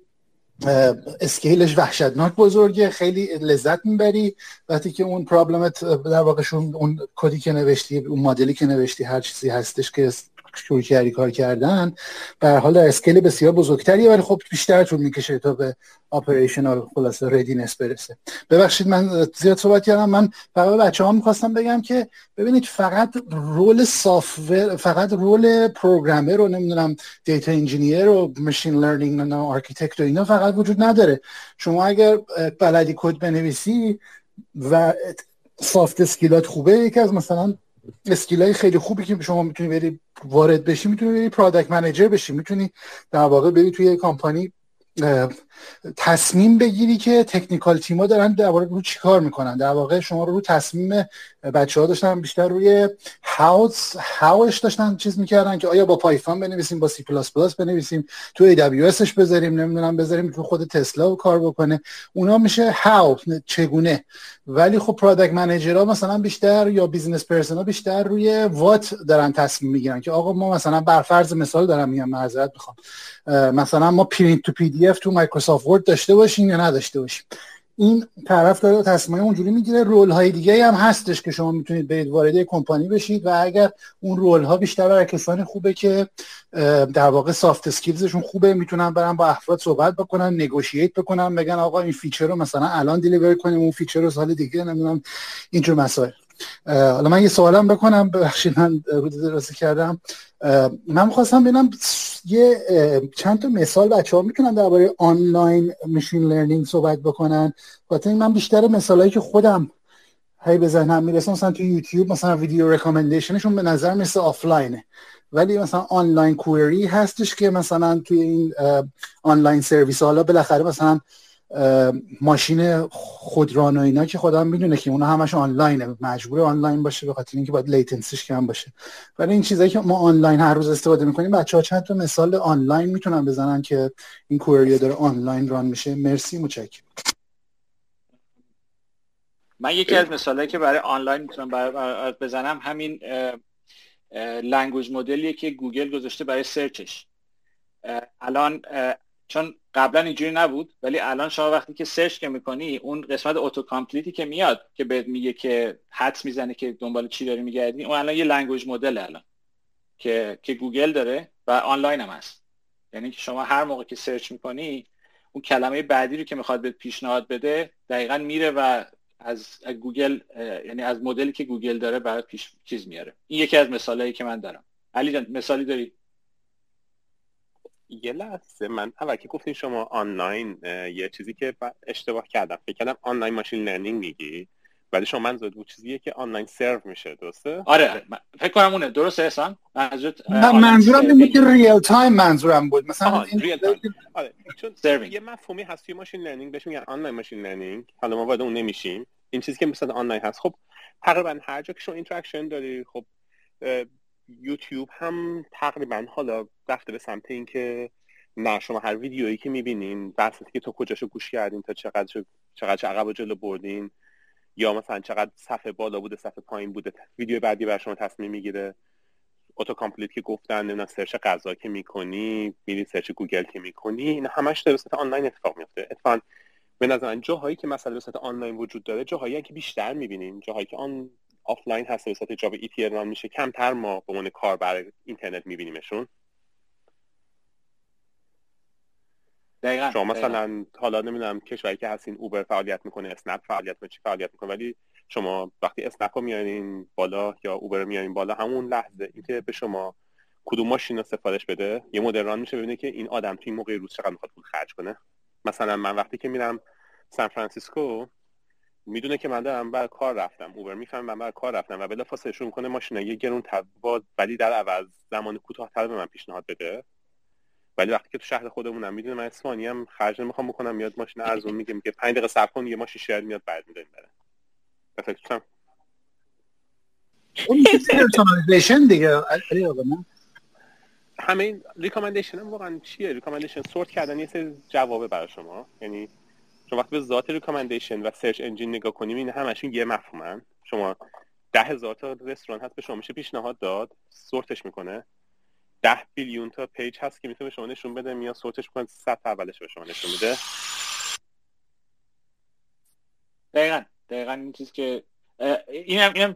scale ش وحشتناک بزرگه خیلی لذت می‌بری. وقتی که اون problem ت در واقعشون اون کدی که نوشتی اون مدلی که نوشتی هر چیزی هستش که شروع کردی کار کردن به حال scale بسیار بزرگتری ولی خب بیشتر طول می‌کشه تا به operational خلاصه readiness برسه. ببخشید من زیاد صحبت کردم من فقط بچه ها می‌خواستم بگم که ببینید فقط role software فقط role programmer رو نمی‌دونم data engineer و machine learning و architect و اینا فقط وجود نداره. شما اگر بلدی کد بنویسی و soft skill ات خوبه یکی از مثلا skill ای خیلی خوبی که شما می‌تونی بری وارد بشی می‌تونی بری product manager بشی می‌تونی در واقع بری توی کامپانی تصمیم بگیری که technical team ا دارن در واقع رو چیکار می‌کنن؟ در واقع شما رو رو تصمیم بچه ها داشتن بیشتر روی how ز how ش داشتن چیز می‌کردن که آیا با Python بنویسیم با سی پلاس پلاس بنویسیم تو AWS ش بذاریم نمی‌دونم بذاریم تو خود تسلا کار بکنه. اونا میشه how چگونه؟ ولی خب product manager ها مثلا بیشتر یا business person بیشتر روی what دارن تصمیم می‌گیرن که آقا ما مثلا بر فرض مثال دارم میگم معذرت می‌خوام. مثلا ما print to PDF تو Microsoft Word داشته باشیم یا نداشته باشیم. این طرف داره تصمیم اونجوری می‌گیره. role های دیگه هم هستش که شما می‌تونید برید وارد کمپانی بشید و اگر اون role ها بیشتر برای کسانی خوبه که در واقع soft skills شون خوبه می‌تونن برن با افراد صحبت بکنن negotiate بکنن بگن آقا این feature رو مثلا الان deliver کنیم اون feature رو سال دیگه نمی‌دونم اینجور مسائل. حالا من یه سوالم بکنم ببخشید من حدود دراستی کردم. من خواستم ببینم یه چند تا مثال بچه ها می‌تونن درباره online machine learning صحبت بکنن؟ خاطر من بیشتر مثالهایی که خودم هی به ذهنم می‌رسه مثلا تو یوتیوب مثلا video recommendation شون به نظر مثل آفلاینه. ولی مثلا آنلاین query هستش که مثلا توی این online service حالا بالاخره مثلا ماشین خودران و اینا که خودم می‌دونه که اونا همش آنلاینه. مجبور آنلاین باشه به خاطر اینکه باید latency ش کم باشه. ولی این چیزایی که ما آنلاین هر روز استفاده می‌کنیم بچه ها چند تا مثال آنلاین می‌تونن بزنن که این query داره آنلاین run میشه. مرسی متشکرم من یکی از مثالهایی که برای آنلاین می‌تونم بزنم همین language model یه که گوگل گذاشته برای search ش الان چون قبلا اینجوری نبود ولی الان شما وقتی که search که می‌کنی اون قسمت auto complete ی که میاد که بهت میگه که حدس می‌زنه که دنبال چی داری میگردی اون الان یه language model الان که که گوگل داره و آنلاین هم هست. یعنی که شما هر موقع که search می‌کنی اون کلمه بعدی رو که می‌خواد بهت پیشنهاد بده دقیقا میره و از گوگل یعنی از مدلی که گوگل داره برات پیش چیز میاره. این یکی از مثالهایی که من دارم. علی جان مثالی داری؟ یه لحظه من اول که گفتین شما آنلاین یه چیزی که اشتباه کردم. فکر کردم online machine learning میگی ولی شما منظور بود چیزیه که آنلاین سرو میشه درسته؟ آره فکر کنم اونه. درسته احسان؟ منظورم این بود که real time منظورم بود. مثلا این real time آره چون یه مفهومی هست توی machine learning بهش میگن online machine learning. حالا ما وارد اون نمیشیم. این چیزی که مثلا آنلاین هست. خب تقریبا هر جا که شما interaction داری خب یوتیوب هم تقریبا حالا رفته به سمت اینکه نه شما هر ویدیویی که می‌بینین بحثی که تو کجاشو گوش کردین تا چقدر چقدر عقب و جلو بردین یا مثلا چقدر صفحه بالا بوده صفحه پایین بوده ویدیو بعدی بر شما تصمیم می‌گیره. auto complete که گفتن نه search غذا که می‌کنی میری search گوگل که می‌کنی این همش در صورت آنلاین اتفاق میفته اتفاقا به نظر جاهایی که مثلا به صورت آنلاین وجود داره جاهایی که بیشتر می‌بینین جاهایی که آن آفلاین هست به صورت job ای run میشه. کمتر ما به عنوان کاربر اینترنت میبینیمشون. دقیقا شما مثلا حالا نمی‌دونم کشوری که هستین اوبر فعالیت می‌کنه اسنپ فعالیت می‌کنه چی فعالیت می‌کنه ولی شما وقتی اسنپ رو میارین بالا یا اوبر رو میارین بالا همون لحظه اینکه به شما کدوم ماشین رو سفارش بده یه مدل run میشه ببینه که این آدم تو این موقع روز چقدر می‌خواد پول خرج کنه. مثلا من وقتی که میرم سان فرانسیسکو می‌دونه که من دارم بر کار رفتم. اوبر می‌فهمه من بر کار رفتم و بلافاصله شروع کنه ماشین یه گرون تباد ولی در عوض زمان کوتاهتر به من پیشنهاد بده. ولی وقتی که تو شهر خودمونم می‌دونه من اسپانی هم خرج نمی‌خوام بکنم میاد ماشین ارزون میگه میگه 5 دقیقه صبر کن یه ماشین شهر میاد بعد میده بره فکر اون ریکامندیشن دیگه. علی آقا همه این recommendation هم واقعا چیه؟ recommendation sort کردن یه سری جوابه برای شما. یعنی شما وقتی به ذات recommendation و search engine نگاه کنیم این همشون یه مفهومن. شما ده هزار تا رستوران هست به شما میشه پیشنهاد داد sort ش می‌کنه. ده billion تا page هست که می‌تونه شما نشون بده میاد sort ش می‌کنه صد اولش به شما نشون میده. دقیقا دقیقا این چیز که اینم اینم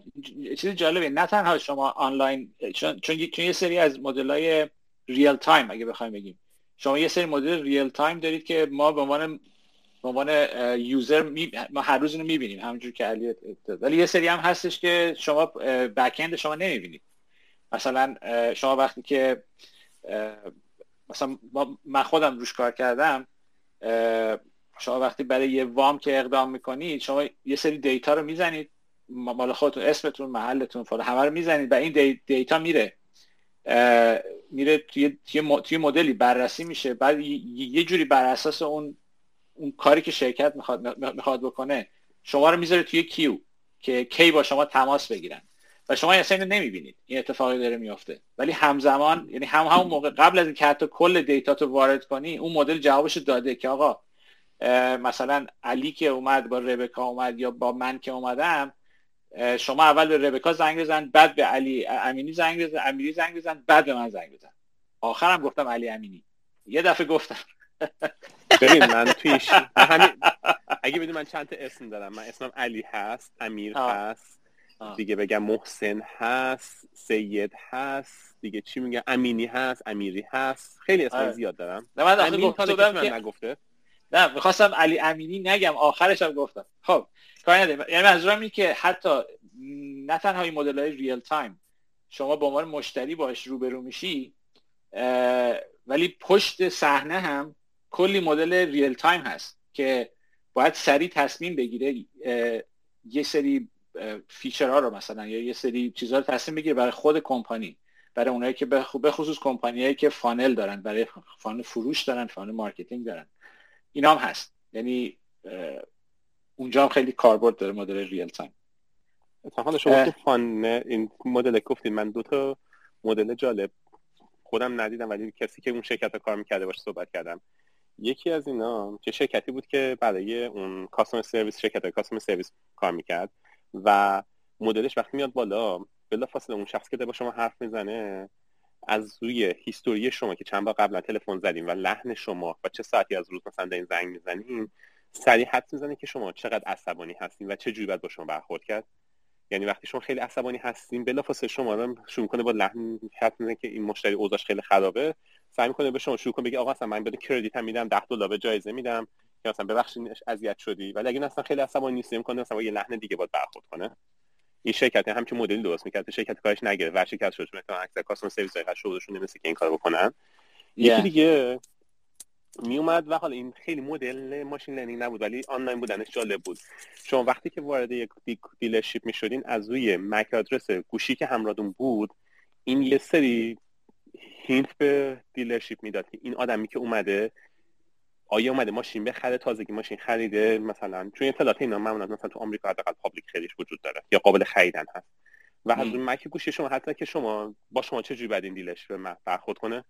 چیز جالبه. نه تنها شما آنلاین چون, چون, یه سری از مدل های real time اگه بخوایم بگیم. شما یه سری مدل real time دارید که ما به عنوان به عنوان user. ما هر روز اینو می‌بینیم همونجور که علی ولی یه سری هم هستش که شما back شما نمی‌بینید مثلا شما وقتی که مثلا من خودم روش کار کردم شما وقتی برای یه وام که اقدام می‌کنید شما یه سری data رو می‌زنید مال خودتون اسمتون محلتون فلان همه رو می‌زنید و این دیتا میره میره توی توی مدلی بررسی میشه بعد یه جوری بر اساس اون اون کاری که شرکت می‌خواد می‌خواد بکنه شما رو می‌ذاره توی کیو که کی با شما تماس بگیرن. و شما اصلا اینو نمی‌بینید. این اتفاقی داره میافته. ولی همزمان یعنی هم همون موقع قبل از اینکه حتی کل دیتا تو وارد کنی اون مدل جوابش داده که آقا مثلا علی که اومد با ربکا اومد یا با من که اومدم شما اول به ربکا زنگ بزن بعد به علی امینی زنگ بزن امیری زنگ بزن بعد به من زنگ بزن. آخرم گفتم علی امینی. یه دفعه گفتم. ببین من تویش همین اگه بدون من چند تا اسم دارم؟ من اسمم علی هست امیر هست دیگه بگم محسن هست سید هست دیگه چی میگم؟ امینی هست امیری هست. خیلی اسم آره. زیاد دارم. نه من امین که نگفته؟ نه می‌خواستم علی امینی نگم آخرش هم گفتم. خب کاری نداریم. یعنی منظورم اینه که حتی نه تنها این مدل های real time شما به عنوان مشتری باش روبرو میشی ولی پشت صحنه هم کلی مدل real time هست که باید سریع تصمیم بگیره یه سری feature ها رو مثلا یا یه سری چیزها رو تصمیم بگیره برای خود کمپانی برای اونایی که به خصوص کمپانیایی که funnel دارن برای funnel فروش دارن funnel marketing دارن. اینا هم هست. یعنی اونجا هم خیلی کاربرد داره مدل real time حالا شما تو funnel این مدل گفتین من دو تا مدل جالب خودم ندیدم ولی کسی که اون شرکت کار می‌کرده باشه صحبت کردم. یکی از اینا چه شرکتی بود که برای اون customer service شرکت customer service کار می‌کرد و مدلش وقتی میاد بالا بلا فاصله اون شخص که با شما حرف می‌زنه از روی هیستوری شما که چند بار قبلا تلفن زدیم و لحن شما و چه ساعتی از روز مثلا این زنگ می‌زنیم سریع حد می‌زنه که شما چقدر عصبانی هستین و چه جوری باید با شما برخورد کرد. یعنی وقتی شما خیلی عصبانی هستین بلافاصله شما رو شروع کنه با لحن می‌زنه که این مشتری اوضاعش خیلی خرابه. سعی می‌کنه به شما شروع کنه بگه آقا اصلا من بده کردیت هم میدم 10 دلار به جایزه میدم. که مثلا ببخشید اذیت شدی. ولی اگه اصلا خیلی عصبانی نیست می‌کنه مثلا با یه لحن دیگه باید برخورد کنه. این شرکت هم که مدلی درست می‌کرد. شرکت کارش نگرفت. و شرکت شد. مثلا اکثر customer service های شغلشون نمیشه که این کارو بکنن. yeah. یکی دیگه می اومد و حالا این خیلی مدل machine learning نبود ولی آنلاین بودنش جالب بود. شما وقتی که وارد یک dealership می شدین از روی MAC address گوشی که همراهتون بود این یه سری hint به dealership می‌داد که این آدمی که اومده آیا اومده ماشین بخره تازگی ماشین خریده مثلا چون اطلاعات اینا معمولا مثلا تو آمریکا حداقل public خیلیش وجود داره یا قابل خریدن هست. و از اون MAC گوشی شما حتی که شما با شما چه جوری بعد این dealership برخورد کنه؟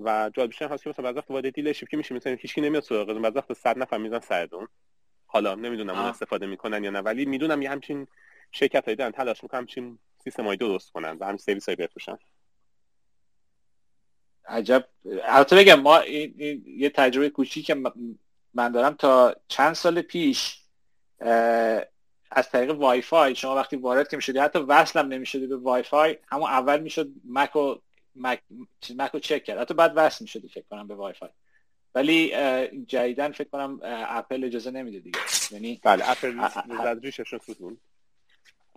و جالب بیشتر هست که مثلا بعضی وقت وارد dealership که میشه مثلا هیچ نمیاد سراغتون بعضی وقت 100 نفر میزن سرتون حالا نمی‌دونم اون استفاده می‌کنن یا نه ولی می‌دونم یه همچین شرکت هایی دارن تلاش می‌کنن همچین سیستمایی درست کنن و همین سرویس هایی بفروشن. عجب. البته بگم ما این, این یه تجربه کوچیک که من دارم تا چند سال پیش از طریق وای فای شما وقتی وارد که می‌شدی حتی وصلم نمی‌شدی به وای فای همون اول می‌شد MAC و MAC, MAC رو چک کرد. حتی بعد وصل می‌شدی فکر کنم به وای فای ولی جدیدن فکر کنم اپل اجازه نمیده دیگه. یعنی بله اپل ریشش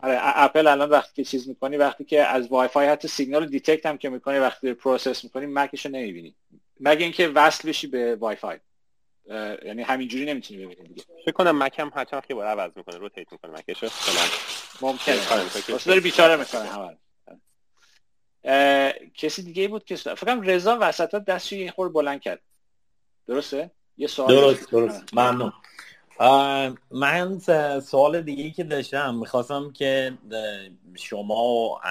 آره اپل الان وقتی که چیز می‌کنی وقتی که از وای فای حتی سیگنال detect هم که می‌کنی وقتی process می‌کنی MAC ش رو نمی‌بینی. مگه اینکه وصل بشی به وای فای یعنی همینجوری نمی‌تونی ببینی دیگه. فکر کنم MAC هم هر چند باید عوض می‌کنه. rotate می‌کنه MAC شو ممکنه. واسه بیچاره می‌کنه همه کسی دیگه بود که فکر کنم رضا وسطا دستش یه خور بلند کرد. درسته؟ یه سوال درست درست. ممنون. من سوال دیگه که داشتم می‌خواستم که شما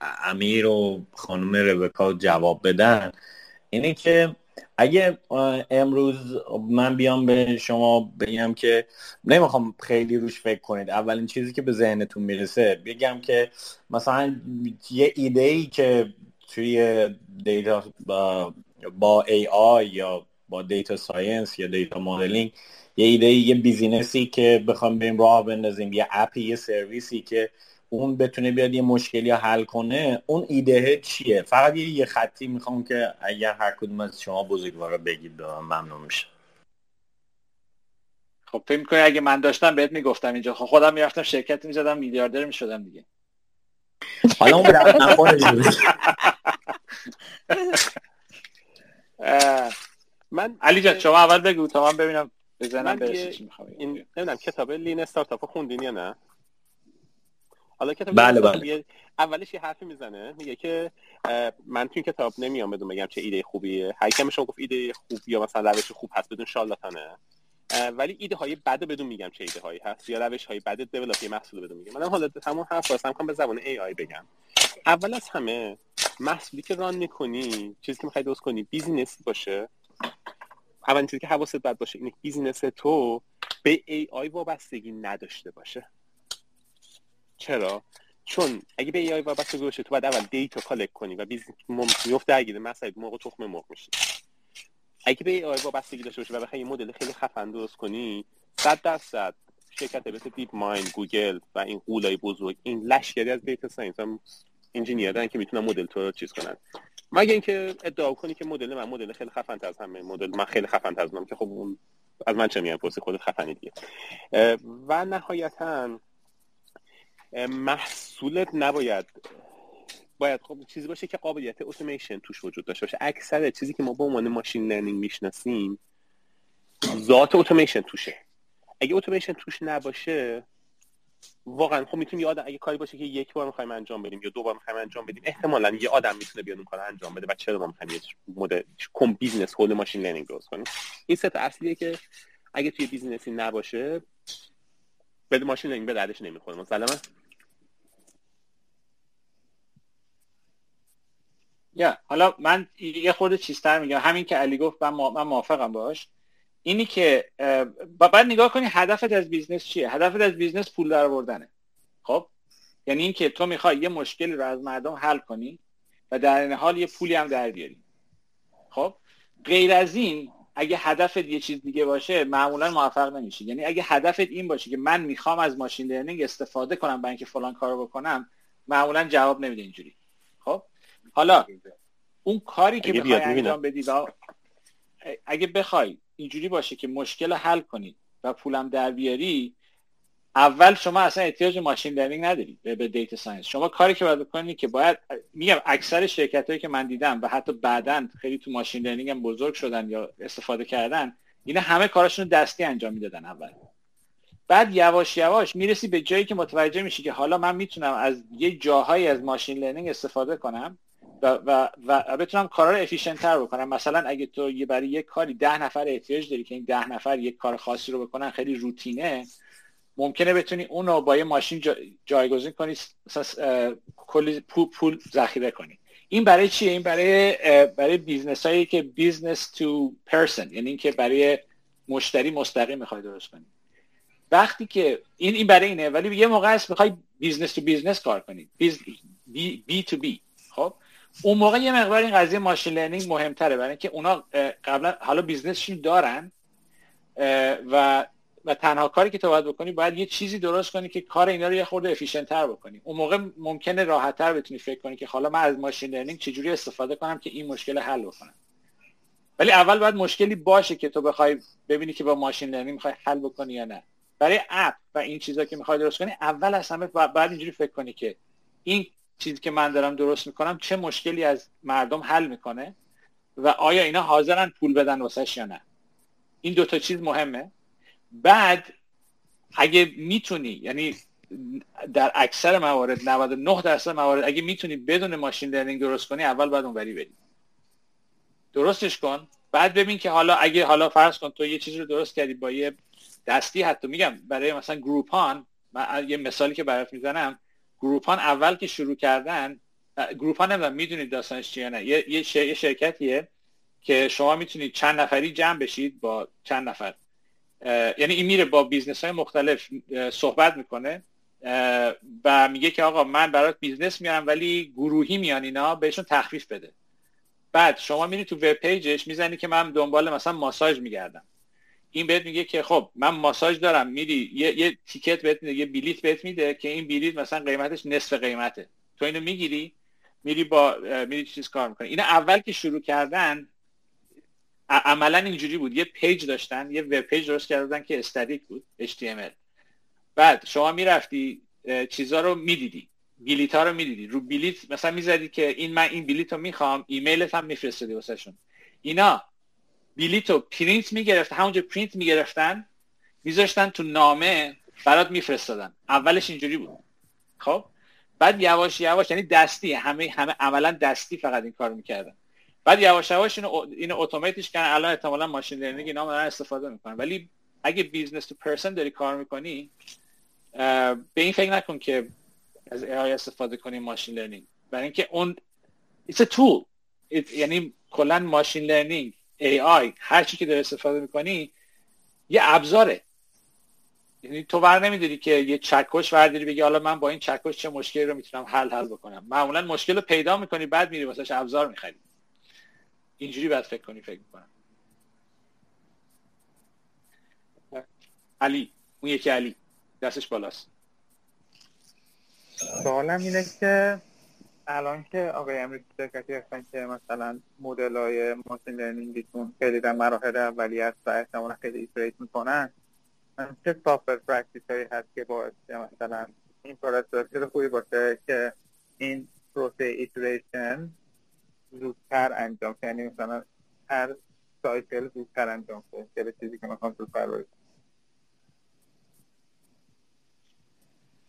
امیر و خانم ربکا جواب بدن. اینه که اگه امروز من بیام به شما بگم که نمی‌خوام خیلی روش فکر کنید. اولین چیزی که به ذهنتون می‌رسه بگم که مثلا یه ایده ای که توی data با, با AI یا با data science یا data modeling یه ایده یه business ی که بخوام بریم راه بندازیم یه app ی یه سرویسی که اون بتونه بیاد یه مشکلی رو حل کنه اون ایده چیه؟ فقط یه خطی می‌خوام که اگر هر کدوم از شما بزرگوارا بگید به ممنون میشه. خب فکر می‌کنی اگه من داشتم بهت می‌گفتم اینجا. خب خودم می‌رفتم شرکت می‌زدم میلیاردر می‌شدم دیگه. حالا اون من علی جان شما اول بگو تا من ببینم بزنم برسه چی می‌خوام این نمی‌دونم کتاب لین استارتاپ خوندین یا نه؟ حالا کتاب بله بله. اولش یه حرفی می‌زنه میگه که من تو این کتاب نمیام بدون بگم چه ایده خوبیه. هر شما گفت ایده خوب یا مثلا روش خوب هست بدون شالاتانه ولی ایده های بد بدون میگم چه ایده هایی هست یا روش های بد دیولپ محصول بدون میگم. منم حالا همون حرف واسم کنم به زبان ای آی بگم. اول از همه محصولی که run می‌کنی چیزی که می‌خوای درست کنی business ی باشه. اولین چیزی که حواست باید باشه اینه business تو به AI وابستگی نداشته باشه. چرا؟ چون اگه به AI وابستگی باشه تو باید اول data collect کنی و business میفته درگیر مسئله مرغ و تخم مرغ میشه. اگه به AI وابستگی داشته باشه و بخوای مدل خیلی خفن درست کنی صد درصد شرکت مثل DeepMind گوگل و این غولای بزرگ این لشکری از data science هم انجینیر که می‌تونن مدل تو چیز کنن. مگه اینکه ادعا کنی که مدل من مدل خیلی خفن از همه مدل من خیلی خفن از که خب اون از من چه میگن پرسی خودت خفنی دیگه. و نهایتا محصولت نباید باید خب چیزی باشه که قابلیت اتوماسیون توش وجود داشته باشه. اکثر چیزی که ما به عنوان ماشین لرنینگ می‌شناسیم ذات اتوماسیون توشه. اگه اتوماسیون توش نباشه واقعا خب می‌تونیم یه آدم اگه کاری باشه که یک بار می‌خوایم انجام بدیم یا دو بار می‌خوایم انجام بدیم احتمالا یه آدم می‌تونه بیاد اون کار انجام بده و چرا ما می‌خوایم یه مدل کم business حول machine learning درست کنیم؟ این سه اصلیه که اگه توی business ی نباشه بده machine learning به دردش نمی‌خوره. مسلما یا حالا من یه خورده چیزتر میگم. همین که علی گفت من, من موافقم باش. اینی که بعد نگاه کنی هدفت از business چیه؟ هدفت از business پول در آوردنه. خب؟ یعنی اینکه تو می‌خوای یه مشکلی رو از مردم حل کنی و در این حال یه پولی هم در بیاری. خب؟ غیر از این اگه هدفت یه چیز دیگه باشه معمولا موفق نمیشی. یعنی اگه هدفت این باشه که من می‌خوام از machine learning استفاده کنم برای اینکه فلان کارو بکنم معمولا جواب نمیده اینجوری. حالا اون کاری که بخوای انجام بدی و اگه بخوای اینجوری باشه که مشکل حل کنی و پولم در بیاری اول شما اصلا احتیاج machine learning نداری به, به data science. شما کاری که باید بکنی که باید میگم اکثر شرکت هایی که من دیدم و حتی بعدا خیلی تو machine learning هم بزرگ شدن یا استفاده کردن اینا همه کارشون دستی انجام می‌دادن اول. بعد یواش یواش می‌رسی به جایی که متوجه میشی که حالا من می‌تونم از یه جاهایی از machine learning استفاده کنم و, و, و بتونم کارا رو efficient تر بکنم مثلا اگه تو یه برای یک کاری ده نفر احتیاج داری که این ده نفر یک کار خاصی رو بکنن خیلی روتینه. ممکنه بتونی اون رو با یه ماشین جایگزین کنی کلی پول, ذخیره کنی. این برای چیه؟ این برای برای business هایی که business to person یعنی اینکه برای مشتری مستقیم می‌خوای درست کنی. وقتی که این این برای اینه ولی یه موقع است می‌خوای business to business کار کنی. B, B to B خب؟ اون موقع یه مقدار این قضیه machine learning مهمتره. برای اینکه اونا قبلا حالا business شون دارن و و تنها کاری که تو باید بکنی باید یه چیزی درست کنی که کار اینا رو یه خورده efficient تر بکنی. اون موقع ممکنه راحت تر بتونی فکر کنی که حالا من از machine learning چجوری استفاده کنم که این مشکل حل بکنم. ولی اول باید مشکلی باشه که تو بخوای ببینی که با machine learning می‌خوای حل بکنی یا نه. برای اپ و این چیزا که می‌خوای درست کنی اول از همه باید اینجوری فکر کنی که این چیزی که من دارم درست می‌کنم چه مشکلی از مردم حل می‌کنه و آیا اینا حاضرن پول بدن واسش یا نه؟ این دوتا چیز مهمه. بعد اگه می‌تونی یعنی در اکثر موارد 99 درصد موارد اگه می‌تونی بدون ماشین لرنینگ درست کنی اول باید اونوری بری. درستش کن. بعد ببین که حالا اگه حالا فرض کن تو یه چیزی رو درست کردی با یه دستی حتی میگم برای مثلا Groupon یه مثالی که برات می‌زنم. Groupon اول که شروع کردن Groupon نمی‌دونم می‌دونید داستانش چیه نه. یه, یه, شرکتیه که شما می‌تونید چند نفری جمع بشید با چند نفر. یعنی این میره با business های مختلف صحبت می‌کنه و میگه که آقا من برات business میارم ولی گروهی میان اینا بهشون تخفیف بده. بعد شما میری تو web page ش می‌زنی که من دنبال مثلا ماساژ میگردم. این بهت میگه که خب من ماساژ دارم میری یه, یه ticket بهت میده یه بلیت بهت میده که این بلیت مثلا قیمتش نصف قیمته. تو اینو می‌گیری میری با میری چیز کار می‌کنی. اینا اول که شروع کردن عملا اینجوری بود. یه page داشتن یه web page درست کردن که استاتیک بود HTML بعد شما می‌رفتی چیزا رو می‌دیدی بلیت ها رو می‌دیدی. رو بلیت مثلا می‌زدی که این من این بلیت رو می‌خوام ایمیلت هم می‌فرستادی واسهشون. اینا بلیت رو پرینت می‌گرفت همونجا پرینت می‌گرفتن میذاشتن تو نامه برات میفرستادن. اولش اینجوری بود. خب؟ بعد یواش یواش یعنی دستی همه همه عملا دستی فقط این کار می‌کردن. بعد یواش یواش اینو اینو automateش کردن. الان احتمالا machine learning اینا دارن استفاده می‌کنن. ولی اگه business to person داری کار می‌کنی به این فکر نکن که از AI استفاده کنی machine learning. برای اینکه اون it's a tool. یعنی کلا ماشین لرنینگ. AI هر چی که داری استفاده می‌کنی یه ابزاره. یعنی تو ور نمی‌دونی که یه چکش ورداری بگی حالا من با این چکش چه مشکلی رو می‌تونم حل حل بکنم. معمولا مشکل رو پیدا می‌کنی بعد میری واسش ابزار می‌خری. اینجوری باید فکر کنی فکر می‌کنم. علی اون یکی علی. دستش بالاست. سوالم اینه که الان که آقای امریکی شرکتی هستن که مثلا مدل های ماشین لرنینگیتون خیلی در مراحل اولی است و احتمالا خیلی ایتریت می‌کنن. چه سافر پرکتیس هایی هست که باعث مثلا این پروسس خوبی باشه که این پروسه ایتریشن زودتر انجام یعنی مثلا هر سایکل زودتر انجام شه که به چیزی که می‌خوام زودتر برسه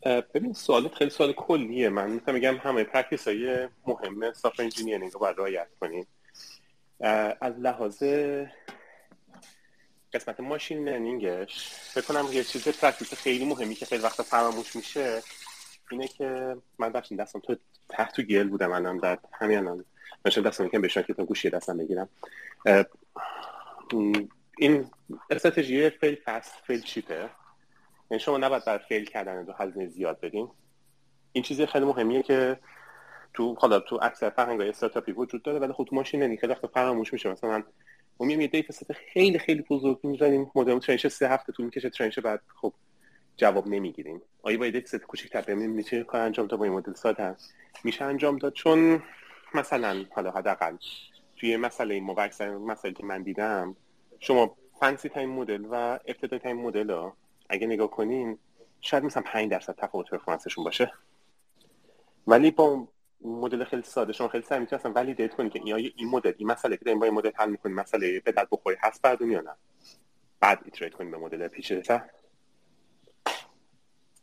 ببین سوالت خیلی سوال کلیه. من می‌تونم بگم همه practice های مهمه software engineering رو باید رعایت کنیم از لحاظ قسمت machine learning ش فکر کنم یه چیز practice خیلی مهمی که خیلی وقت فراموش میشه اینه که من ببخشین دستم تو تحت تو گل بودم الان در همین الان من دستم که بشن که تو گوشی دستم بگیرم. این استراتژی fail fast fail cheap ه یعنی شما نباید برا fail کردن دو هزینه زیاد بدین. این چیزی خیلی مهمیه که تو حالا تو اکثر فرهنگ استارتاپی وجود داره ولی خب تو machine learning خیلی وقت فراموش میشه. مثلا ما میام یه data set خیلی خیلی بزرگ می‌ذاریم مدل train ش سه هفته طول می‌کشه train ش بعد خب جواب نمی‌گیریم. آیا با data set کوچیک‌تر ببینیم میشه کار انجام داد با این مدل ساده؟ میشه انجام داد. چون مثلا حالا حداقل توی مسئله موقع مسئله که من دیدم شما fancy ترین مدل و ابتدایی ترین مدل ها اگه نگاه کنین شاید مثلا 5 درصد تفاوت performance شون باشه. ولی با مدل خیلی ساده شما خیلی سریع می‌تونید validate کنید که این این مدل این مسئله که داریم با این مدل حل می‌کنیم مسئله به درد بخوری هست بعد یا نه؟ بعد iterate کنیم به مدل پیچیده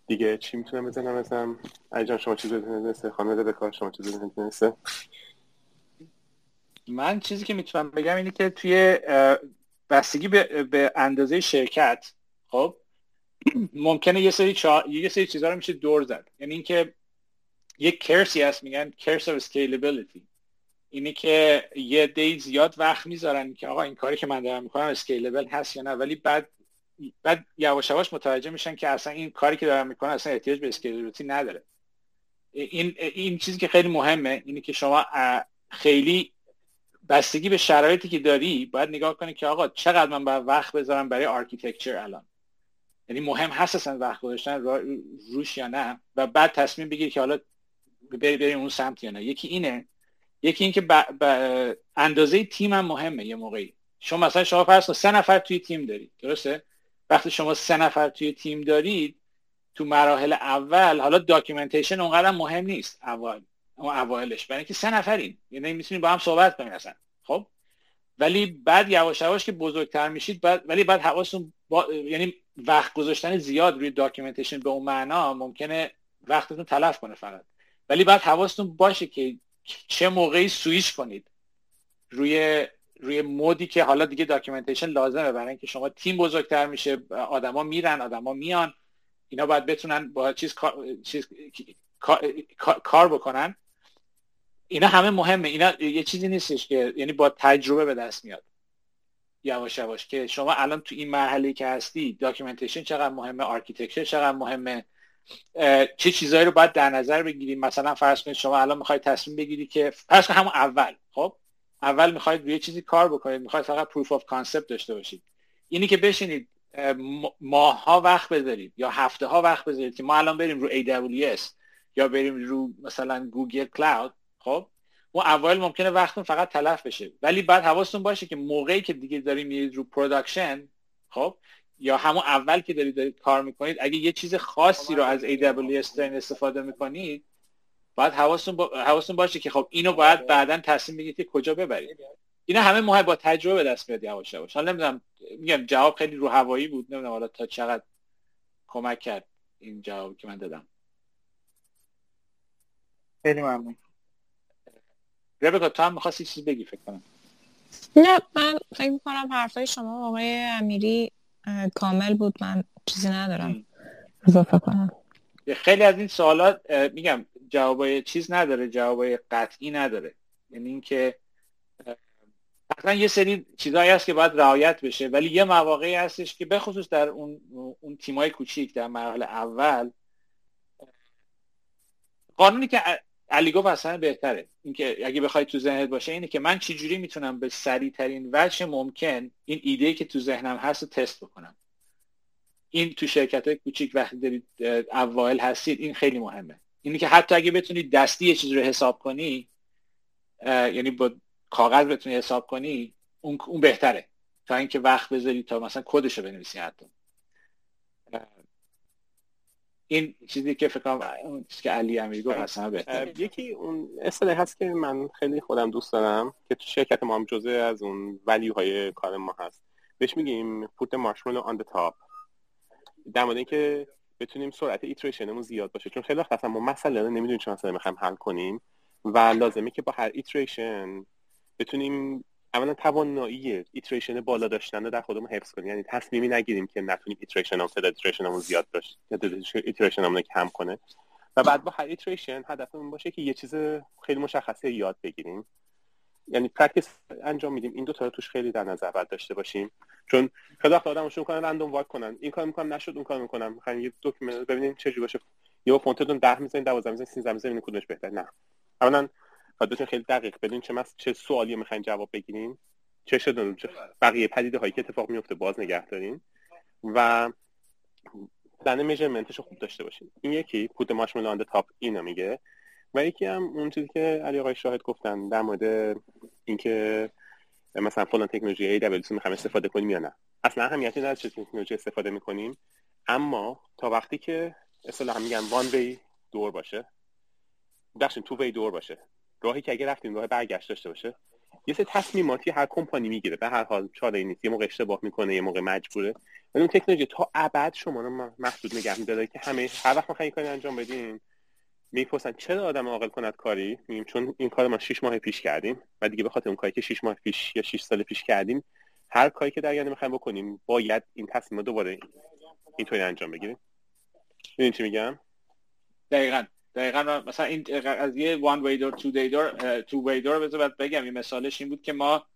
دیگه چی می‌تونم بزنم مثلا جان شما چیزی مثل خانم بکار شما چیزی مثل من چیزی که می‌تونم بگم اینه که توی بستگی به, به اندازه شرکت خب ممکنه یه سری چا... یه سری چیزها رو میشه دور زد. یعنی اینکه یک کرسی هست میگن کرس of scalability. اینه که یه دی زیاد وقت می‌ذارن که آقا این کاری که من دارم می‌کنم اسکیلبل هست یا نه. ولی بعد بعد یواش یواش متوجه میشن که اصلا این کاری که دارم می‌کنم اصلا احتیاج به scalability نداره. این این چیزی که خیلی مهمه اینه که شما خیلی بستگی به شرایطی که داری باید نگاه کنی که آقا چقدر من باید وقت بذارم برای architecture الان. یعنی مهم هست اصلا وقت گذاشتن روش یا نه. و بعد تصمیم بگیری که حالا بری بری اون سمت یا نه. یکی اینه. یکی این که ب... اندازه تیم هم مهمه یه موقعی. شما مثلا شما فرض سه نفر توی تیم دارید. درسته؟ وقتی شما سه نفر توی تیم دارید تو مراحل اول حالا documentation اونقدر مهم نیست اول اون اوایلش. برای اینکه سه نفرین. یعنی می‌تونید با هم صحبت کنید اصلا. خب؟ ولی بعد یواش یواش که بزرگتر میشید بعد ولی بعد حواستون با... یعنی وقت گذاشتن زیاد روی documentation به اون معنا ممکنه وقتتون تلف کنه فقط. ولی بعد حواستون باشه که چه موقعی سویش کنید. روی روی mode ی که حالا دیگه documentation لازمه برای اینکه شما تیم بزرگتر میشه آدما میرن آدما میان. اینا باید بتونن با چیز چیز کار بکنن. اینا همه مهمه. اینا یه چیزی نیستش که یعنی با تجربه به دست میاد. یواش یواش که شما الان تو این مرحله که هستی documentation چقدر مهمه architecture چقدر مهمه چه چیزهایی رو باید در نظر بگیریم مثلا فرض کنید شما الان می‌خواید تصمیم بگیری که فرض کنید همون اول خب؟ اول می‌خواید روی چیزی کار بکنید می‌خواید فقط proof of concept داشته باشید. اینی که بشینید ماه ها وقت بذارید یا هفته ها وقت بذارید که ما الان بریم رو AWS یا بریم رو مثلا Google Cloud خب؟ اون اول ممکنه وقتتون فقط تلف بشه. ولی بعد حواستون باشه که موقعی که دیگه داریم میرید رو production خب یا همون اول که دارید, دارید کار می‌کنید اگه یه چیز خاصی رو از AWS دارین استفاده می‌کنید باید حواستون, با... باشه که خب اینو باید بعدا تصمیم بگیرید که کجا ببرید. اینا همه مهم با تجربه دست میاد یواش یواش. حالا نمی‌دونم میگم جواب خیلی رو هوایی بود نمی‌دونم حالا تا چقدر کمک کرد این جوابی که من دادم. خیلی ممنون. ربکا تو هم می‌خواستی چیزی بگی فکر کنم. نه من فکر می‌کنم حرفای شما آقای امیری کامل بود. من چیزی ندارم. اضافه کنم. خیلی از این سوالات میگم جوابای چیز نداره جوابای قطعی نداره. یعنی اینکه مثلا یه سری چیزایی هست که باید رعایت بشه ولی یه مواقعی هستش که بخصوص در اون اون تیمای کوچیک در مرحله اول قانونی که علی گفت اصلا بهتره. اینکه اگه بخوای تو ذهنت باشه اینه که من چجوری می‌تونم به سریع ترین وجه ممکن این ایده که تو ذهنم هست تست بکنم؟ این تو شرکت های کوچیک وقتی دارید اوایل هستید این خیلی مهمه. اینی که حتی اگه بتونید دستی یه چیز رو حساب کنی یعنی با کاغذ بتونی حساب کنی اون, اون بهتره. تا اینکه وقت بذاری تا مثلا کدش رو بنویسی حتی. این چیزی که فکر کنم چیزی که علی امیری گفت اصلا بهتره. یکی اون اصطلاحی هست که من خیلی خودم دوست دارم که تو شرکت ما هم جزء از اون value های کار ما هست. بهش میگیم put marshmallow on top در مورد اینکه بتونیم سرعت iteration مون زیاد باشه. چون خیلی وقت اصلا ما مسئله رو نمی‌دونیم چون مثلا می‌خوایم حل کنیم. و لازمه که با هر iteration بتونیم اولا توانایی iteration بالا داشتن رو در خودمون حفظ کنیم. یعنی تصمیمی نگیریم که نتونیم iteration هم تعداد iteration زیاد باشه یا iteration رو کم کنه. و بعد با هر iteration هدفمون باشه که یه چیز خیلی مشخصی یاد بگیریم. یعنی practice انجام میدیم. این دو تا رو توش خیلی در نظر باید داشته باشیم. چون خیلی وقت آدمو شروع کنن random walk کنن. این کار می‌کنم نشد اون کار می‌کنم. می‌خوام یه دکمه ببینیم چه جوری باشه. یا فونتتون 10 می‌ذارین 12 می‌ذارین 13 می‌ذارین کدومش بهتر نه. اولا باید خیلی دقیق. بدین چه مس... چه سوالی می‌خواین جواب بگیرین؟ چه چه بقیه پدیده هایی که اتفاق میفته باز نگه دارین. و دنه میجرمنتش خوب داشته باشین. این یکی پود مارشملو آن تاپ اینو میگه. و یکی هم اون چیزی که علی آقای شاهد گفتن در مورد اینکه مثلا فلان تکنولوژی AWS می‌خوایم استفاده کنیم یا نه. اصلا اهمیتی نداره چه تکنولوژی استفاده می‌کنیم. اما تا وقتی که اصطلاحا میگن وان وی دور باشه بخشین تو وی دور باشه. راهی که اگه رفتیم راه برگشت داشته باشه. یه سری تصمیماتی هر کمپانی می‌گیره. به هر حال چاره نیست. یه موقع اشتباه می‌کنه یه موقع مجبوره. ولی اون تکنولوژی تا ابد شما رو محدود نگه میداره که همه هر وقت می‌خواین کاری انجام بدین می‌پرسن چرا آدم عاقل کند کاری؟ میگیم چون این کار ما 6 ماه پیش کردیم و دیگه به خاطر اون کاری که 6 ماه پیش یا 6 سال پیش کردیم هر کاری که در آینده می‌خوایم بکنیم باید این تصمیم دوباره اینطوری انجام بگیریم. ببین چی میگم؟ دقیقاً. دقیقا مثلا این از یه وان وی دور تو دی دور تو وی دور بذار بگم یه مثالش این بود که ما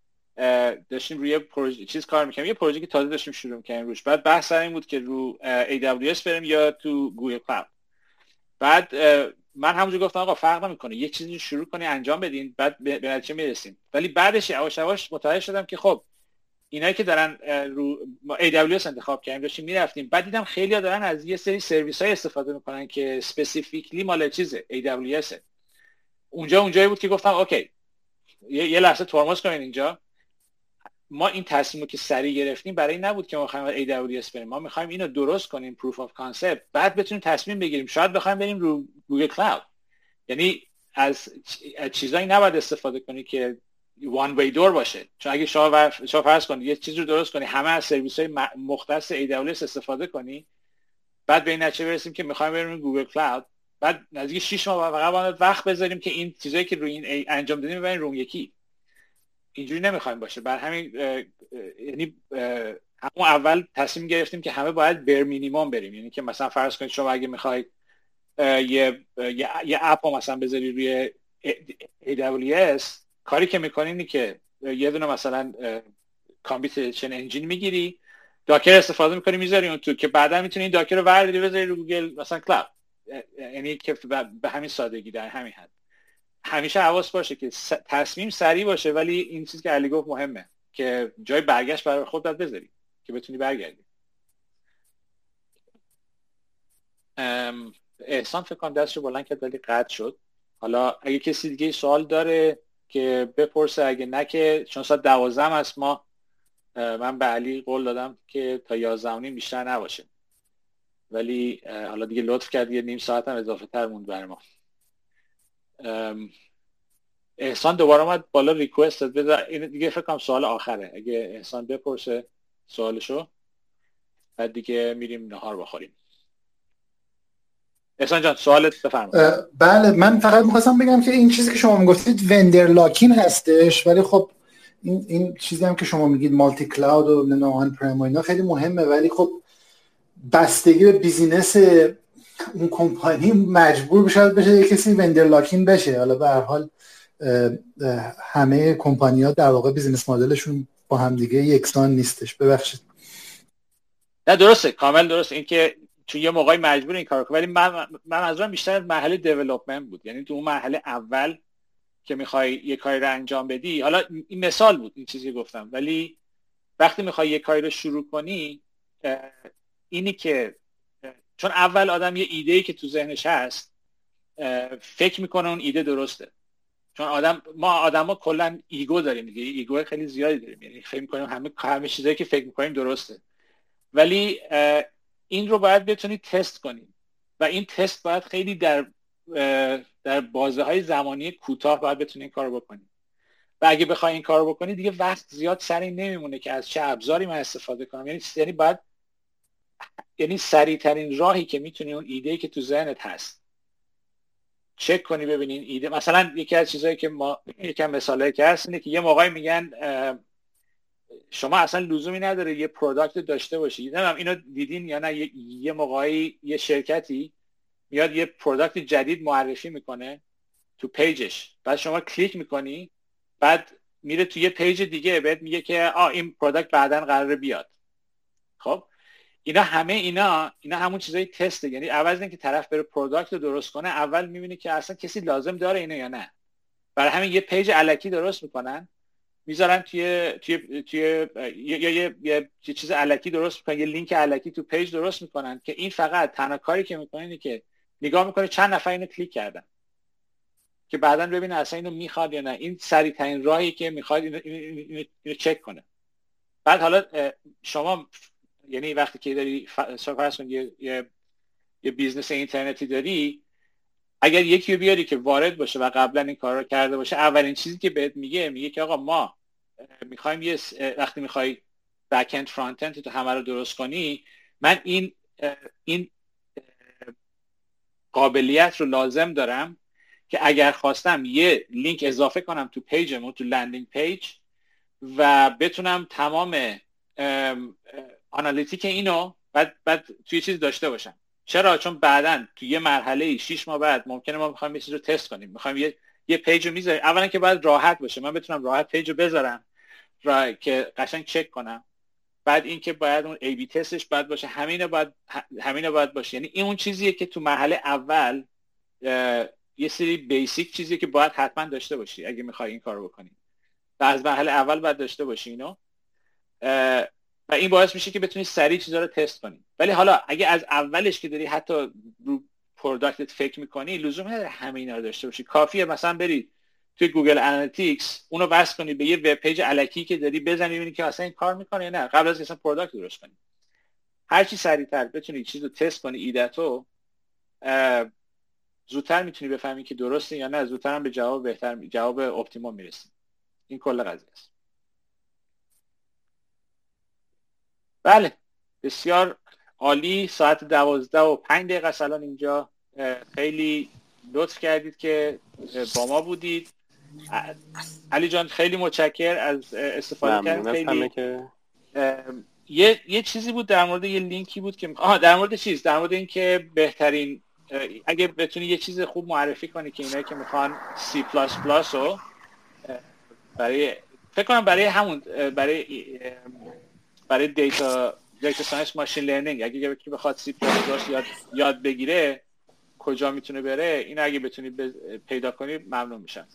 داشتیم روی پروژه چیز کار می‌کنیم یه پروژه که تازه داشتیم شروع می‌کنیم روش. بعد بحث این بود که رو AWS بریم یا تو Google Cloud. بعد من همونجور گفتم آقا فرق نمی‌کنه یه چیزی شروع کنی انجام بدین بعد به نتیجه می‌رسیم. ولی بعدش یواش یواش متوجه شدم که خب اینایی که دارن رو AWS انتخاب کردیم داشتیم می‌رفتیم. بعد دیدم خیلی دارن از یه سری سرویس های استفاده می‌کنن که specifically مال چیزه AWS اونجا اونجایی بود که گفتم OK یه, لحظه ترمز کنین اینجا. ما این تصمیم رو که سریع گرفتیم برای نبود که ما بخوایم AWS بریم. ما می‌خوایم اینو درست کنیم proof of concept بعد بتونیم تصمیم بگیریم. شاید بخوایم بریم رو Google Cloud یعنی از چیزایی نباید استفاده کنی که one way door باشه. چون اگه شما شما فرض کنید یه چیزی رو درست کنی همه از سرویس های مختص AWS استفاده کنی بعد به این نتیجه برسیم که می‌خوایم بریم Google Cloud بعد نزدیک 6 ماه فقط وقت بذاریم که این چیزایی که روی این انجام دادیم ببریم رو یکی. اینجوری نمی‌خوایم باشه. بر همین یعنی همون اول تصمیم گرفتیم که همه باید بر مینیمم بریم. یعنی که مثلا فرض کنید شما اگه می‌خواید یه یه app مثلا بذاری روی AWS کاری که می‌کنی اینه که یه دونه مثلا computation engine می‌گیری Docker استفاده می‌کنی می‌ذاری اون تو که بعدا می‌تونی این Docker رو برداری بذاری رو گوگل مثلا Cloud. یعنی که به همین سادگی در همین حد. همیشه حواس باشه که تصمیم سریع باشه ولی این چیزی که علی گفت مهمه که جای برگشت برای خودت بذاری که بتونی برگردی. احسان فکر کنم دستشو بلند کرد ولی قطع شد. حالا اگه کسی دیگه سوال داره که بپرسه اگه نه که چون ساعت دوازم است ما من به علی قول دادم که تا یازده بیشتر نباشه. ولی حالا دیگه لطف کرد یه نیم ساعت هم اضافه تر موند بر ما. احسان دوباره اومد بالا ریکوست داد. این دیگه فکر کنم سوال آخره. اگه احسان بپرسه سوالشو بعد دیگه میریم نهار بخوریم. احسان جان سوالت بفرمایید. بله من فقط می‌خواستم بگم که این چیزی که شما می‌گفتید وندر لاکین هستش ولی خب این این چیزی هم که شما میگید مالتی کلاود و نه پریم و اینا خیلی مهمه ولی خب بستگی به business اون کمپانی مجبور بشه بشه یه کسی vendor lock-in بشه. حالا به هر حال همه کمپانی ها در واقع business model شون با هم دیگه یکسان نیستش. ببخشید. نه درسته کامل درسته. اینکه چون یه موقعی مجبور این کار کنم. ولی من من بیشتر مرحله development بود. یعنی تو اون مرحله اول که می‌خوای یه کاری رو انجام بدی حالا این مثال بود این چیزی گفتم. ولی وقتی می‌خوای یه کاری رو شروع کنی اینی که چون اول آدم یه ایده ای که تو ذهنش هست فکر می‌کنه اون ایده درسته. چون آدم ما آدما کلا ego داریم دیگه. ego خیلی زیادی داریم. یعنی فکر می‌کنیم همه همه چیزایی که فکر می‌کنیم درسته. ولی این رو باید بتونی تست کنی. و این تست باید خیلی در در بازه های زمانی کوتاه باید بتونی این کار بکنی. و اگه بخوای این کار بکنی دیگه وقت زیاد سر نمیمونه که از چه ابزاری من استفاده کنم. یعنی یعنی باید یعنی سریع ترین راهی که می‌تونی اون ایده که تو ذهنت هست چک کنی ببینین ایده. مثلا یکی از چیزهایی که ما یکم مثالایی که هست اینه که یه موقعی میگن شما اصلا لزومی نداره یه product داشته باشی. نمی‌دونم اینو دیدین یا نه؟ یه موقعی یه شرکتی میاد یه product جدید معرفی می‌کنه تو page ش بعد شما کلیک می‌کنی بعد میره تو یه page دیگه بهت میگه که آ این product بعدا قراره بیاد. خب؟ اینا همه اینا اینا همون چیزای تسته یعنی عوض اینکه طرف بره product رو درست کنه اول می‌بینی که اصلا کسی لازم داره اینو یا نه. برای همین یه page الکی درست می‌کنن. می‌ذارن توی توی توی یا یه یه چیز الکی درست می‌کنن یه لینک علکی تو page درست می‌کنن که این فقط تنها کاری که می‌کنه اینه که نگاه می‌کنه چند نفر اینو کلیک کردن. که بعدا ببینه اصلا اینو می‌خواد یا نه. این سریع ترین راهی که می‌خواد اینو, اینو, اینو چک کنه. بعد حالا شما یعنی وقتی که داری فرض یه, یه یه business اینترنتی داری اگر یکی رو بیاری که وارد باشه و قبلا این کار رو کرده باشه اولین چیزی که بهت میگه میگه که آقا ما می‌خوایم یه وقتی می‌خوای back end front end تو همه رو درست کنی من این این قابلیت رو لازم دارم که اگر خواستم یه لینک اضافه کنم تو page مون تو landing page و بتونم تمام analytic اینو بعد بعد توی چیز داشته باشم. چرا؟ چون بعدا تو یه مرحله 6 ماه بعد ممکنه ما بخوایم یه چیز رو تست کنیم. می‌خوایم یه یه page رو می‌ذاریم. اولا که باید راحت باشه من بتونم راحت page رو بذارم را... که قشنگ چک کنم. بعد اینکه باید اون A/B test ش باید باشه. همین باید همین باید باشه. یعنی این اون چیزیه که تو مرحله اول یه سری basic چیزی که باید حتما داشته باشی اگه می‌خوای این کارو بکنی. و از مرحله اول باید داشته باشی اینو. و این باعث میشه که بتونی سریع چیزا رو تست کنی. ولی حالا اگه از اولش که داری حتی رو product ت فکر می‌کنی لزوم نداره همه اینا رو داشته باشی. کافیه مثلا بری توی Google Analytics اونو وصل کنی به یه web page الکی که داری بزنی ببینی که اصلا این کار می‌کنه یا نه. قبل از اصلا product درست کنی. هر چی سریعتر بتونی چیز رو تست کنی ایدتو زودتر می‌تونی بفهمی که درسته یا نه. زودتر هم به جواب بهتر جواب optimum می‌رسی. این کل قضیه است. بله. بسیار عالی. ساعت دوازده و پنج دقیقه الان اینجا. خیلی لطف کردید که با ما بودید. علی جان خیلی متشکر از استفاده کردن. خیلی یه یه چیزی بود در مورد یه لینکی بود که آها در مورد چیز؟ در مورد اینکه بهترین اگه بتونی یه چیز خوب معرفی کنی که اینایی که می‌خوان C++ رو برای فکر کنم برای همون برای برای دیتا data science machine learning. اگه یکی بخواد C یاد یاد بگیره کجا می‌تونه بره این اگه بتونی پیدا کنی ممنون میشم.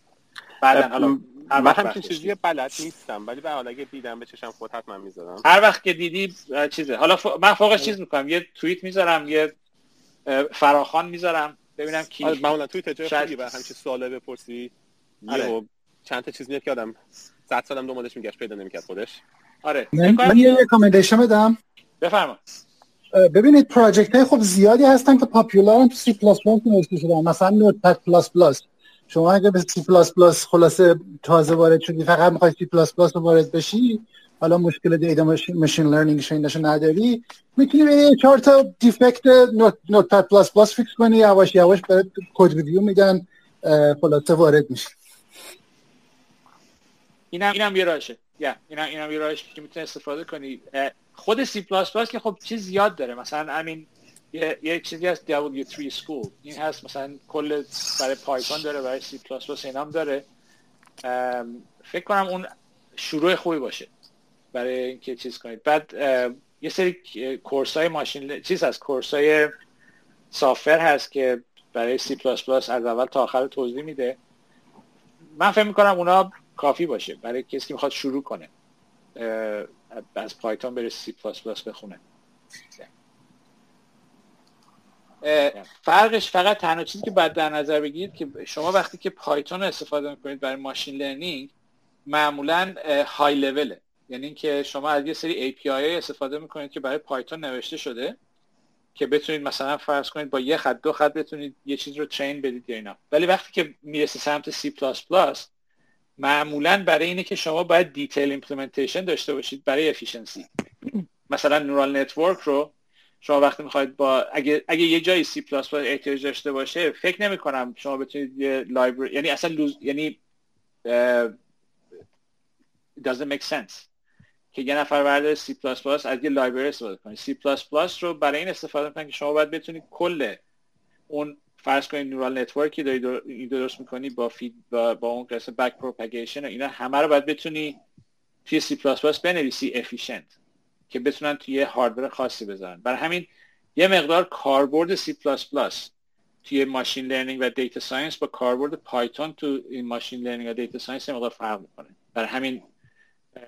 بعدا حالا من هم چیزی بلد نیستم ولی به حال اگه دیدم به چشم خود حتما می‌ذارم. هر وقت که دیدی چیزه. حالا ف... من فوقش چیز می‌کنم. یه توییت می‌ذارم یه فراخوان می‌ذارم. ببینم کی آره معمولا توییت جای شاید... خوبی و همچین سواله بپرسی. آره. چند تا چیز میاد که آدم صد سالم دنبالش میگشت پیدا نمی‌کرد خودش. آره. من, من یه recommendation بدم. بفرما. ببینید project های خب زیادی هستن که popular ن تو سی پلاس پلاس نوشته شدن مثلا Notepad++ شما اگه به سی پلاس پلاس خلاصه تازه وارد شدی فقط می‌خوای سی پلاس پلاس رو وارد بشی حالا مشکل data machine learning شینش نداری می‌تونی به چهار تا defect Notepad++ fix کنی یواش یواش برات code review میدن خلاصه وارد میشی. اینم اینم یه راهشه. یا اینم یه راهشه که می‌تونی استفاده کنی. خود سی پلاس پلاس که خب چیز زیاد داره. مثلا همین یه, یه چیزی هست W3 School. این هست مثلا کل برای پایتون داره برای سی پلاس پلاس اینام داره. فکر کنم اون شروع خوبی باشه برای اینکه چیز کنید. بعد یه سری course های ماشین چیز هست. course های سافر هست که برای سی پلاس پلاس از اول تا آخر توضیح میده. من فکر می‌کنم اونا کافی باشه برای کسی که می‌خواد شروع کنه از پایتون بره سی پلاس پلاس بخونه. فرقش فقط تنها چیزی که باید در نظر بگیرید که شما وقتی که پایتون استفاده می‌کنید برای machine learning معمولا های لوله یعنی اینکه شما از یه سری API استفاده می‌کنید که برای پایتون نوشته شده که بتونید مثلا فرض کنید با یه خط دو خط بتونید یه چیز رو چین بدید یا اینا. ولی وقتی که می‌رسه سمت C++ معمولا برای اینه که شما باید detail implementation داشته باشید برای efficiency مثلا neural network رو شما وقتی می‌خواید با اگه اگه یه جایی سی پلاس پلاس احتیاج داشته باشه فکر نمی کنم شما بتونید یه library یعنی اصلا لوز یعنی doesn't make sense که یه نفر برداره سی پلاس پلاس از یه library استفاده کنه. سی پلاس پلاس رو برای این استفاده کنید که شما باید بتونید کل اون فرض کنید neural network ی داری درست می‌کنی با feed با, با اون قسمت back propagation و اینا همه رو باید بتونی توی سی پلاس پلاس بنویسی efficient که بتونن توی hardware خاصی بذارن. برای همین یه مقدار کاربرد سی پلاس پلاس توی machine learning و data science با کاربرد پایتون تو این machine learning و data science یه مقدار فرق می‌کنه. برای همین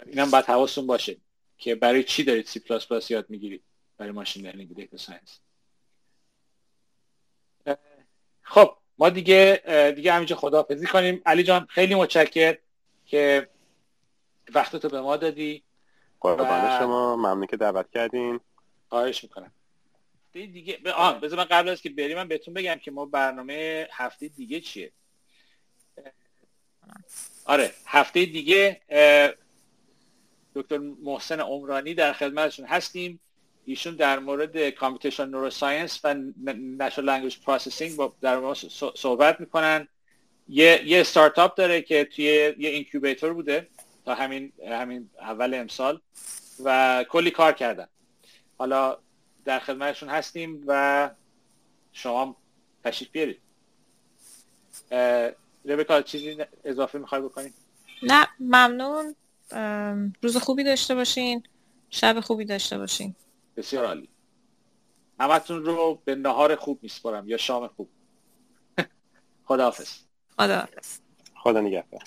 اینم باید حواستون باشه که برای چی دارید سی پلاس پلاس یاد می‌گیرید برای machine learning و data science خب ما دیگه دیگه همینجا خداحافظی کنیم. علی جان خیلی متشکر که وقتتو به ما دادی. قربان شما ممنون که دعوت کردین. خواهش می‌کنم. دیگه آه بذار من قبل از که بریم من بهتون بگم که ما برنامه هفته دیگه چیه؟ آره هفته دیگه دکتر محسن عمرانی در خدمتشون هستیم. ایشون در مورد computational neuroscience و natural language processing در مورد صحبت می‌کنن. یه یه استارتاپ داره که توی یه incubator بوده تا همین همین اول امسال و کلی کار کردن. حالا در خدمتشون هستیم و شما تشریف بیارید. ربکا چیزی اضافه می‌خوای بکنید نه ممنون. روز خوبی داشته باشین. شب خوبی داشته باشین. بسیار عالی. همتون رو به نهار خوب میسپارم یا شام خوب. خداحافظ. خداحافظ. خدا نگهدار.